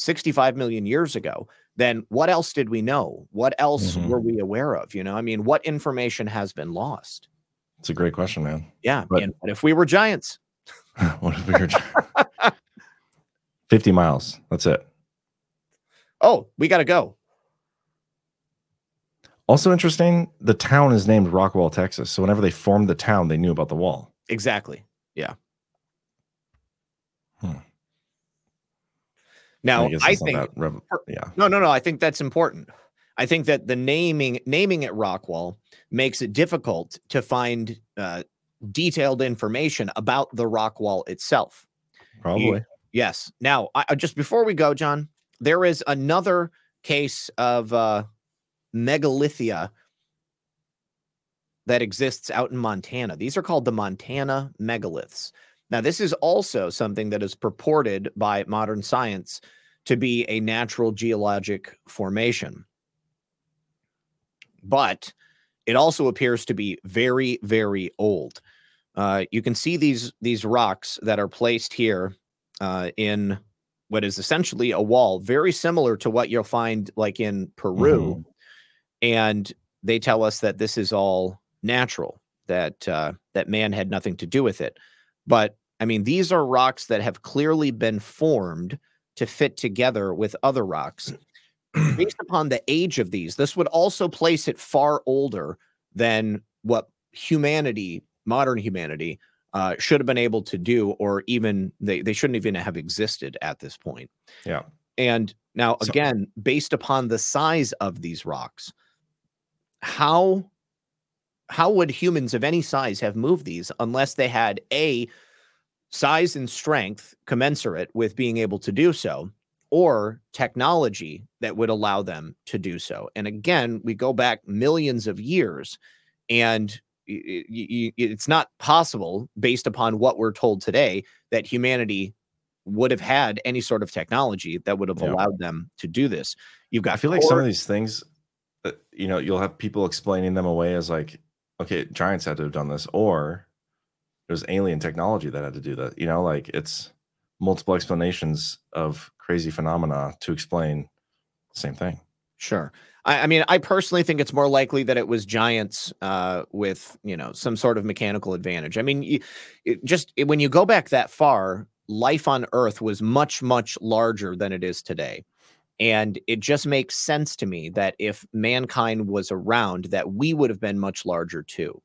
65 million years ago then what else did we know what else Mhm. were we aware of you know i mean what information has been lost It's a great question, man. yeah But- and what if we were giants what if we were 50 miles? That's it. oh we got to go Also interesting, the town is named Rockwall, Texas. So whenever they formed the town, they knew about the wall. exactly yeah Hmm. Now guess i think rev- yeah. No, no, no. I think that's important. I think that the naming naming it Rockwall makes it difficult to find uh, detailed information about the Rockwall itself. Probably. Yes. Now, I, I- just before we go, John, there is another case of uh, megalithia that exists out in Montana. These are called the Montana megaliths. Now, this is also something that is purported by modern science to be a natural geologic formation. But it also appears to be very, very old. Uh, you can see these these rocks that are placed here uh, in what is essentially a wall, very similar to what you'll find like in Peru. And they tell us that this is all natural, that uh, that man had nothing to do with it. But I mean, these are rocks that have clearly been formed to fit together with other rocks. Based upon the age of these, this would also place it far older than what humanity, modern humanity, uh, should have been able to do, or even they, they shouldn't even have existed at this point. Yeah. And now, So- again, based upon the size of these rocks, how how would humans of any size have moved these unless they had a size and strength commensurate with being able to do so or technology that would allow them to do so and again we go back millions of years and it's not possible based upon what we're told today that humanity would have had any sort of technology that would have Yeah. allowed them to do this you've got I feel like some of these things, uh, you know, you'll have people explaining them away as like, okay, giants had to have done this, or there's alien technology that had to do that. You know, like it's multiple explanations of crazy phenomena to explain the same thing. Sure. I, I mean, I personally think it's more likely that it was giants uh, with, you know, some sort of mechanical advantage. I mean, you, it just it- when you go back that far, life on Earth was much, much larger than it is today. And it just makes sense to me that if mankind was around, that we would have been much larger too.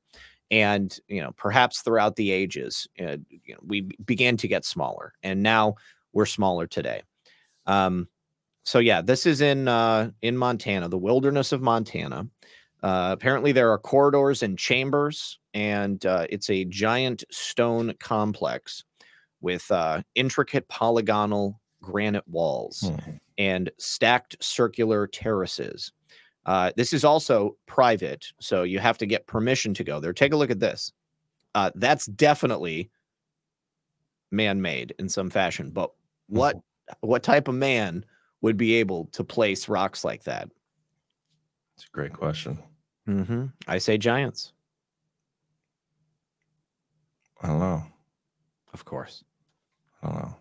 And you know, perhaps throughout the ages, uh, you know, we began to get smaller, and now we're smaller today. Um, so yeah, this is in uh, in Montana, the wilderness of Montana. Uh, apparently, there are corridors and chambers, and uh, it's a giant stone complex with uh, intricate polygonal granite walls Hmm. and stacked circular terraces. Uh, this is also private, so you have to get permission to go there. Take a look at this. Uh, that's definitely man-made in some fashion, but what what type of man would be able to place rocks like that? It's a great question. Mm-hmm. I say giants, I don't know. of course. I don't know.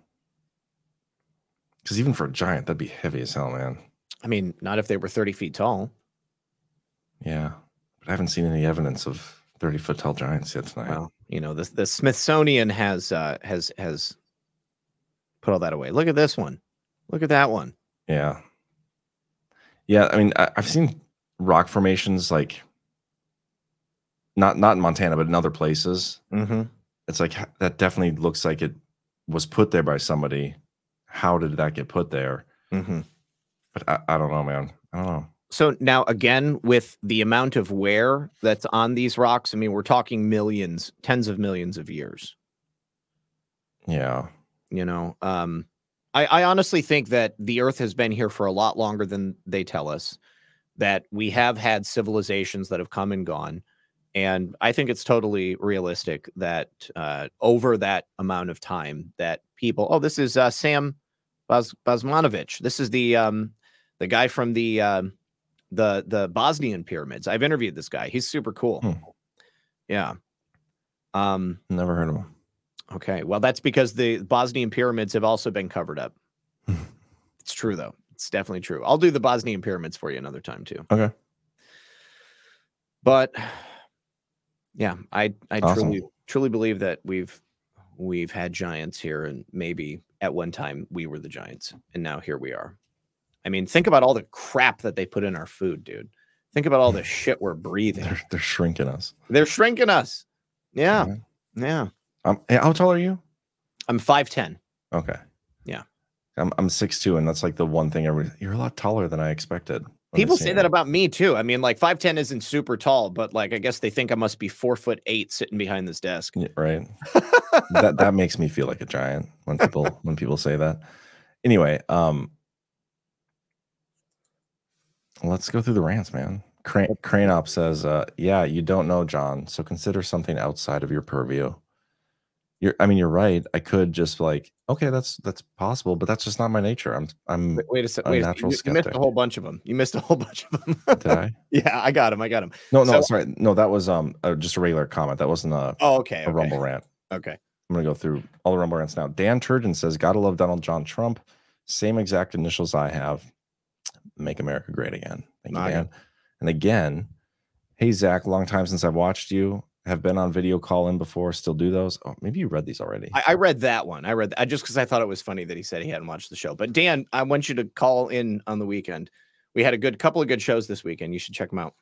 Because even for a giant, that'd be heavy as hell, man. I mean, not if they were 30 feet tall. Yeah. But I haven't seen any evidence of 30 foot tall giants yet tonight. Well, you know, the the Smithsonian has uh has has put all that away. Look at this one. Look at that one. Yeah. Yeah. I mean, I, I've seen rock formations like not not in Montana, but in other places. Mm-hmm. It's like that definitely looks like it was put there by somebody. How did that get put there? Mm-hmm. But I, I don't know, man. I don't know. So now again, with the amount of wear that's on these rocks, I mean, we're talking millions, tens of millions of years. Yeah. You know, um, I, I honestly think that the Earth has been here for a lot longer than they tell us. That we have had civilizations that have come and gone, and I think it's totally realistic that uh, over that amount of time, that people. Oh, this is uh, Sam Bas- Basmanovich. This is the um, the guy from the um, the the Bosnian pyramids. I've interviewed this guy. He's super cool. Hmm. Yeah. Um. Never heard of him. Okay. Well, that's because the Bosnian pyramids have also been covered up. it's true, though. It's definitely true. I'll do the Bosnian pyramids for you another time too. Okay. But yeah, I I Awesome. truly truly believe that we've we've had giants here, and maybe at one time we were the giants, and now here we are. I mean, think about all the crap that they put in our food, dude. Think about all the shit we're breathing. They're, they're shrinking us. They're shrinking us. Yeah. Yeah. Um, how tall are you? I'm 5'10. Okay. Yeah. I'm I'm six two, and that's like the one thing. Every, you're a lot taller than I expected. People say that about me too. I mean, like 5'10 isn't super tall, but like I guess they think I must be four foot eight sitting behind this desk. Yeah, right. that that makes me feel like a giant when people when people say that. Anyway, um, let's go through the rants, man. Crane, Crane Op says, uh, "Yeah, you don't know, John. So consider something outside of your purview." You're, I mean, you're right. I could just like, okay, that's that's possible, but that's just not my nature. I'm I'm Wait a second. Wait a natural You, you missed a whole bunch of them. You missed a whole bunch of them. Did I? yeah, I got him. I got him. No, no, So- sorry, no. That was um uh, just a regular comment. That wasn't a Oh, okay. a okay. rumble rant. Okay. I'm gonna go through all the rumble rants now. Dan Turgeon says, "Gotta love Donald John Trump. Same exact initials I have. Make America great again." Thank you. Dan. And again, hey Zach, long time since I've watched you. Have been on video call in before. Still do those. Oh, maybe you read these already. I, I read that one. I read that just because I thought it was funny that he said he hadn't watched the show. But Dan, I want you to call in on the weekend. We had a good couple of good shows this weekend. You should check them out.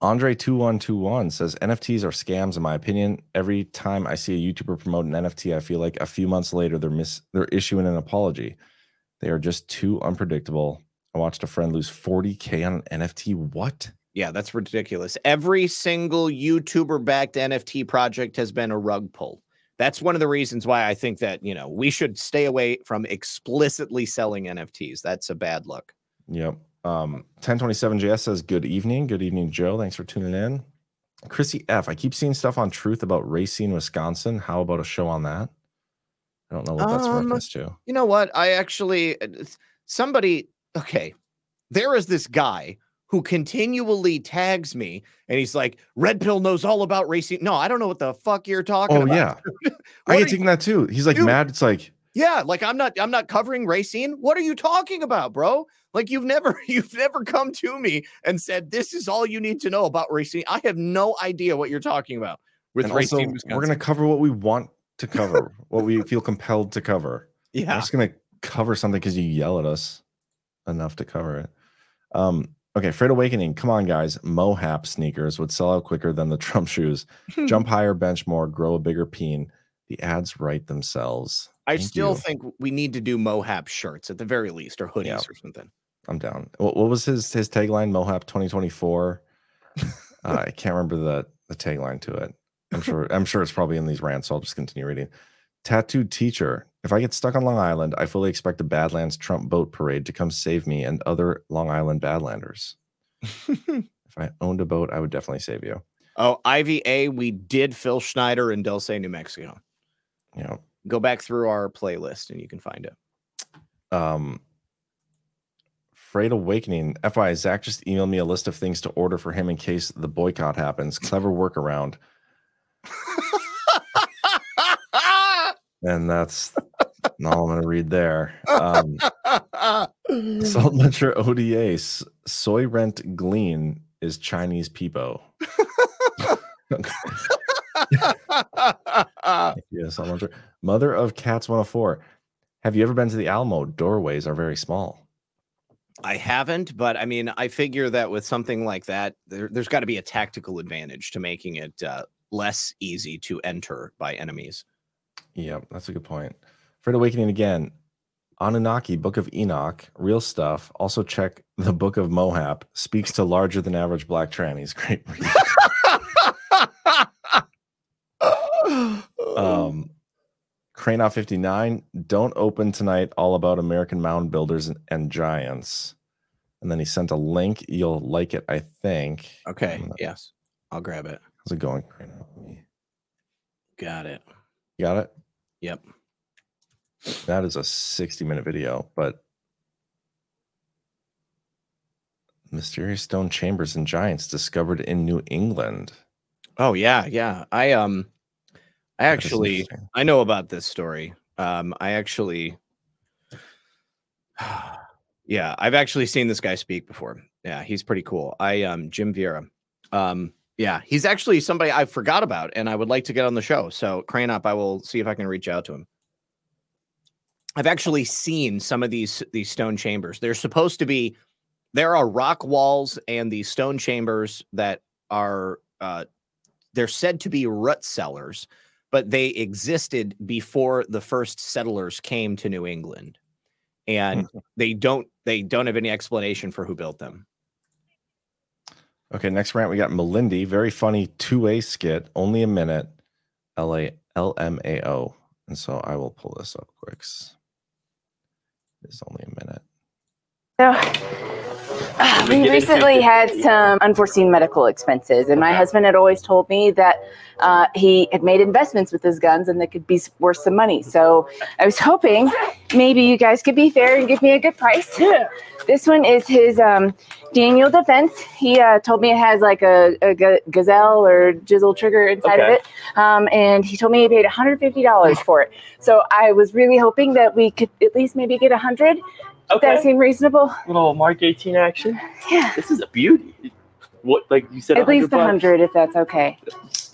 Andre two one two one says NFTs are scams in my opinion. Every time I see a YouTuber promote an NFT, I feel like a few months later they're miss they're issuing an apology. They are just too unpredictable. I watched a friend lose 40k on an NFT. What? Yeah, that's ridiculous. Every single YouTuber backed NFT project has been a rug pull. That's one of the reasons why I think that, you know, we should stay away from explicitly selling NFTs. That's a bad look. Yep. Um, 1027JS says, Good evening. Good evening, Joe. Thanks for tuning in. Chrissy F. I keep seeing stuff on Truth about Racine, Wisconsin. How about a show on that? I don't know what that's Um, reference to. You know what? I actually, uh, somebody, okay, there is this guy who continually tags me and he's like, Red Pill knows all about racing. No, I don't know what the fuck you're talking Oh, about. yeah. I get taken that too. He's like Dude. mad. It's like, Yeah, like I'm not I'm not covering racing. What are you talking about, bro? Like you've never you've never come to me and said this is all you need to know about racing. I have no idea what you're talking about with racing. we're going to cover what we want to cover, what we feel compelled to cover. We're Yeah. just going to cover something because you yell at us. Enough to cover it. Um, okay, Freight Awakening. Come on, guys. Mohap sneakers would sell out quicker than the Trump shoes. Jump higher, bench more, grow a bigger peen. The ads write themselves. I Thank still you. think we need to do Mohab shirts at the very least, or hoodies Yeah. or something. I'm down. What, what was his his tagline? Mohap 2024. uh, I can't remember the the tagline to it. I'm sure I'm sure it's probably in these rants. So I'll just continue reading. Tattooed teacher. If I get stuck on Long Island, I fully expect the Badlands Trump boat parade to come save me and other Long Island Badlanders. if I owned a boat, I would definitely save you. Oh, IVA, we did Phil Schneider in Dulce, New Mexico. You know, Go back through our playlist and you can find it. um Freight Awakening. FYI, Zach just emailed me a list of things to order for him in case the boycott happens. Clever workaround. and that's all I'm gonna read there. Um Salt Metro ODA s- soy rent glean is Chinese peepo. yes, Salt Metro. Mother of Cats 104. Have you ever been to the Alamo? Doorways are very small. I haven't, but I mean, I figure that with something like that, there, there's got to be a tactical advantage to making it uh, less easy to enter by enemies. Yep, that's a good point. Freight Awakening again. Anunnaki, Book of Enoch, real stuff. Also check the Book of Mohap. Speaks to larger than average black trannies. Great read. um Crane 59, don't open tonight all about American mound builders and, and giants. And then he sent a link. You'll like it, I think. Okay. Yes. I'll grab it. How's it going? Got it. You got it? Yep. That is a 60 minute video, but mysterious stone chambers and giants discovered in New England. Oh yeah, yeah. I um I That actually. I know about this story. Um I actually Yeah, I've actually seen this guy speak before. Yeah, he's pretty cool. I um Jim Vieira. Um yeah, he's actually somebody I forgot about and I would like to get on the show. So Crane up, I will see if I can reach out to him. I've actually seen some of these these stone chambers. They're supposed to be there are rock walls and these stone chambers that are uh they're said to be root cellars, but they existed before the first settlers came to New England. And they don't they don't have any explanation for who built them. Okay, next rant we got Melindy. Very funny two-way skit, only a minute. L A L M A O. And so I will pull this up quick. It's only a minute. So, uh, we recently had some unforeseen medical expenses, and my husband had always told me that uh, he had made investments with his guns and they could be worth some money. So, I was hoping maybe you guys could be fair and give me a good price. This one is his um, Daniel Defense. He uh, told me it has like a, a gazelle or jizzle trigger inside of it, um, and he told me he paid $150 for it. So, I was really hoping that we could at least maybe get 100 Does that Okay. seem reasonable? Little Mark 18 action. Yeah. This is a beauty. What, like you said, At least a 100 if that's okay.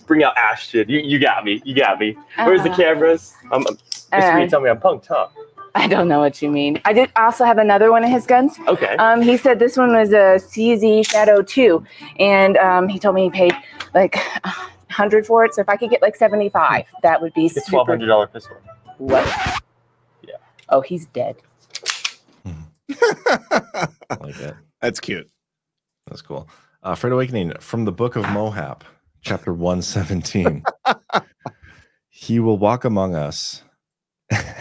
Bring out Ashton. You, you got me. You got me. Where's the Uh, cameras? I'm, uh, me tell me I'm punked, huh? I don't know what you mean. I did also have another one of his guns. Okay. Um, he said this one was a CZ Shadow 2, and um, he told me he paid like a hundred for it. So if I could get like 75, that would be It's a super. twelve hundred dollar pistol. What? Yeah. Oh, he's dead. Like that. That's cute. That's cool. Uh, Freight Awakening from the Book of Mohap, chapter 117. he will walk among us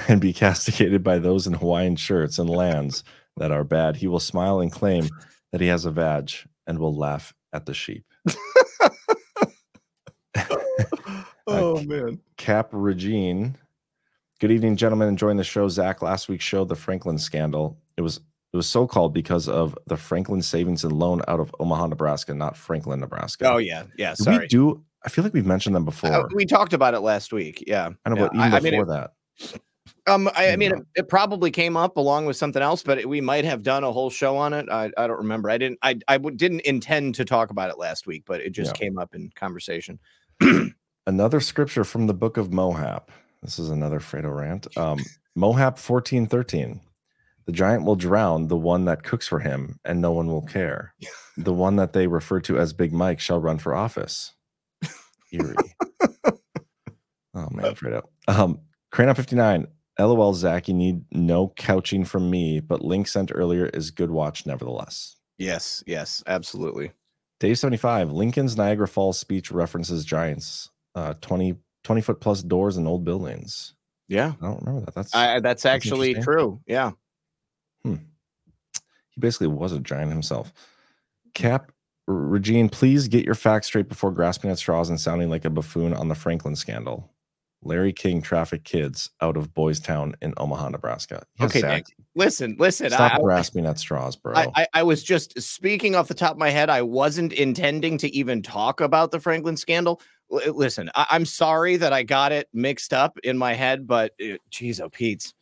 and be castigated by those in Hawaiian shirts and lands that are bad. He will smile and claim that he has a badge and will laugh at the sheep. Oh man. Cap Regine. Good evening, gentlemen. Enjoying the show. Zach, last week's show, the Franklin scandal. It was it was so called because of the Franklin Savings and Loan out of Omaha, Nebraska, not Franklin, Nebraska. Oh yeah, yeah. Did Sorry. we do? I feel like we've mentioned them before. Uh, we talked about it last week. Yeah. I know, yeah. but even I before mean, that, Um, I, I mean, it, it probably came up along with something else, but it, we might have done a whole show on it. I, I don't remember. I didn't. I I w- didn't intend to talk about it last week, but it just Yeah. came up in conversation. another scripture from the book of Mohap. This is another Fredo rant. Um, Mohap fourteen thirteen. The giant will drown the one that cooks for him, and no one will care. the one that they refer to as Big Mike shall run for office. Eerie. oh man, Fredo. Um, Crane 59. LOL, Zach, you need no couching from me, but link sent earlier is good watch nevertheless. Yes, yes, absolutely. Dave 75. Lincoln's Niagara Falls speech references giants, uh, 20, 20 foot plus doors and old buildings. Yeah. I don't remember that. That's I, that's actually true. Yeah. Hmm. He basically was a giant himself. Cap Regine, please get your facts straight before grasping at straws and sounding like a buffoon on the Franklin scandal. Larry King traffic kids out of Boys Town in Omaha, Nebraska. Yes, okay, Zach. Listen, listen. stop I, I- grasping at straws, bro. I, I, I was just speaking off the top of my head. I wasn't intending to even talk about the Franklin scandal. Listen, I, I'm sorry that I got it mixed up in my head, but uh, geez, oh, Pete's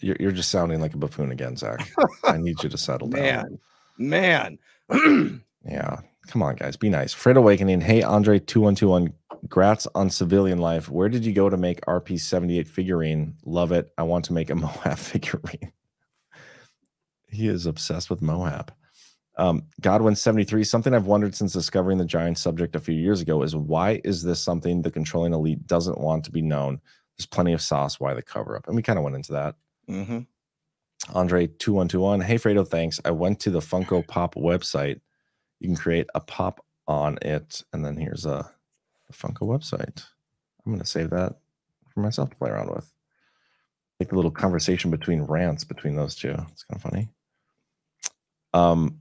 you're, you're just sounding like a buffoon again, Zach. I need you to settle down. man, man. Yeah. Come on, guys. Be nice. Fred Awakening. Hey, Andre 2121. Grats on civilian life. Where did you go to make RP 78 figurine? Love it. I want to make a Moab figurine. he is obsessed with Moab. Um, Godwin 73. Something I've wondered since discovering the giant subject a few years ago is why is this something the controlling elite doesn't want to be known? There's plenty of sauce. Why the cover up? And we kind of went into that. Mm-hmm. Andre 2121. Hey Fredo, thanks. I went to the Funko Pop website. You can create a pop on it, and then here's a, a Funko website. I'm gonna save that for myself to play around with. Like a little conversation between rants between those two. It's kind of funny. Um,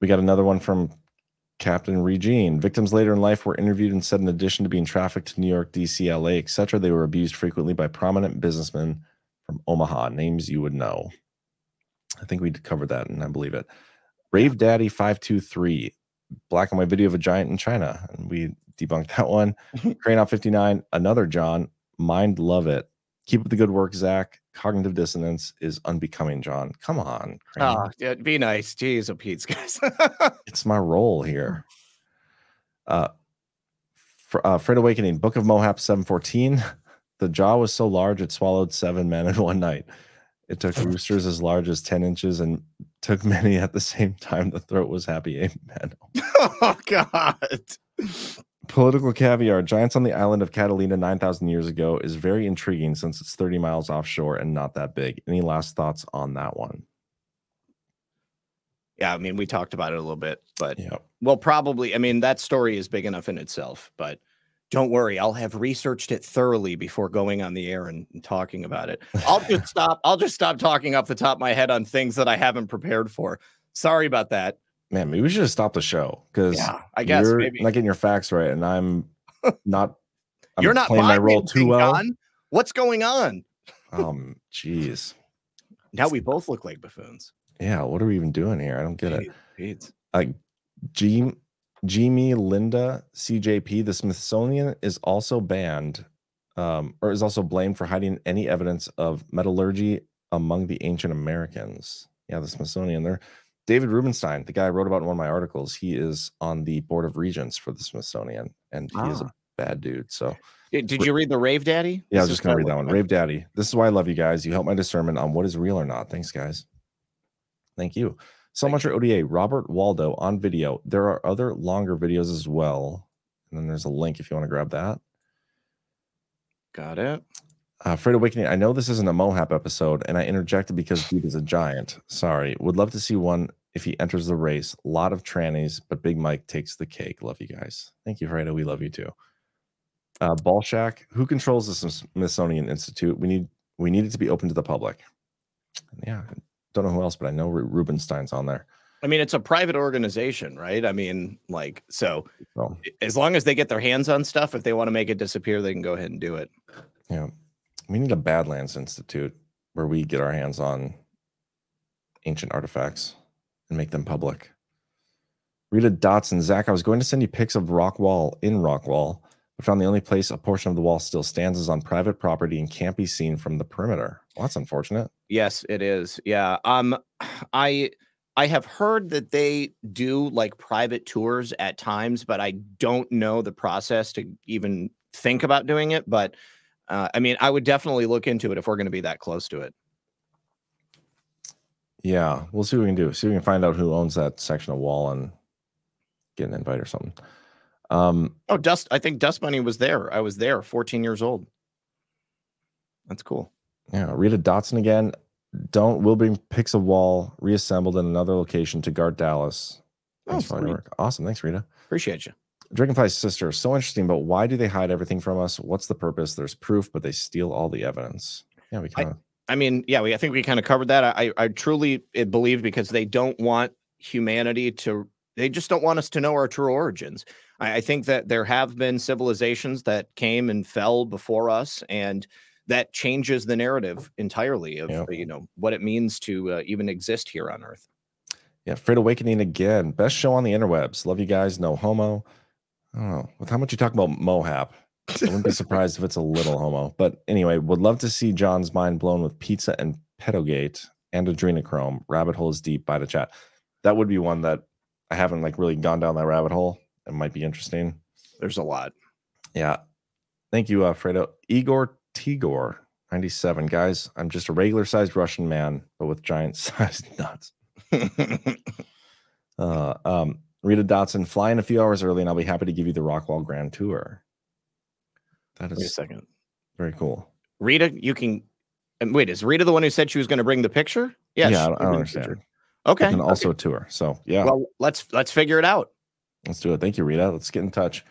we got another one from Captain Regine. Victims later in life were interviewed and said, in addition to being trafficked to New York, DC, LA, etc., they were abused frequently by prominent businessmen from Omaha, names you would know. I think we covered that, and I believe it. Rave Daddy five two three, black and white video of a giant in China, and we debunked that one. Crane out fifty nine, another John. Mind love it. Keep up the good work, Zach. Cognitive dissonance is unbecoming, John. Come on, Crane. Oh, yeah, be nice. Jeez, oh, Pete's guys. it's my role here. Uh, Fr- uh, Fred Awakening, Book of Moab 714. The jaw was so large it swallowed seven men in one night. It took roosters as large as 10 inches and took many at the same time. The throat was happy. Amen. oh God. Political caviar. Giants on the island of Catalina 9,000 years ago is very intriguing since it's 30 miles offshore and not that big. Any last thoughts on that one? Yeah, I mean, we talked about it a little bit, but Yeah. well, probably. I mean, that story is big enough in itself, but don't worry, I'll have researched it thoroughly before going on the air and, and talking about it. I'll just stop. I'll just stop talking off the top of my head on things that I haven't prepared for. Sorry about that. Man, maybe we should have stopped the show because Yeah, I guess you're maybe. not getting your facts right, and I'm not. I'm You're not playing my role too well. Don. What's going on? Um, jeez. Now we both look like buffoons. Yeah, what are we even doing here? I don't get it. Pete. Like, G, Jimmy Linda CJP, the Smithsonian is also banned, um, or is also blamed for hiding any evidence of metallurgy among the ancient Americans. Yeah, the Smithsonian. There, David Rubenstein, the guy I wrote about in one of my articles, he is on the board of regents for the Smithsonian, and he is a Ah. bad dude. So. Did, did you read the Rave Daddy? Yeah, I was just gonna read that one. Rave Daddy. This is why I love you guys. You help my discernment on what is real or not. Thanks, guys. Thank you. So much for ODA. Robert Wadlow on video. There are other longer videos as well. And then there's a link if you want to grab that. Got it. Uh, Fred Awakening. I know this isn't a Mohap episode, and I interjected because dude is a giant. Sorry. Would love to see one if he enters the race. A lot of trannies, but Big Mike takes the cake. Love you guys. Thank you, Fredo. We love you too. Uh, Ball Shack. Who controls the Smithsonian Institute? We need we need it to be open to the public. Yeah, don't know who else, but I know Ru- Rubenstein's on there. I mean, it's a private organization, right? I mean, like, so So as long as they get their hands on stuff, if they want to make it disappear, they can go ahead and do it. yeah, we need a Badlands Institute where we get our hands on ancient artifacts and make them public. Rita Dotson, Zach, I was going to send you pics of Rockwall in Rockwall, but found the only place a portion of the wall still stands is on private property and can't be seen from the perimeter. Well, that's unfortunate. Yes, it is. Yeah. Um, I I have heard that they do like private tours at times, but I don't know the process to even think about doing it. But uh, I mean, I would definitely look into it if we're going to be that close to it. Yeah, we'll see what we can do. See if we can find out who owns that section of wall and get an invite or something. Um, Oh, Dust. I think Dust Bunny was there. I was there, 14 years old. That's cool. yeah, Rita Dotson again. Don't will bring pics of wall reassembled in another location to guard Dallas. Thanks for your work. Awesome. Thanks, Rita. Appreciate you. Dragonfly's sister. is So interesting, but why do they hide everything from us? What's the purpose? There's proof, but they steal all the evidence. Yeah, we kind of I mean, yeah, we, I think we kind of covered that. I, I truly believe because they don't want humanity to, they just don't want us to know our true origins. I, I think that there have been civilizations that came and fell before us, and that changes the narrative entirely of Yep. you know what it means to uh, even exist here on Earth. Yeah, Freight Awakening again. Best show on the interwebs. Love you guys. No homo. I don't know. With how much you talk about Mohap, I wouldn't be surprised if it's a little homo. But anyway, would love to see John's mind blown with pizza and pedogate and adrenochrome. Rabbit hole is deep by the chat. That would be one that I haven't like really gone down that rabbit hole. It might be interesting. There's a lot. Yeah. Thank you, uh, Fredo. Igor Tigor, 97. Guys, I'm just a regular sized Russian man, but with giant sized nuts. uh, um, Rita Dotson, fly in a few hours early, and I'll be happy to give you the Rockwall Grand Tour. That is Wait a second. very cool. Rita, you can and wait. Is Rita the one who said she was going to bring the picture? Yes. yeah, I don't, I don't bring the picture. understand. Okay. And also okay. a tour. So yeah, Well, let's let's figure it out. let's do it. Thank you, Rita. Let's get in touch.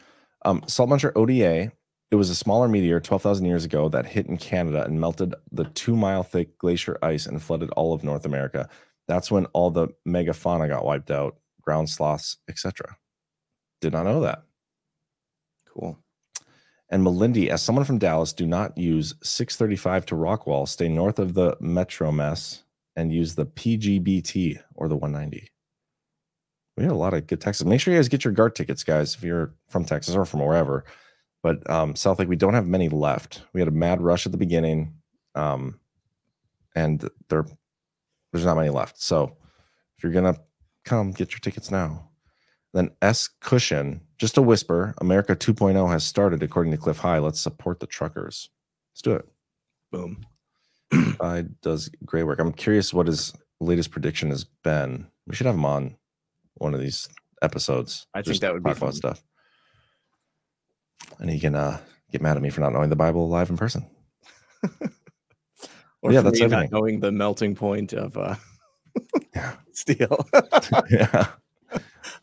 Um, Salt Muncher ODA. It was a smaller meteor 12,000 years ago that hit in Canada and melted the two mile thick glacier ice and flooded all of North America. That's when all the megafauna got wiped out, ground sloths, etc. Did not know that. Cool. And Melindy, as someone from Dallas, do not use 635 to Rockwall. Stay north of the metro mess and use the PGBT or the 190. We had a lot of good Texas. Make sure you guys get your guard tickets, guys, if you're from Texas or from wherever. But um, Southlake, we don't have many left. We had a mad rush at the beginning, um, and there, there's not many left. So if you're gonna come, get your tickets now. Then S Cushion, just a whisper. America 2.0 has started, according to Cliff High. Let's support the truckers. Let's do it. Boom. I does great work. I'm curious what his latest prediction has been. We should have him on one of these episodes. I think that would be fun. stuff. And he can uh, get mad at me for not knowing the Bible live in person. Or Yeah, for that's me not everything. knowing the melting point of uh, steel. yeah.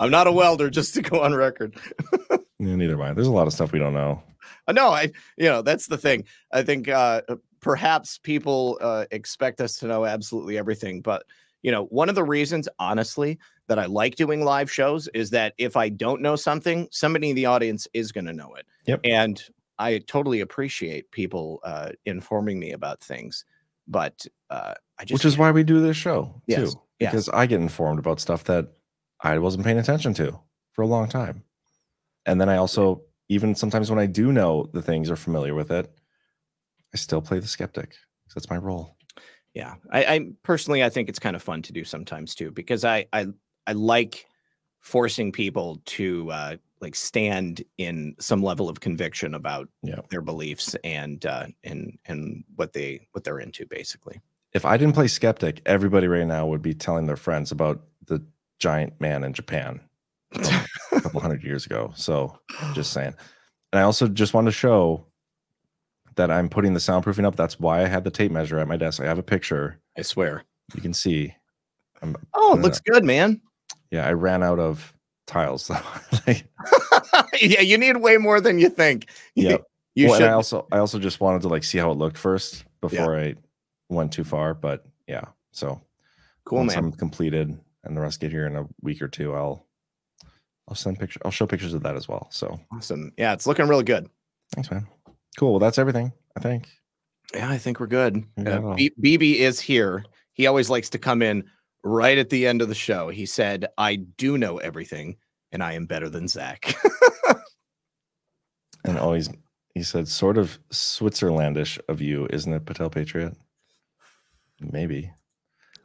I'm not a welder, just to go on record. Yeah, neither am I. There's a lot of stuff we don't know. Uh, No, I, you know, that's the thing. I think uh, perhaps people uh, expect us to know absolutely everything, but you know, one of the reasons, honestly, that I like doing live shows is that if I don't know something, somebody in the audience is going to know it. Yep. And I totally appreciate people uh, informing me about things, but uh, I just Which is why we do this show Yes, too. yes. Because I get informed about stuff that I wasn't paying attention to for a long time. And then I also, even sometimes when I do know the things or familiar with it, I still play the skeptic. 'cause That's my role. yeah I, I personally i think it's kind of fun to do sometimes too because i i i like forcing people to uh like stand in some level of conviction about Yeah. their beliefs and uh and and what they what they're into basically If I didn't play skeptic, everybody right now would be telling their friends about the giant man in Japan a couple hundred years ago. So I'm just saying. And I also just wanted to show that I'm putting the soundproofing up. That's why I had the tape measure at my desk. I have a picture. i swear You can see. I'm oh it it looks up. good man Yeah, I ran out of tiles. though. Yeah you need way more than you think yeah. you well, should and I also I also just wanted to like see how it looked first before I went too far. But yeah, so Cool, once man. I'm completed and the rest get here in a week or two, I'll I'll send picture. I'll show pictures of that as well. So awesome yeah it's looking really good thanks, man. Cool. Well, that's everything. I think. yeah i think we're good got uh. B- bb is here he always likes to come in right at the end of the show he said i do know everything and i am better than zach And always he said, sort of Switzerlandish of you, isn't it, Patel Patriot? Maybe.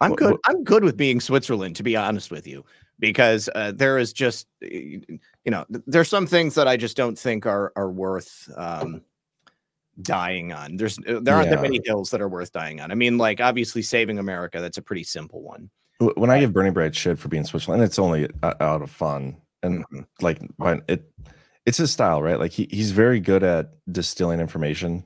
I'm What- good. what- I'm good with being Switzerland, to be honest with you, because uh, there is just, you know, th- there's some things that I just don't think are are worth um, dying on. There's uh, there aren't that many hills that are worth dying on. I mean, like obviously saving America, that's a pretty simple one. When I give Bernie Bright shit for being Switzerland, it's only out of fun and Mm-hmm. like, but it it's his style, right? Like he he's very good at distilling information.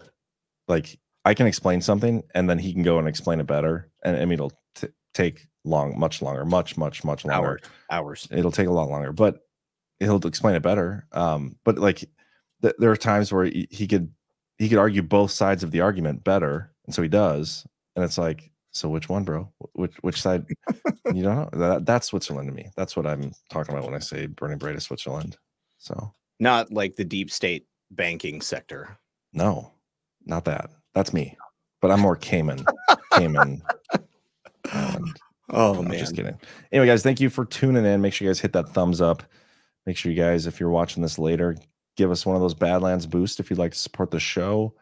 Like I can explain something, and then he can go and explain it better, and I mean it'll t- take long, much longer, much, much, much longer. Hours. Hours. It'll take a lot longer, but he'll explain it better. Um, but like th- there are times where he, he could he could argue both sides of the argument better, and so he does. And it's like, so which one, bro? Which which side? you don't know. That, that's Switzerland to me. That's what I'm talking about when I say Bernie Bright is Switzerland. So Not like the deep state banking sector. no, not that. That's me. But I'm more Cayman. Cayman. Island. Oh No, man. just kidding. Anyway, guys, thank you for tuning in. Make sure you guys hit that thumbs up. Make sure you guys, if you're watching this later, give us one of those Badlands boost if you'd like to support the show.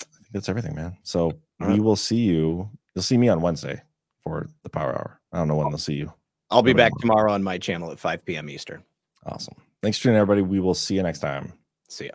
I think that's everything, man. So we will see you. You'll see me on Wednesday for the Power Hour. I don't know when they'll see you. I'll be back tomorrow on my channel at 5 p.m. Eastern. Awesome. Thanks for tuning in, everybody. We will see you next time. See ya.